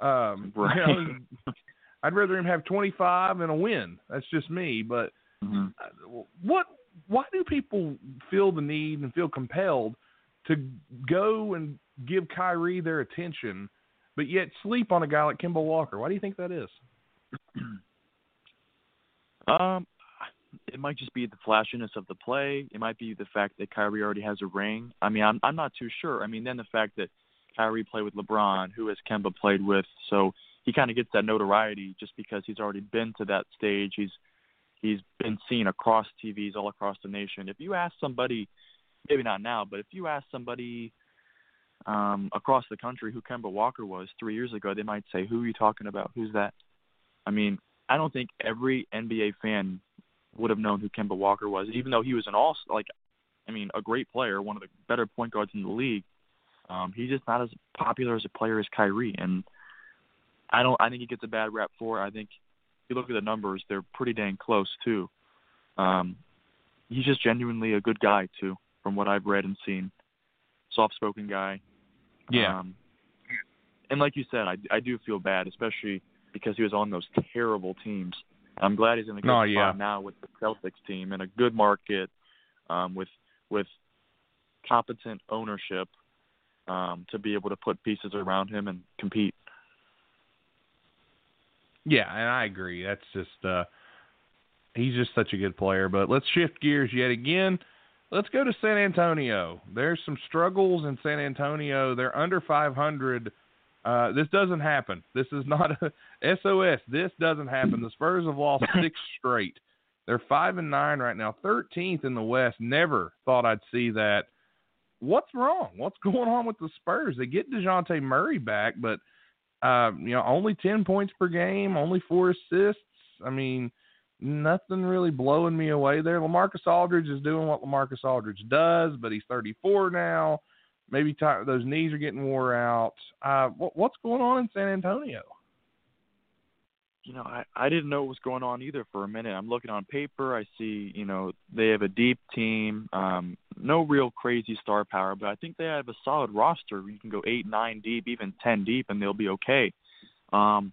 Um, you know, I'd rather him have 25 and a win. That's just me. But Mm-hmm. uh, what? Why do people feel the need and feel compelled to go and give Kyrie their attention, but yet sleep on a guy like Kemba Walker? Why do you think that is? Um, it might just be the flashiness of the play. It might be the fact that Kyrie already has a ring. I mean, I'm I'm not too sure. I mean, then the fact that Kyrie played with LeBron, who has Kemba played with, so he kind of gets that notoriety just because he's already been to that stage. He's he's been seen across TVs all across the nation. If you ask somebody, maybe not now, but if you ask somebody um, across the country who Kemba Walker was three years ago, they might say, "Who are you talking about? Who's that?" I mean, I don't think every NBA fan would have known who Kemba Walker was, even though he was an all like, I mean, a great player, one of the better point guards in the league. Um, he's just not as popular as a player as Kyrie, and I don't. I think he gets a bad rap for. it. I think if you look at the numbers, they're pretty dang close too. Um, he's just genuinely a good guy too, from what I've read and seen. Soft-spoken guy. Yeah. Um, and like you said, I I do feel bad, especially because he was on those terrible teams. I'm glad he's in a good Oh, spot yeah. now with the Celtics team in a good market, um, with with competent ownership um, to be able to put pieces around him and compete. Yeah, and I agree. That's just uh he's just such a good player. But let's shift gears yet again. Let's go to San Antonio. There's some struggles in San Antonio. They're under 500. Uh, this doesn't happen. This is not a SOS. This doesn't happen. The Spurs have lost six straight. They're five and nine right now, 13th in the West. Never thought I'd see that. What's wrong? What's going on with the Spurs? They get Dejounte Murray back, but uh, you know, only 10 points per game, only four assists. I mean, nothing really blowing me away there. LaMarcus Aldridge is doing what LaMarcus Aldridge does, but he's 34 now. Maybe ti those knees are getting wore out. Uh, what, what's going on in San Antonio? you know, I, I didn't know what was going on either for a minute. I'm looking on paper. I see, you know, they have a deep team, um, no real crazy star power, but I think they have a solid roster. You can go eight, nine deep, even ten deep, and they'll be okay. Um,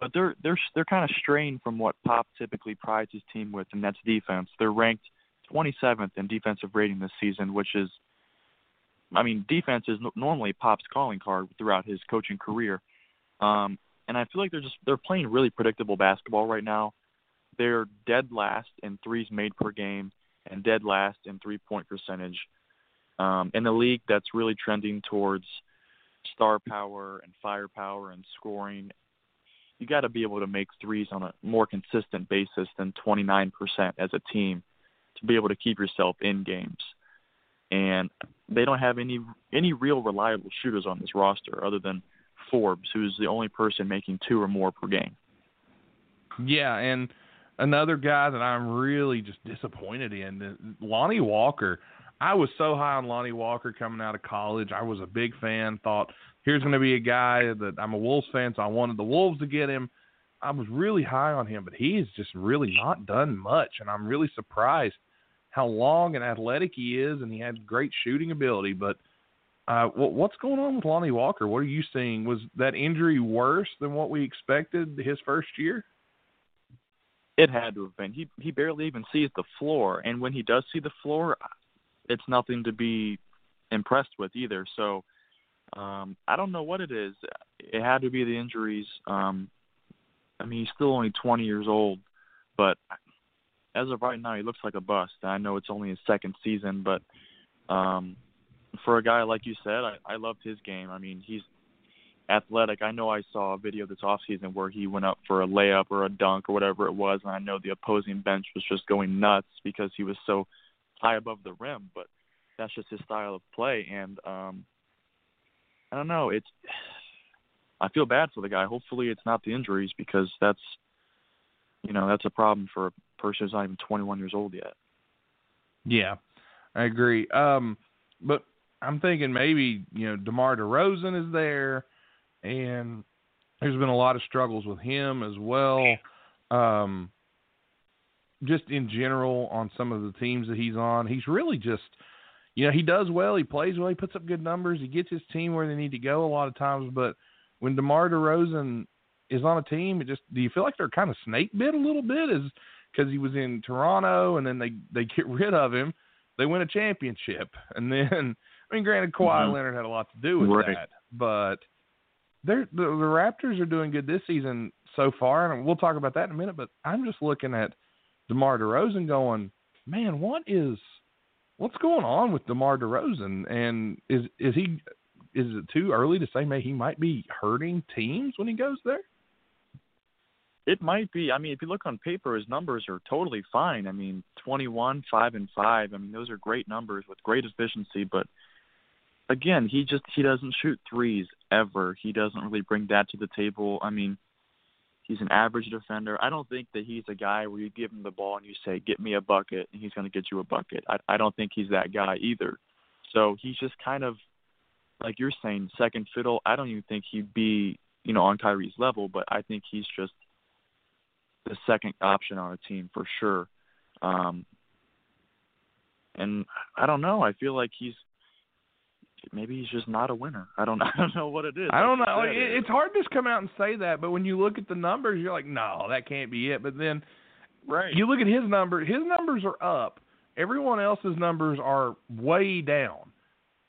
but they're they're they're kind of strained from what Pop typically prides his team with, and that's defense. They're ranked 27th in defensive rating this season, which is, I mean, defense is normally Pop's calling card throughout his coaching career. Um, and I feel like they're just they're playing really predictable basketball right now. They're dead last in threes made per game and dead last in three point percentage. Um, in a league that's really trending towards star power and firepower and scoring, you got to be able to make threes on a more consistent basis than 29% as a team to be able to keep yourself in games. And they don't have any any real reliable shooters on this roster other than Forbes, who's the only person making two or more per game. Yeah, and another guy that I'm really just disappointed in, Lonnie Walker. I was so high on Lonnie Walker coming out of college. I was a big fan. Thought here's going to be a guy that I'm a Wolves fan, so I wanted the Wolves to get him. I was really high on him, but he's just really not done much, and I'm really surprised how long and athletic he is, and he had great shooting ability. But uh, what, what's going on with Lonnie Walker? What are you seeing? Was that injury worse than what we expected his first year? It had to have been. He he barely even sees the floor, and when he does see the floor, it's nothing to be impressed with either. So Um, I don't know what it is. It had to be the injuries. Um, I mean, he's still only 20 years old, but as of right now, he looks like a bust. I know it's only his second season, but um, for a guy like you said, I, I loved his game. I mean, he's athletic. I know I saw a video this off season where he went up for a layup or a dunk or whatever it was, and I know the opposing bench was just going nuts because he was so high above the rim. But that's just his style of play, and um, I don't know. It's I feel bad for the guy. Hopefully, it's not the injuries because that's you know that's a problem for person who's not even 21 years old yet. Yeah, I agree. Um, but I'm thinking maybe you know DeMar DeRozan is there, and there's been a lot of struggles with him as well. Um, just in general on some of the teams that he's on, he's really just you know he does well, he plays well, he puts up good numbers, he gets his team where they need to go a lot of times. But when DeMar DeRozan is on a team, it just do you feel like they're kind of snake bit a little bit? Is because he was in Toronto and then they they get rid of him, they win a championship, and then I mean, granted, Kawhi Mhm. Leonard had a lot to do with Right. that, but they're the, the Raptors are doing good this season so far, and we'll talk about that in a minute. But I'm just looking at DeMar DeRozan, going, man, what is what's going on with DeMar DeRozan? And is is he is it too early to say maybe he might be hurting teams when he goes there? It might be. I mean, if you look on paper, his numbers are totally fine. I mean, 21, 5 and 5. I mean, those are great numbers with great efficiency, but again, he just he doesn't shoot threes ever. He doesn't really bring that to the table. I mean, he's an average defender. I don't think that he's a guy where you give him the ball and you say, "Get me a bucket," and he's going to get you a bucket. I I don't think he's that guy either. So he's just kind of like you're saying, second fiddle. I don't even think he'd be, you know, on Kyrie's level, but I think he's just the second option on a team for sure. Um, and I don't know. I feel like he's maybe he's just not a winner. I don't I don't know what it is. I don't Like know. Like, it, it's hard to just come out and say that, but when you look at the numbers, you're like, no, that can't be it. But then right. you look at his numbers. His numbers are up. Everyone else's numbers are way down.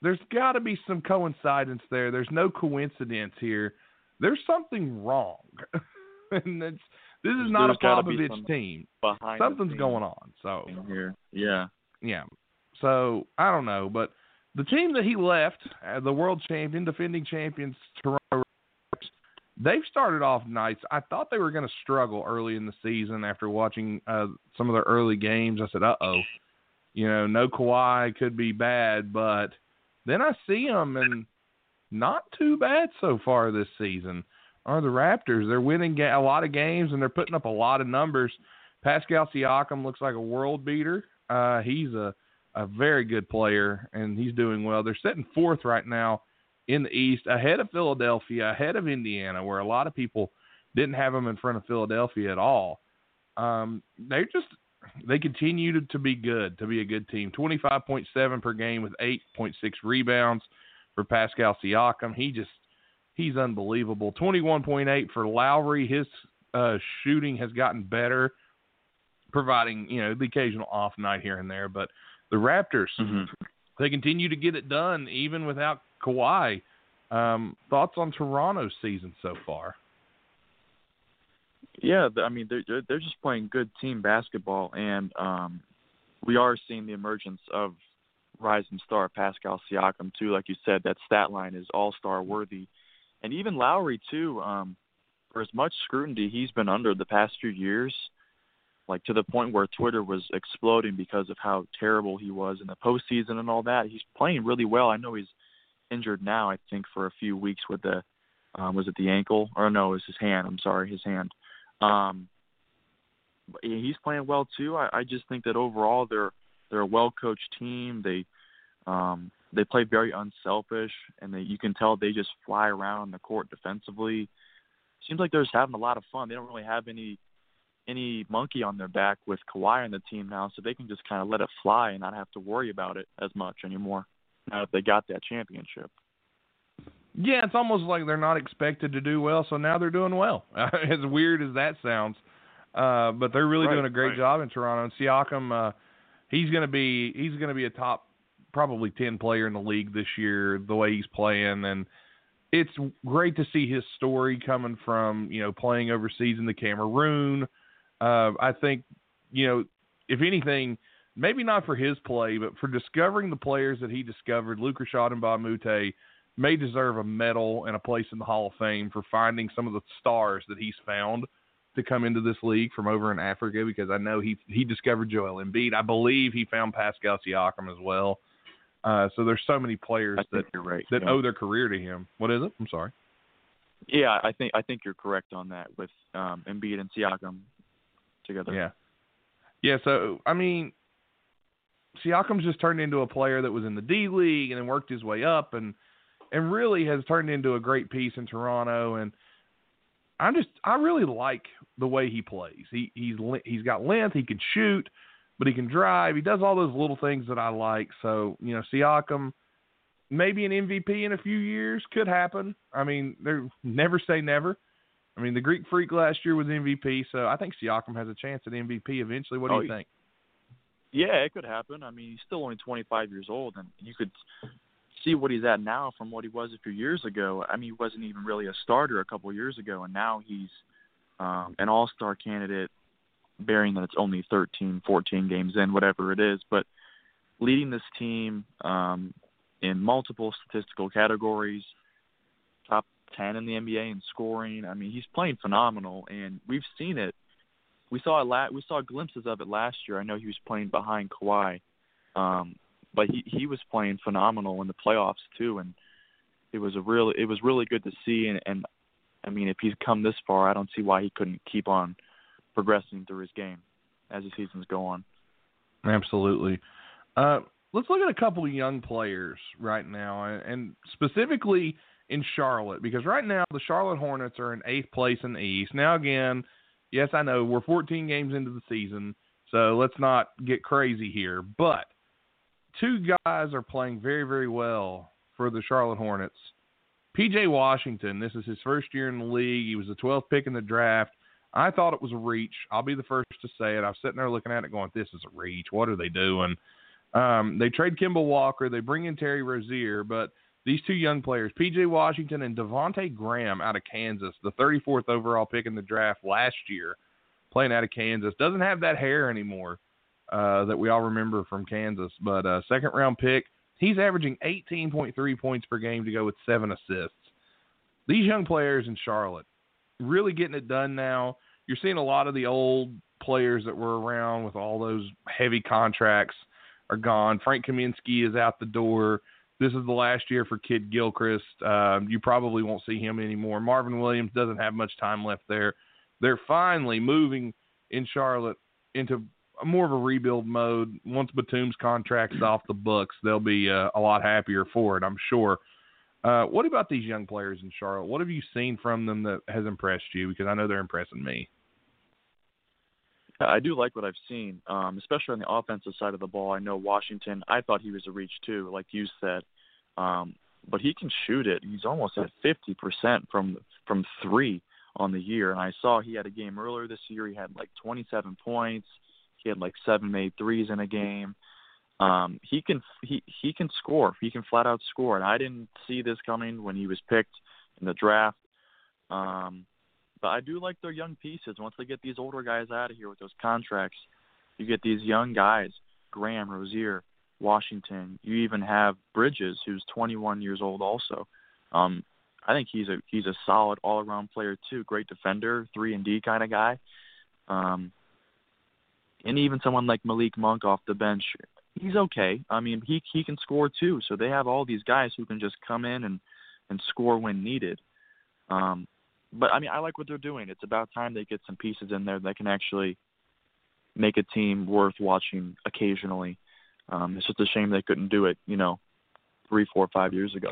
There's got to be some coincidence there. There's no coincidence here. There's something wrong, and it's this is not There's a gotta Popovich team. Something's going on. So here. Yeah. yeah. So I don't know, but the team that he left, uh, the world champion, defending champions, Toronto, they've started off nice. I thought they were going to struggle early in the season after watching uh, some of their early games. I said, "Uh oh, you know, no Kawhi could be bad," but then I see them and not too bad so far this season. Are the Raptors? They're winning ga- a lot of games and they're putting up a lot of numbers. Pascal Siakam looks like a world beater. Uh, he's a a very good player and he's doing well. They're sitting fourth right now in the East, ahead of Philadelphia, ahead of Indiana, where a lot of people didn't have them in front of Philadelphia at all. Um, they just they continue to, to be good, to be a good team. Twenty five point seven per game with eight point six rebounds for Pascal Siakam. He just he's unbelievable. Twenty one point eight for Lowry. His uh, shooting has gotten better, providing you know the occasional off night here and there, but the Raptors, they continue to get it done even without Kawhi. Um, thoughts on Toronto's season so far? Yeah, I mean they're they're- they're just playing good team basketball, and um, we are seeing the emergence of rising star Pascal Siakam too. Like you said, that stat line is all star worthy, and even Lowry too. Um, for as much scrutiny he's been under the past few years, like to the point where Twitter was exploding because of how terrible he was in the postseason and all that. He's playing really well. I know he's injured now. I think for a few weeks with the um, was it the ankle or no, it was his hand. I'm sorry, his hand. Um, he's playing well too. I, I just think that overall they're they're a well coached team. They um, they play very unselfish, and they, you can tell they just fly around on the court defensively. Seems like they're just having a lot of fun. They don't really have any any monkey on their back with Kawhi on the team now, so they can just kind of let it fly and not have to worry about it as much anymore. Now that they got that championship. Yeah, it's almost like they're not expected to do well, so now they're doing well. as weird as that sounds, uh, but they're really Right, doing a great right. job in Toronto. And Siakam, uh, he's going to be he's going to be a top probably ten player in the league this year. The way he's playing, and it's great to see his story coming from you know playing overseas in the Cameroon. Uh, I think you know if anything, maybe not for his play, but for discovering the players that he discovered, Luc Richard and Mbah a Moute deserve a medal and a place in the Hall of Fame for finding some of the stars that he's found to come into this league from over in Africa because I know he he discovered Joel Embiid. I believe he found Pascal Siakam as well. Uh, so there's so many players that right, that yeah. owe their career to him. What is it? I'm sorry. Yeah, I think I think you're correct on that with um, Embiid and Siakam together. Yeah. Yeah, so I mean Siakam's just turned into a player that was in the D League and then worked his way up and and really has turned into a great piece in Toronto and I'm just I really like the way he plays. He he's he's got length, he can shoot, but he can drive. He does all those little things that I like. So, you know, Siakam maybe an MVP in a few years could happen. I mean, they never say never. I mean, the Greek Freak last year was MVP, so I think Siakam has a chance at MVP eventually. What do Oh, you think? Yeah, it could happen. I mean, he's still only 25 years old, and you could see what he's at now from what he was a few years ago. I mean, he wasn't even really a starter a couple of years ago, and now he's um, an all-star candidate, bearing that it's only 13, 14 games in, whatever it is. But leading this team um, in multiple statistical categories, top 10 in the NBA in scoring. I mean, he's playing phenomenal, and we've seen it. We saw a la- we saw glimpses of it last year. I know he was playing behind Kawhi, um, but he he was playing phenomenal in the playoffs too, and it was a real it was really good to see. And, and I mean, if he's come this far, I don't see why he couldn't keep on progressing through his game as the seasons go on. Absolutely. Uh, let's look at a couple of young players right now, and, specifically in Charlotte, because right now the Charlotte Hornets are in eighth place in the East. Now, again, yes, I know we're 14 games into the season, so let's not get crazy here, but two guys are playing very, very well for the Charlotte Hornets. PJ Washington, this is his first year in the league. He was the 12th pick in the draft. I thought it was a reach. I'll be the first to say it. I was sitting there looking at it going, this is a reach. What are they doing? Um, they trade Kemba Walker. They bring in Terry Rozier, but these two young players, PJ Washington and Devonte Graham out of Kansas, the 34th overall pick in the draft last year, playing out of Kansas, doesn't have that hair anymore uh, that we all remember from Kansas, but uh, second round pick. He's averaging 18.3 points per game to go with seven assists. These young players in Charlotte really getting it done now. You're seeing a lot of the old players that were around with all those heavy contracts are gone. Frank Kaminsky is out the door. This is the last year for Kidd-Gilchrist. Um, you probably won't see him anymore. Marvin Williams doesn't have much time left there. They're finally moving in Charlotte into more of a rebuild mode. Once Batum's contract's off the books, they'll be uh, a lot happier for it, I'm sure. Uh, what about these young players in Charlotte? What have you seen from them that has impressed you? Because I know they're impressing me. I do like what I've seen, um, especially on the offensive side of the ball. I know Washington. I thought he was a reach too, like you said, um, but he can shoot it. He's almost at fifty percent from from three on the year. And I saw he had a game earlier this year. He had like twenty seven points. He had like seven made threes in a game. Um, he can he he can score. He can flat out score. And I didn't see this coming when he was picked in the draft. Um, but I do like their young pieces. Once they get these older guys out of here with those contracts, you get these young guys, Graham, Rozier, Washington. You even have Bridges, who's 21 years old, also. Um, I think he's a he's a solid all around player too. Great defender, three and D kind of guy. Um, and even someone like Malik Monk off the bench, he's okay. I mean, he he can score too. So they have all these guys who can just come in and and score when needed. Um, but I mean, I like what they're doing. It's about time they get some pieces in there that can actually make a team worth watching occasionally. Um, it's just a shame they couldn't do it, you know, three, four, five years ago.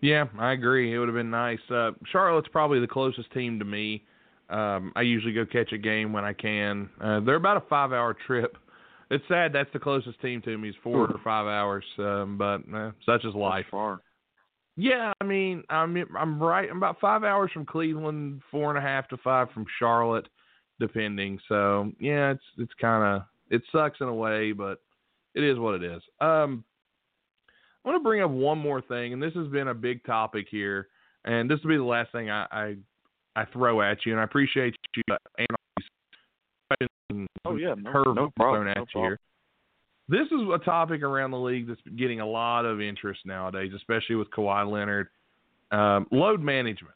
Yeah, I agree. It would have been nice. Uh, Charlotte's probably the closest team to me. Um, I usually go catch a game when I can. Uh, they're about a five-hour trip. It's sad that's the closest team to me is four or five hours, um, but uh, such is life. far. Yeah, I mean, I'm I'm right. I'm about five hours from Cleveland, four and a half to five from Charlotte, depending. So yeah, it's it's kind of it sucks in a way, but it is what it is. Um, I want to bring up one more thing, and this has been a big topic here, and this will be the last thing I I, I throw at you, and I appreciate you and these questions Oh yeah, no, curve no problem. thrown at no you problem. here. This is a topic around the league that's getting a lot of interest nowadays, especially with Kawhi Leonard. Um, load management.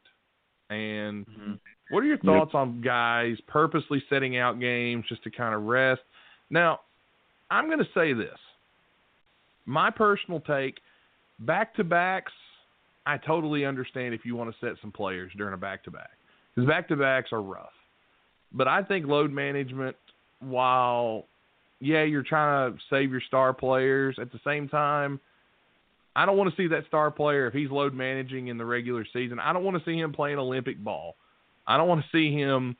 And Mm-hmm. what are your thoughts on guys purposely setting out games just to kind of rest? Now, I'm going to say this. My personal take back to backs, I totally understand if you want to set some players during a back to back because back to backs are rough. But I think load management, while yeah, you're trying to save your star players at the same time. I don't want to see that star player if he's load managing in the regular season. I don't want to see him playing Olympic ball. I don't want to see him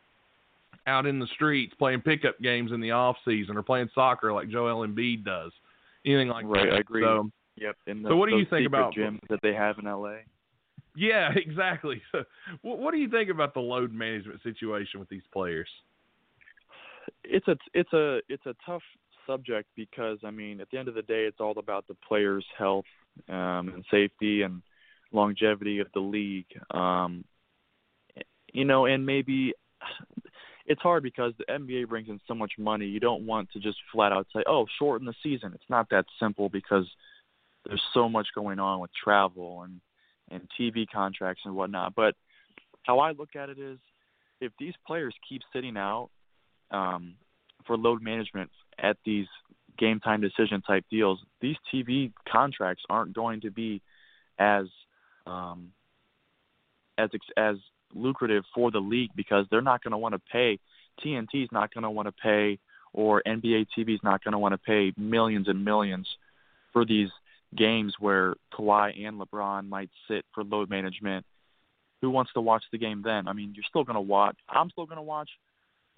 out in the streets playing pickup games in the off season or playing soccer like Joel Embiid does. Anything like Right, that. I agree. So, Yep. In the, so what do you think about gyms that they have in LA? Yeah, exactly. So, what do you think about the load management situation with these players? It's a it's a it's a tough subject because I mean at the end of the day it's all about the players' health um, and safety and longevity of the league. Um, you know, and maybe it's hard because the NBA brings in so much money. You don't want to just flat out say, "Oh, shorten the season." It's not that simple because there's so much going on with travel and and TV contracts and whatnot. But how I look at it is, if these players keep sitting out um, for load management at these game time decision type deals, these TV contracts aren't going to be as um, as as lucrative for the league because they're not going to want to pay. TNT's not going to want to pay, or NBA TV's not going to want to pay millions and millions for these games where Kawhi and LeBron might sit for load management. Who wants to watch the game then? I mean, you're still going to watch. I'm still going to watch,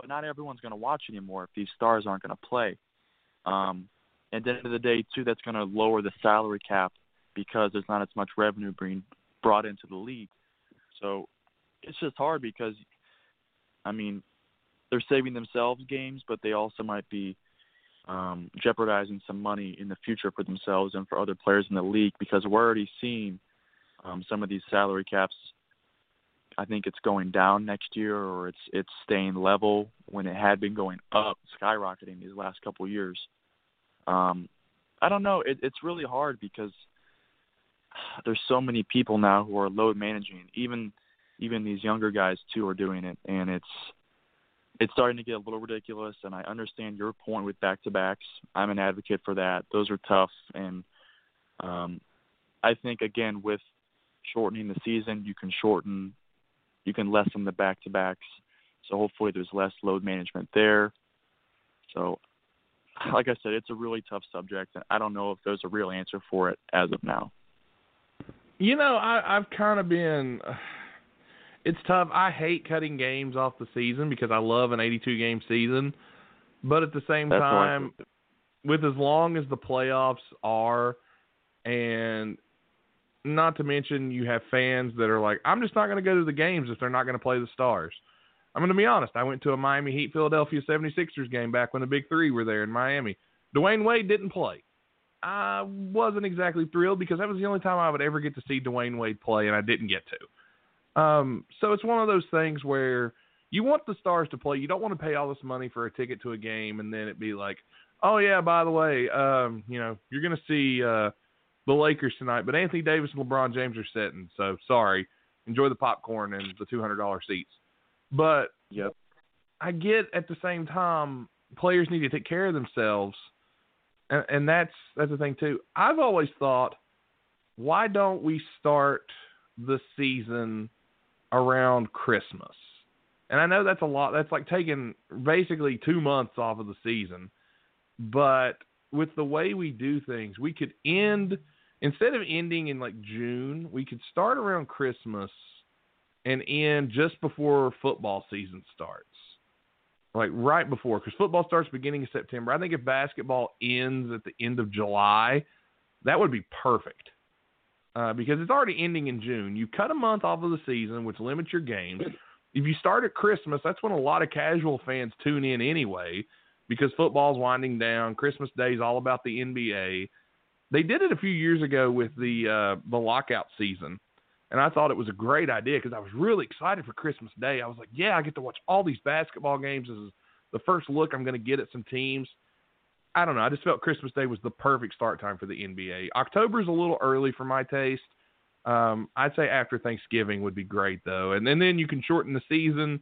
but not everyone's going to watch anymore if these stars aren't going to play. Um, at the end of the day, too, that's going to lower the salary cap because there's not as much revenue being brought into the league. So it's just hard because, I mean, they're saving themselves games, but they also might be um, jeopardizing some money in the future for themselves and for other players in the league because we're already seeing um, some of these salary caps. I think it's going down next year, or it's it's staying level when it had been going up, skyrocketing these last couple years. Um, I don't know. It, it's really hard because there's so many people now who are load managing. Even even these younger guys too are doing it, and it's it's starting to get a little ridiculous. And I understand your point with back to backs. I'm an advocate for that. Those are tough, and um, I think again with shortening the season, you can shorten, you can lessen the back to backs. So hopefully there's less load management there. So, like I said, it's a really tough subject, and I don't know if there's a real answer for it as of now. You know, I, I've kind of been. It's tough. I hate cutting games off the season because I love an 82 game season, but at the same That's time, with as long as the playoffs are, and not to mention you have fans that are like, I'm just not going to go to the games if they're not going to play the Stars. I'm going to be honest. I went to a Miami Heat Philadelphia 76ers game back when the Big Three were there in Miami. Dwyane Wade didn't play. I wasn't exactly thrilled because that was the only time I would ever get to see Dwyane Wade play, and I didn't get to. Um, so it's one of those things where you want the stars to play. You don't want to pay all this money for a ticket to a game and then it be like, oh yeah, by the way, um, you know, you're going to see uh, the Lakers tonight, but Anthony Davis and LeBron James are sitting, so sorry. Enjoy the popcorn and the two hundred dollar seats. But yep. I get at the same time players need to take care of themselves, and, and that's that's the thing too. I've always thought, why don't we start the season around Christmas? And I know that's a lot. That's like taking basically two months off of the season. But with the way we do things, we could end instead of ending in like June, we could start around Christmas and end just before football season starts. Like right before, because football starts beginning of September. I think if basketball ends at the end of July, that would be perfect. Uh, because it's already ending in June. You cut a month off of the season, which limits your games. If you start at Christmas, that's when a lot of casual fans tune in anyway, because football's winding down. Christmas Day is all about the NBA. they did it a few years ago with the uh, the lockout season, and I thought it was a great idea because I was really excited for Christmas Day. I was like, yeah, I get to watch all these basketball games. This is the first look I'm going to get at some teams. I don't know. I just felt Christmas Day was the perfect start time for the NBA. October is a little early for my taste. Um, I'd say after Thanksgiving would be great though, and then then you can shorten the season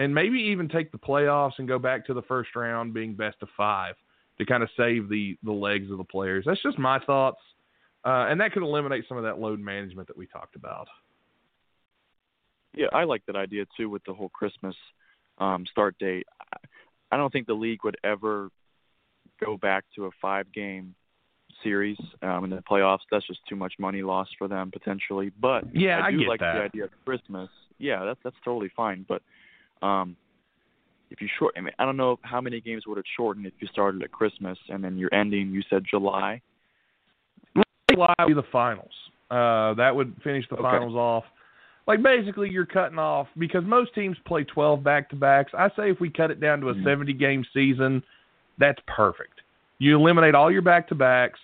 and maybe even take the playoffs and go back to the first round being best of five to kind of save the the legs of the players. That's just my thoughts, uh, and that could eliminate some of that load management that we talked about. Yeah, I like that idea too with the whole Christmas um, start date. I don't think the league would ever go back to a five game series um, in the playoffs. That's just too much money lost for them potentially. But yeah, I do get like that. the idea of Christmas. Yeah, that's that's totally fine. But um, if you short, I mean, I don't know how many games would it shorten if you started at Christmas and then you're ending. You said July. July would be the finals. Uh, that would finish the Okay. finals off. Like basically, you're cutting off because most teams play 12 back to backs. I say if we cut it down to a 70 game season, that's perfect. You eliminate all your back to backs.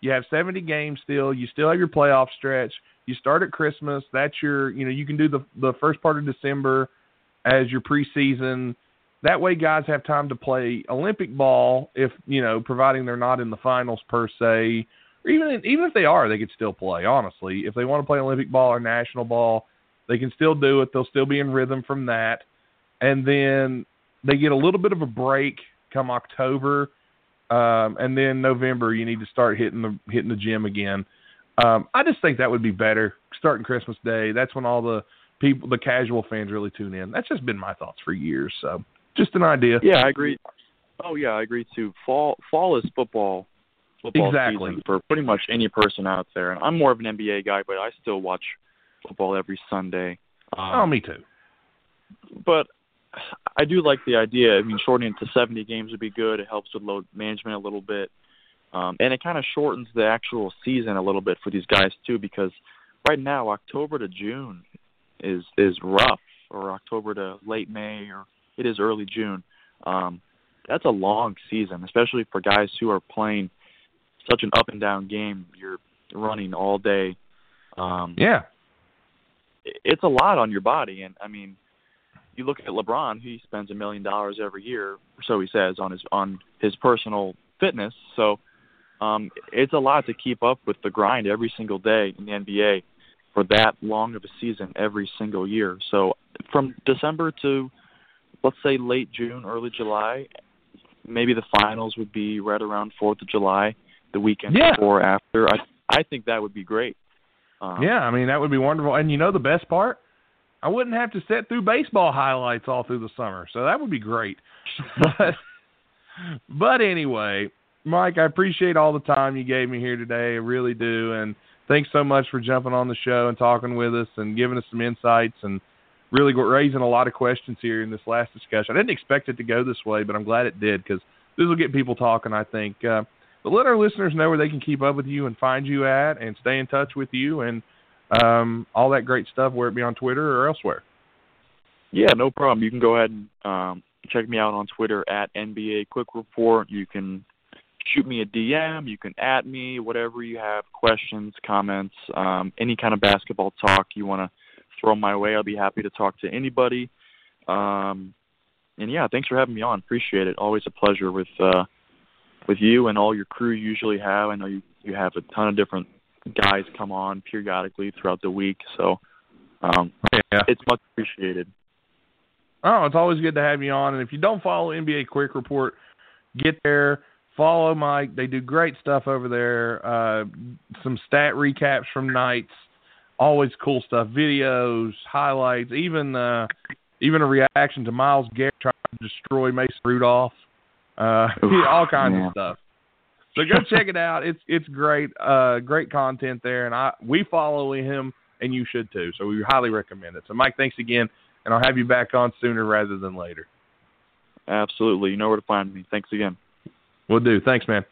You have 70 games still. You still have your playoff stretch. You start at Christmas. That's your, you know, you can do the the first part of December as your preseason. That way, guys have time to play Olympic ball if you know, providing they're not in the finals per se, or even even if they are, they could still play. Honestly, if they want to play Olympic ball or national ball, they can still do it. They'll still be in rhythm from that, and then they get a little bit of a break come October, um, and then November you need to start hitting the hitting the gym again. Um, I just think that would be better starting Christmas Day. That's when all the people, the casual fans, really tune in. That's just been my thoughts for years. So, just an idea. Yeah, I agree. Oh yeah, I agree too. Fall fall is football football Exactly. season for pretty much any person out there. And I'm more of an NBA guy, but I still watch football every Sunday. Um, Oh, me too. but I do like the idea. I mean, shortening it to 70 games would be good. It helps with load management a little bit, um, and it kind of shortens the actual season a little bit for these guys too. Because right now, October to June is is rough, or October to late May, or it is early June. Um, that's a long season, especially for guys who are playing such an up and down game. You're running all day. Um, Yeah. it's a lot on your body and i mean you look at lebron he spends a million dollars every year so he says on his on his personal fitness so um it's a lot to keep up with the grind every single day in the nba for that long of a season every single year so from december to let's say late june early july maybe the finals would be right around fourth of july the weekend Yeah. before or after i i think that would be great um, Yeah, I mean that would be wonderful. And you know the best part? I wouldn't have to sit through baseball highlights all through the summer. So that would be great. but but anyway, Mike, I appreciate all the time you gave me here today. I really do. And thanks so much for jumping on the show and talking with us and giving us some insights and really raising a lot of questions here in this last discussion. I didn't expect it to go this way, but I'm glad it did because this will get people talking, I think. Uh, but let our listeners know where they can keep up with you and find you at and stay in touch with you and um, all that great stuff, whether it be on Twitter or elsewhere. Yeah, no problem. You can go ahead and um, check me out on Twitter at NBA Quick Report. You can shoot me a DM. You can at me, whatever you have, questions, comments, um, any kind of basketball talk you want to throw my way. I'll be happy to talk to anybody. Um, and yeah, thanks for having me on. Appreciate it. Always a pleasure with uh, with you and all your crew you usually have. I know you you have a ton of different guys come on periodically throughout the week, so um, yeah. it's much appreciated. Oh, it's always good to have you on. And if you don't follow NBA Quick Report, get there. Follow Mike. They do great stuff over there. Uh, some stat recaps from nights. Always cool stuff. Videos, highlights, even uh, even a reaction to Myles Garrett trying to destroy Mason Rudolph. Uh, all kinds yeah. of stuff. So go check it out. It's it's great, uh, great content there, and I we follow him, and you should too. So we highly recommend it. So Mike, thanks again, and I'll have you back on sooner rather than later. Absolutely. You know where to find me. Thanks again. We'll do. Thanks, man.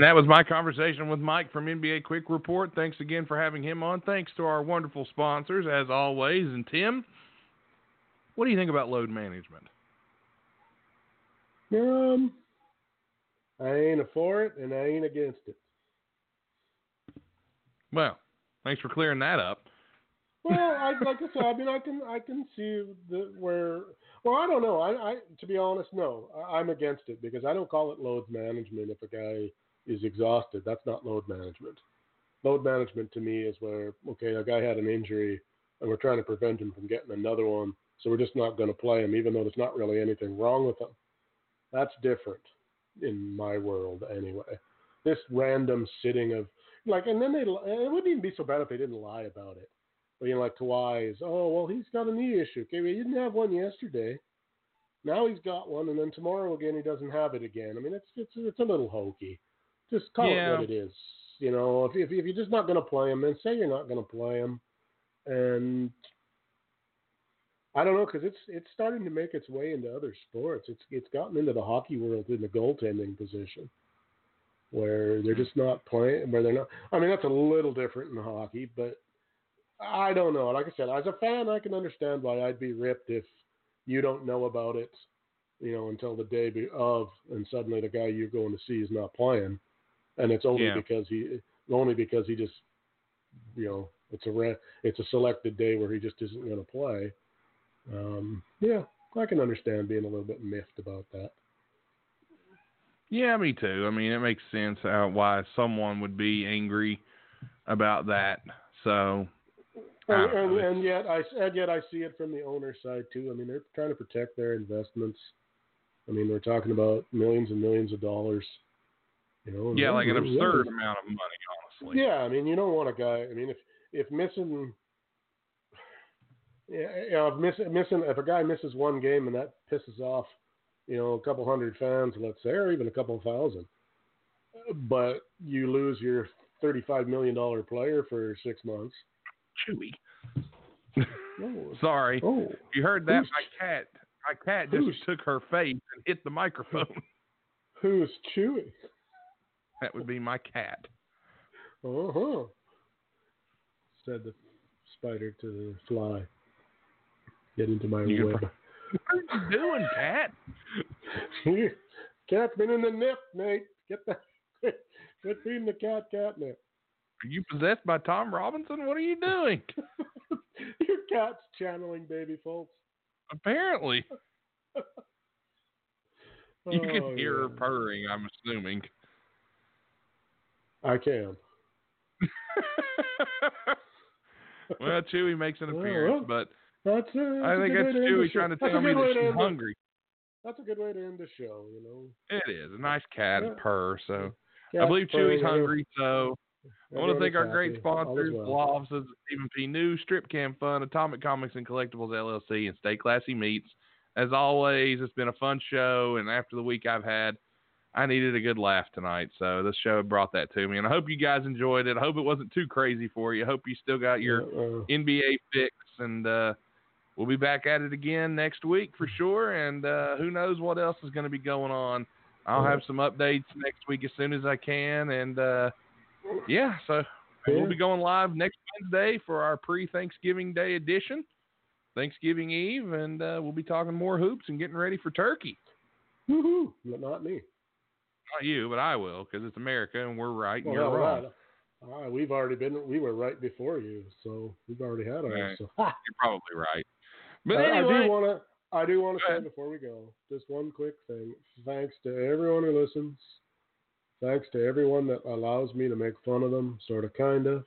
And that was my conversation with Mike from NBA Quick Report. Thanks again for having him on. Thanks to our wonderful sponsors, as always. And Tim, what do you think about load management? Um, I ain't for it, and I ain't against it. Well, thanks for clearing that up. Well, I, like I said, I mean, I can I can see the where. Well, I don't know. I, I to be honest, no, I, I'm against it because I don't call it load management if a guy is exhausted. That's not load management. Load management to me is where okay, a guy had an injury and we're trying to prevent him from getting another one, so we're just not going to play him, even though there's not really anything wrong with him. That's different in my world, anyway. This random sitting of like, and then they it wouldn't even be so bad if they didn't lie about it. But, you know, like Kawhi is, oh well, he's got a knee issue. Okay, well, he didn't have one yesterday. Now he's got one, and then tomorrow again he doesn't have it again. I mean, it's it's it's a little hokey. Just call Yeah. it what it is. You know, if if, if you're just not going to play him, then say you're not going to play him. And I don't know because it's it's starting to make its way into other sports. It's it's gotten into the hockey world in the goaltending position, where they're just not playing. Where they're not. I mean, that's a little different in hockey, but I don't know. Like I said, as a fan, I can understand why I'd be ripped if you don't know about it, you know, until the day of, and suddenly the guy you're going to see is not playing, and it's only Yeah. because he only because he just, you know, it's a re- it's a selected day where he just isn't going to play. Um, yeah, I can understand being a little bit miffed about that. Yeah, me too. I mean, it makes sense how why someone would be angry about that. So, And, and, and yet I and yet I see it from the owner side too. I mean, they're trying to protect their investments. I mean, we're talking about millions and millions of dollars. You know, yeah, like an absurd amount of money, honestly. Yeah, I mean, you don't want a guy. I mean, if if missing, you know, if missing missing if a guy misses one game and that pisses off, you know, a couple hundred fans, let's say, or even a couple thousand, but you lose your thirty-five million dollar player for six months. Chewy. Oh, Sorry. oh, you heard that, Who's- my cat, my cat just took her face and hit the microphone. who's Chewy? that would be my cat. Uh huh. Said the spider to the fly. Get into my You web. What are you doing, cat? Cat's been in the net, Nate. Get the quit feeding the cat catnip. Are you possessed by Tom Robinson? What are you doing? Your cat's channeling baby folks. Apparently, you Oh, can hear her purring. I'm assuming. I can. well, Chewy makes an Well, appearance, well, but That's, uh, that's I think that's way to end the Chewy trying to That's tell me that she's end the- hungry. That's a good way to end the show, you know. It is a nice cat Yeah. purr. So I believe Chewy's hungry. So I want to thank our great happy. Is sponsors, well. Law Offices, of Stephen P. News, Strip Cam Fun, Atomic Comics and Collectibles LLC, and Stay Classy Meats. As always, it's been a fun show, and after the week I've had, I needed a good laugh tonight. So this show brought that to me, and I hope you guys enjoyed it. I hope it wasn't too crazy for you. I hope you still got your Uh, NBA fix, and uh, we'll be back at it again next week for sure. And uh, who knows what else is going to be going on. I'll have some updates next week as soon as I can. And uh, yeah, so we'll be going live next Wednesday for our pre Thanksgiving Day edition, Thanksgiving Eve, and uh, we'll be talking more hoops and getting ready for turkey. Woohoo! But not me. Not you, but I will because it's America and we're right and Well, you're wrong. that- uh, we've already been. We were right before you, so we've already had ours. Right. So. You're probably right. But I, anyway, I do want to. I do want to say before we go, just one quick thing. Thanks to everyone who listens. Thanks to everyone that allows me to make fun of them, sort of, kind of,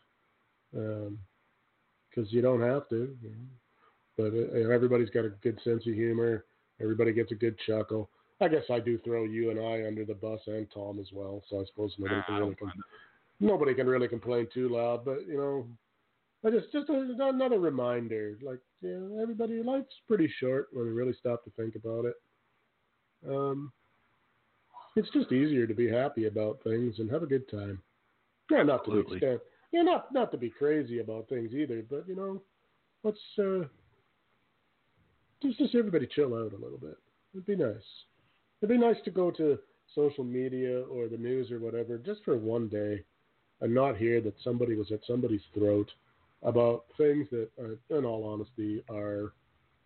because you don't have to. you know. But uh, everybody's got a good sense of humor. Everybody gets a good chuckle. I guess I do throw you and I under the bus and Tom as well. So I suppose nobody Ah, can really com- nobody can really complain too loud. But you know, I just just a, another reminder. Like you know, everybody, life's pretty short when you really stop to think about it. Um, it's just easier to be happy about things and have a good time. Yeah, not to the Absolutely. extent. Yeah, not not to be crazy about things either. But you know, let's uh, just just everybody chill out a little bit. It'd be nice. It'd be nice to go to social media or the news or whatever just for one day and not hear that somebody was at somebody's throat about things that, uh, in all honesty, are,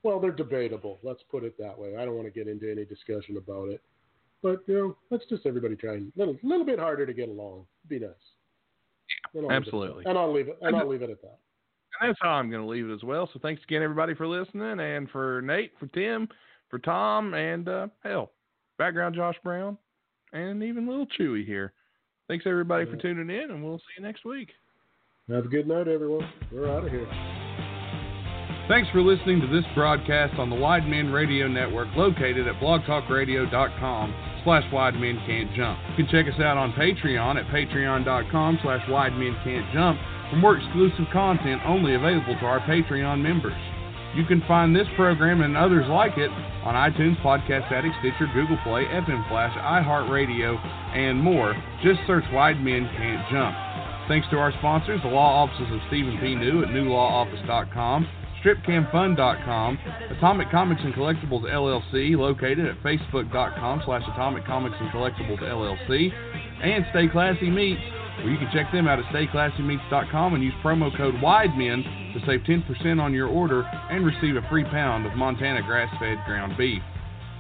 well, they're debatable. Let's put it that way. I don't want to get into any discussion about it. But, you know, let's just everybody try and a little, little bit harder to get along. Be nice. And I'll leave it at Absolutely. And I'll leave it. And I'll leave it at that. And that's how I'm going to leave it as well. So thanks again, everybody, for listening, and for Nate, for Tim, for Tom, and uh, hell, background Josh Brown, and even little Chewy here. Thanks everybody for tuning in, and we'll see you next week. Have a good night, everyone. We're out of here. Thanks for listening to this broadcast on the Wide Men Radio Network located at blogtalkradio.com slash Wide Men Can't Jump. You can check us out on Patreon at patreon.com slash Wide Men Can't Jump for more exclusive content only available to our Patreon members. You can find this program and others like it on iTunes, Podcast Addict, Stitcher, Google Play, FM Flash, iHeartRadio, and more. Just search Wide Men Can't Jump. Thanks to our sponsors, the law offices of Stephen P. New at newlawoffice.com, stripcamfun.com, Atomic Comics and Collectibles LLC, located at facebook.com slash Atomic Comics and Collectibles LLC, and Stay Classy Meats, where you can check them out at stayclassymeats.com and use promo code WIDEMEN to save 10% on your order and receive a free pound of Montana grass-fed ground beef.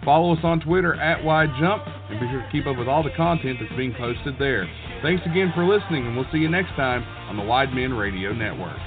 Follow us on Twitter at WideJump and be sure to keep up with all the content that's being posted there. Thanks again for listening, and we'll see you next time on the Wide Men Radio Network.